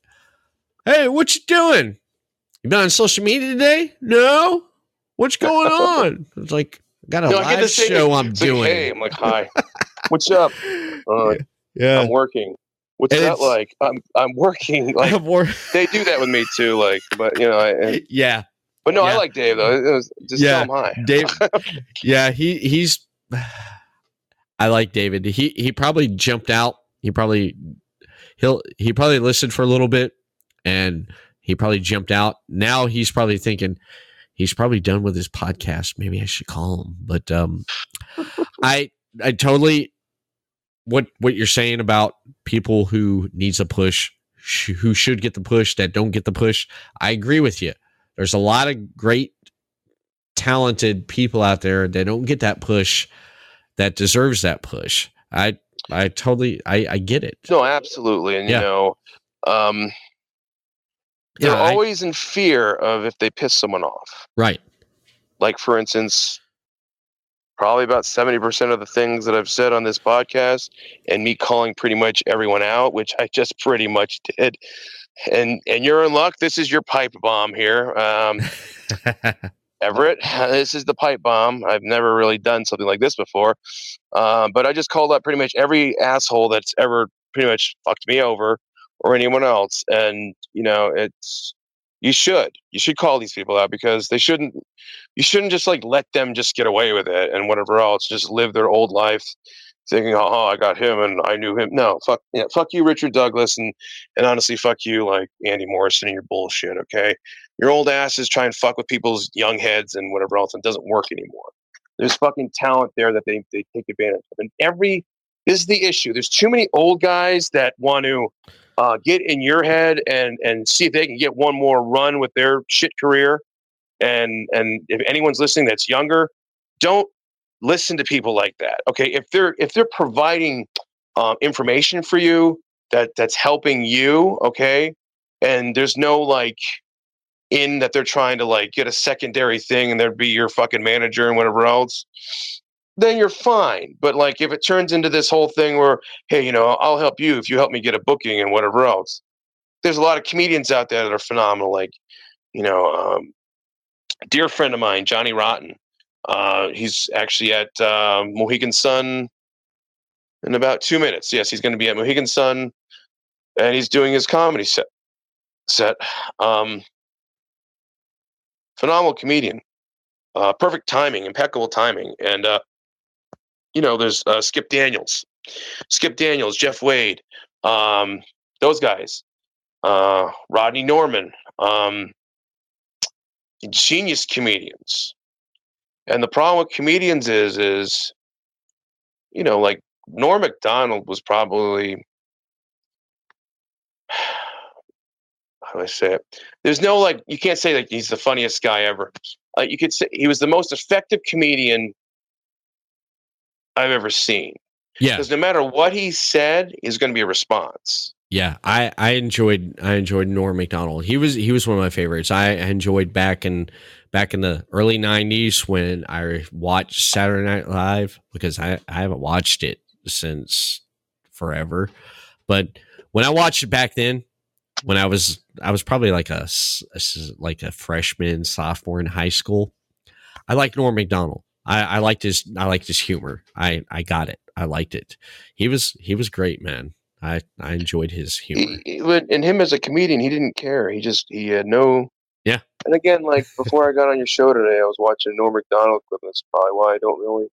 "Hey, what you doing? You been on social media today? No, what's going on?" It's like, I got a No, live show I'm It's like, doing. hey, I'm like, hi. What's up? Uh, yeah, I'm working. What's And that like? I'm I'm working. Like have more. they do that with me too. Like, but you know, I, and- yeah, but no, I like Dave though. It was, just Yeah. tell him hi. Dave. yeah, he he's. I like David. He he probably jumped out. He probably he'll he probably listened for a little bit, and he probably jumped out. Now he's probably thinking he's probably done with his podcast. Maybe I should call him. But um, I I totally what what you're saying about people who needs a push, sh- who should get the push that don't get the push. I agree with you. There's a lot of great talented people out there that don't get that push that deserves that push. I I totally I I get it. No, absolutely. And Yeah. you know, um, they're Yeah, I- always in fear of if they piss someone off. Right. Like for instance, probably about 70% of the things that I've said on this podcast and me calling pretty much everyone out, which I just pretty much did. And and you're in luck. This is your pipe bomb here. Um, Everett, this is the pipe bomb. I've never really done something like this before. Uh, but I just called out pretty much every asshole that's ever pretty much fucked me over or anyone else. And, you know, it's, you should, you should call these people out because they shouldn't, you shouldn't just like let them just get away with it and whatever else, just live their old life thinking, oh, I got him and I knew him. No, fuck, yeah, fuck you, Richard Douglas. And, and honestly, fuck you, like Andy Morrison and your bullshit. Okay your old asses try and fuck with people's young heads and whatever else. and doesn't work anymore. There's fucking talent there that they, they take advantage of. And every, this is the issue. There's too many old guys that want to uh, get in your head and, and see if they can get one more run with their shit career. And, and if anyone's listening that's younger, don't listen to people like that. Okay. If they're, if they're providing um, information for you that that's helping you, okay. And there's no like, in that they're trying to like get a secondary thing and there'd be your fucking manager and whatever else, then you're fine. But like if it turns into this whole thing where, hey, you know, I'll help you if you help me get a booking and whatever else. There's a lot of comedians out there that are phenomenal. Like, you know, um, a dear friend of mine, Johnny Rotten. Uh, he's actually at uh, Mohegan Sun in about two minutes. Yes, he's going to be at Mohegan Sun, and he's doing his comedy set. Set. Um, phenomenal comedian. Uh, perfect timing, impeccable timing. And, uh, you know, there's uh, Skip Daniels, Skip Daniels, Jeff Wade, um, those guys, uh, Rodney Norman, um, genius comedians. And the problem with comedians is, is, you know, like Norm Macdonald was probably, how do I say it? There's no like, you can't say that he's the funniest guy ever. You could say he was the most effective comedian I've ever seen. Yeah. Because no matter what he said, is going to be a response. Yeah, I, I enjoyed I enjoyed Norm Macdonald. He was he was one of my favorites. I enjoyed back in back in the early '90s when I watched Saturday Night Live because I I haven't watched it since forever, but when I watched it back then, when I was I was probably like a like a freshman sophomore in high school, I liked Norm Macdonald. I, I liked his I liked his humor. I I got it. I liked it. He was he was great, man. I I enjoyed his humor. He, he, and him as a comedian, he didn't care. He just he had no. Yeah. And again, like before I got on your show today, I was watching Norm Macdonald clip. That's probably why I don't really.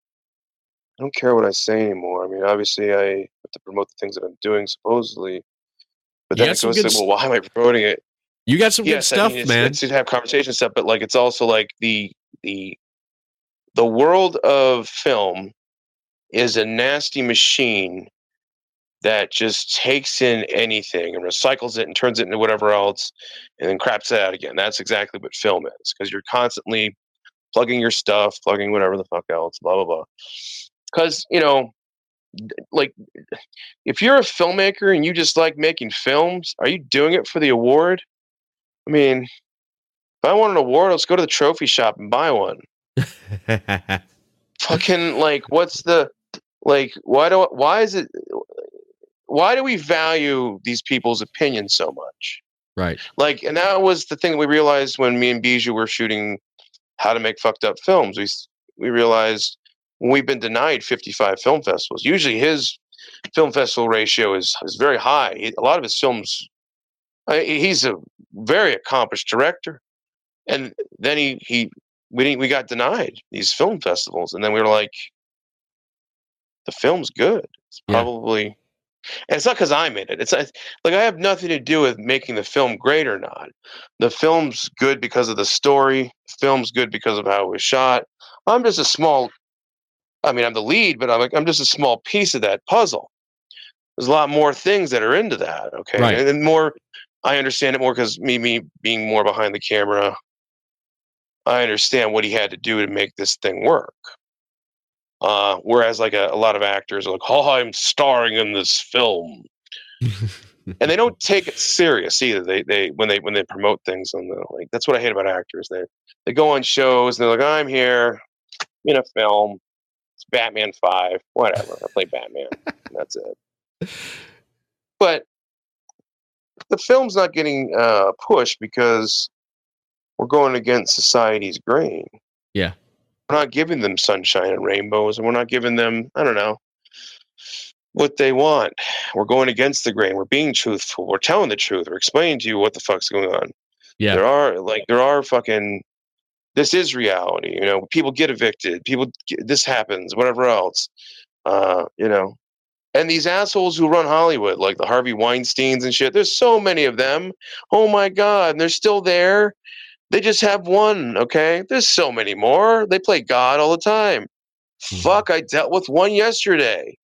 I don't care what I say anymore. I mean, obviously, I have to promote the things that I'm doing, supposedly. But then it goes to, well, why am I promoting it? You got some yes, good stuff, I mean, it's, man. It's to have conversation stuff, but like it's also like the the the world of film is a nasty machine that just takes in anything and recycles it and turns it into whatever else and then craps it out again. That's exactly what film is because you're constantly plugging your stuff, plugging whatever the fuck else, blah, blah, blah. Because, you know, like if you're a filmmaker and you just like making films, are you doing it for the award? I mean, if I want an award, let's go to the trophy shop and buy one. Fucking like, what's the like? Why do why is it? Why do we value these people's opinions so much? Right. Like, and that was the thing we realized when me and Bijou were shooting how to make fucked up films. We we realized we've been denied 55 film festivals. Usually, his film festival ratio is is very high. A lot of his films, he's a very accomplished director, and then he he we didn't we got denied these film festivals, and then we were like, the film's good. It's probably. Yeah. And it's not because I'm in it. It's like I have nothing to do with making the film great or not. The film's good because of the story. The film's good because of how it was shot. I'm just a small I mean, I'm the lead, but I'm like, I'm just a small piece of that puzzle. There's a lot more things that are into that. Okay. Right. And more, I understand it more because me, me being more behind the camera, I understand what he had to do to make this thing work. Uh, whereas like a, a lot of actors are like, oh, I'm starring in this film. and they don't take it serious either. They they when they when they promote things on the like that's what I hate about actors. They they go on shows and they're like, I'm here in a film. It's Batman Five, whatever. I play Batman. that's it. But the film's not getting uh, pushed because we're going against society's grain. Yeah. We're not giving them sunshine and rainbows, and we're not giving them, I don't know, what they want. We're going against the grain. We're being truthful. We're telling the truth. We're explaining to you what the fuck's going on. Yeah. There are, like, there are fucking, this is reality. You know, people get evicted. People, get, this happens, whatever else. Uh, you know, and these assholes who run Hollywood, like the Harvey Weinsteins and shit, there's so many of them. Oh my God. And they're still there. They just have one, okay? There's so many more. They play God all the time. Mm-hmm. Fuck, I dealt with one yesterday,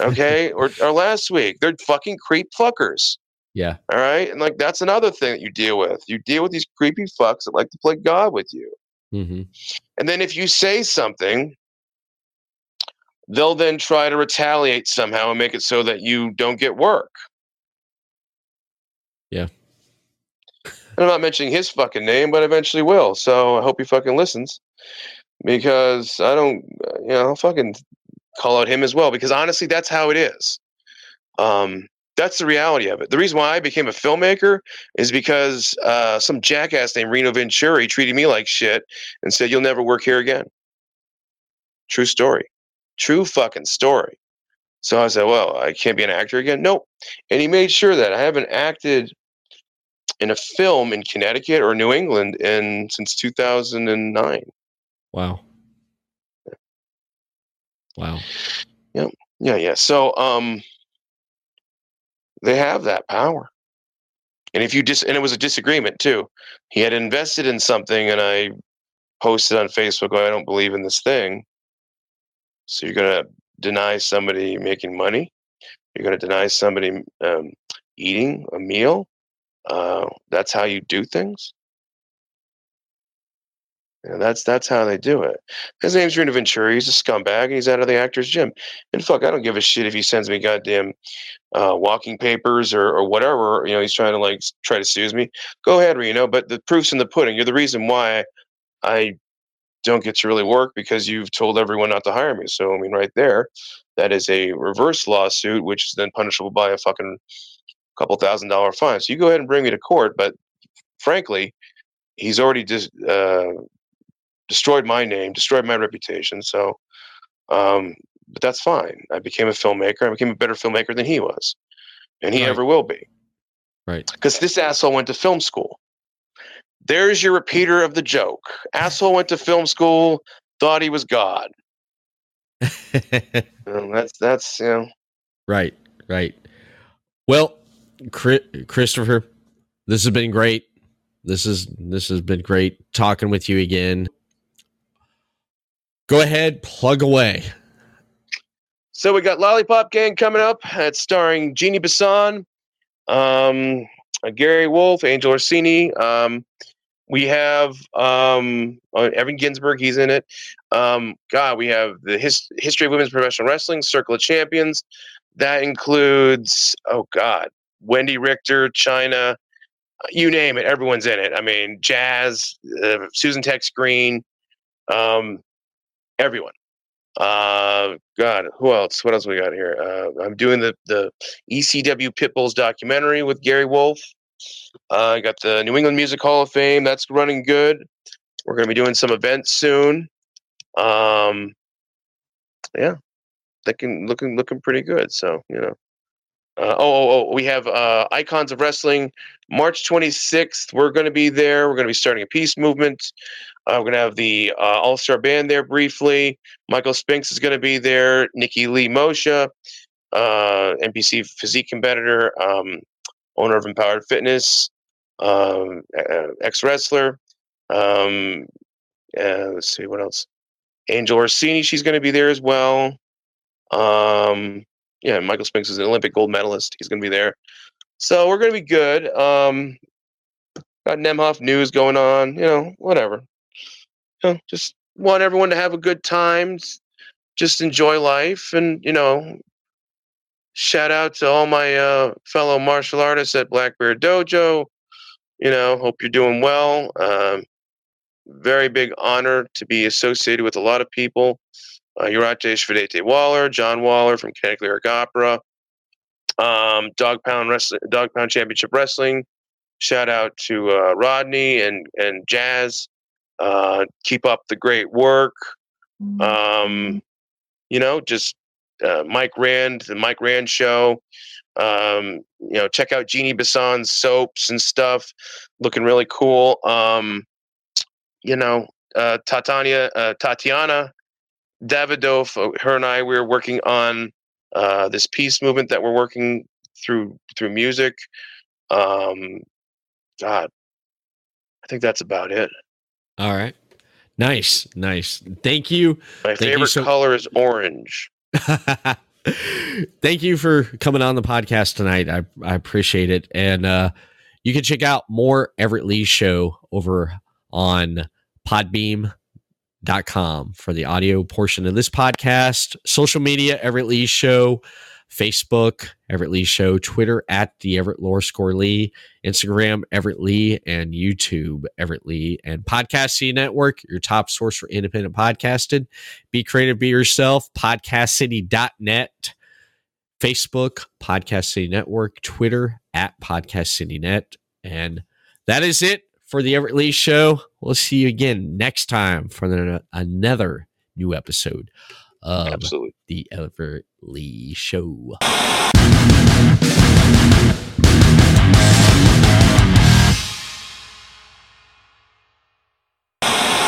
okay? or, or last week. They're fucking creep fuckers. Yeah. All right. And like, that's another thing that you deal with. You deal with these creepy fucks that like to play God with you. Mm-hmm. And then if you say something, they'll then try to retaliate somehow and make it so that you don't get work. Yeah. I'm not mentioning his fucking name, but eventually will. So I hope he fucking listens because I don't, you know, I'll fucking call out him as well because honestly, that's how it is. Um, that's the reality of it. The reason why I became a filmmaker is because uh, some jackass named Reno Venturi treated me like shit and said, You'll never work here again. True story. True fucking story. So I said, Well, I can't be an actor again? Nope. And he made sure that I haven't acted in a film in Connecticut or New England in since 2009. Wow. Wow. Yeah. Yeah, yeah. So um they have that power. And if you just dis- and it was a disagreement too. He had invested in something and I posted on Facebook, "Oh, I don't believe in this thing." So you're gonna deny somebody making money. You're gonna deny somebody um, eating a meal. Uh, that's how you do things. And that's that's how they do it. His name's Reno Ventura. He's a scumbag, and he's out of the actor's gym. And fuck, I don't give a shit if he sends me goddamn uh, walking papers or, or whatever. You know, he's trying to like try to sue me. Go ahead, Reno. But the proof's in the pudding. You're the reason why I don't get to really work because you've told everyone not to hire me. So I mean, right there, that is a reverse lawsuit, which is then punishable by a fucking couple thousand dollar fine. So you go ahead and bring me to court. But frankly, he's already just uh, destroyed my name, destroyed my reputation. So, um, but that's fine. I became a filmmaker. I became a better filmmaker than he was, and he Right. ever will be. Right. Because this asshole went to film school. There's your repeater of the joke. Asshole went to film school, thought he was God. Um, that's that's you know. right, right. Well, Christopher, this has been great. This is this has been great talking with you again. Go ahead, plug away. So we got Lollipop Gang coming up. It's starring Jeannie Basone, um, Gary Wolfe, Angel Orsini. Um, we have um, uh, Evan Ginzburg. He's in it. Um, God, we have the his- history of women's professional wrestling, Circle of Champions. That includes oh God, Wendi Richter, Chyna, you name it. Everyone's in it. I mean, Jazz, uh, Susan Tex Green, um, everyone. Uh, God, who else? What else we got here? Uh, I'm doing the the ECW Pitbulls documentary with Gary Wolfe. Uh, I got the New England Music Hall of Fame. That's running good. We're going to be doing some events soon. Um, yeah, looking looking looking pretty good. So you know. Uh, oh, oh, oh, we have uh, Icons of Wrestling, March 26th. We're going to be there. We're going to be starting a peace movement. Uh, we're going to have the uh, All Star Band there briefly. Michael Spinks is going to be there. Nikki Lee Moshe, uh, NPC physique competitor, um, owner of Empowered Fitness, um, ex wrestler. Um, uh, let's see what else. Angel Orsini, she's going to be there as well. Um, yeah, Michael Spinks is an Olympic gold medalist. He's going to be there. So we're going to be good. Um, got Nemhoff news going on. You know, whatever. You know, just want everyone to have a good time. Just enjoy life, and you know, shout out to all my uh, fellow martial artists at Black Bear Dojo. You know, hope you're doing well. Um, very big honor to be associated with a lot of people. Uh, Uratesh Vedete Waller, John Waller from Kinetic Lyric Opera, um, Dog Pound Wrestling, Dog Pound Championship Wrestling. Shout out to uh, Rodney and and Jazz. Uh, keep up the great work. Um, you know, just uh, Mike Rand, the Mike Rand Show. Um, you know, check out Jeannie Basone's soaps and stuff, looking really cool. Um, you know, uh, Tatania, uh, Tatiana Davidoff, uh, her and I, we were working on uh, this peace movement that we're working through through music. Um, God, I think that's about it. All right. Nice, nice. Thank you. My Thank you favorite so- color is orange. Thank you for coming on the podcast tonight. I, I appreciate it. And uh, you can check out more Everett Lee show over on podbean.com for the audio portion of this podcast. Social media, Everett Lee Show, Facebook, Everett Lee Show, Twitter at the Everett Lore Score Lee, Instagram, Everett Lee, and YouTube, Everett Lee, and Podcast City Network, your top source for independent podcasting. Be creative, be yourself, podcastcity.net, Facebook, Podcast City Network, Twitter at Podcast City Net. And that is it for the Everett Lee Show. We'll see you again next time for the- another new episode of Absolutely. the Everett Lee Show.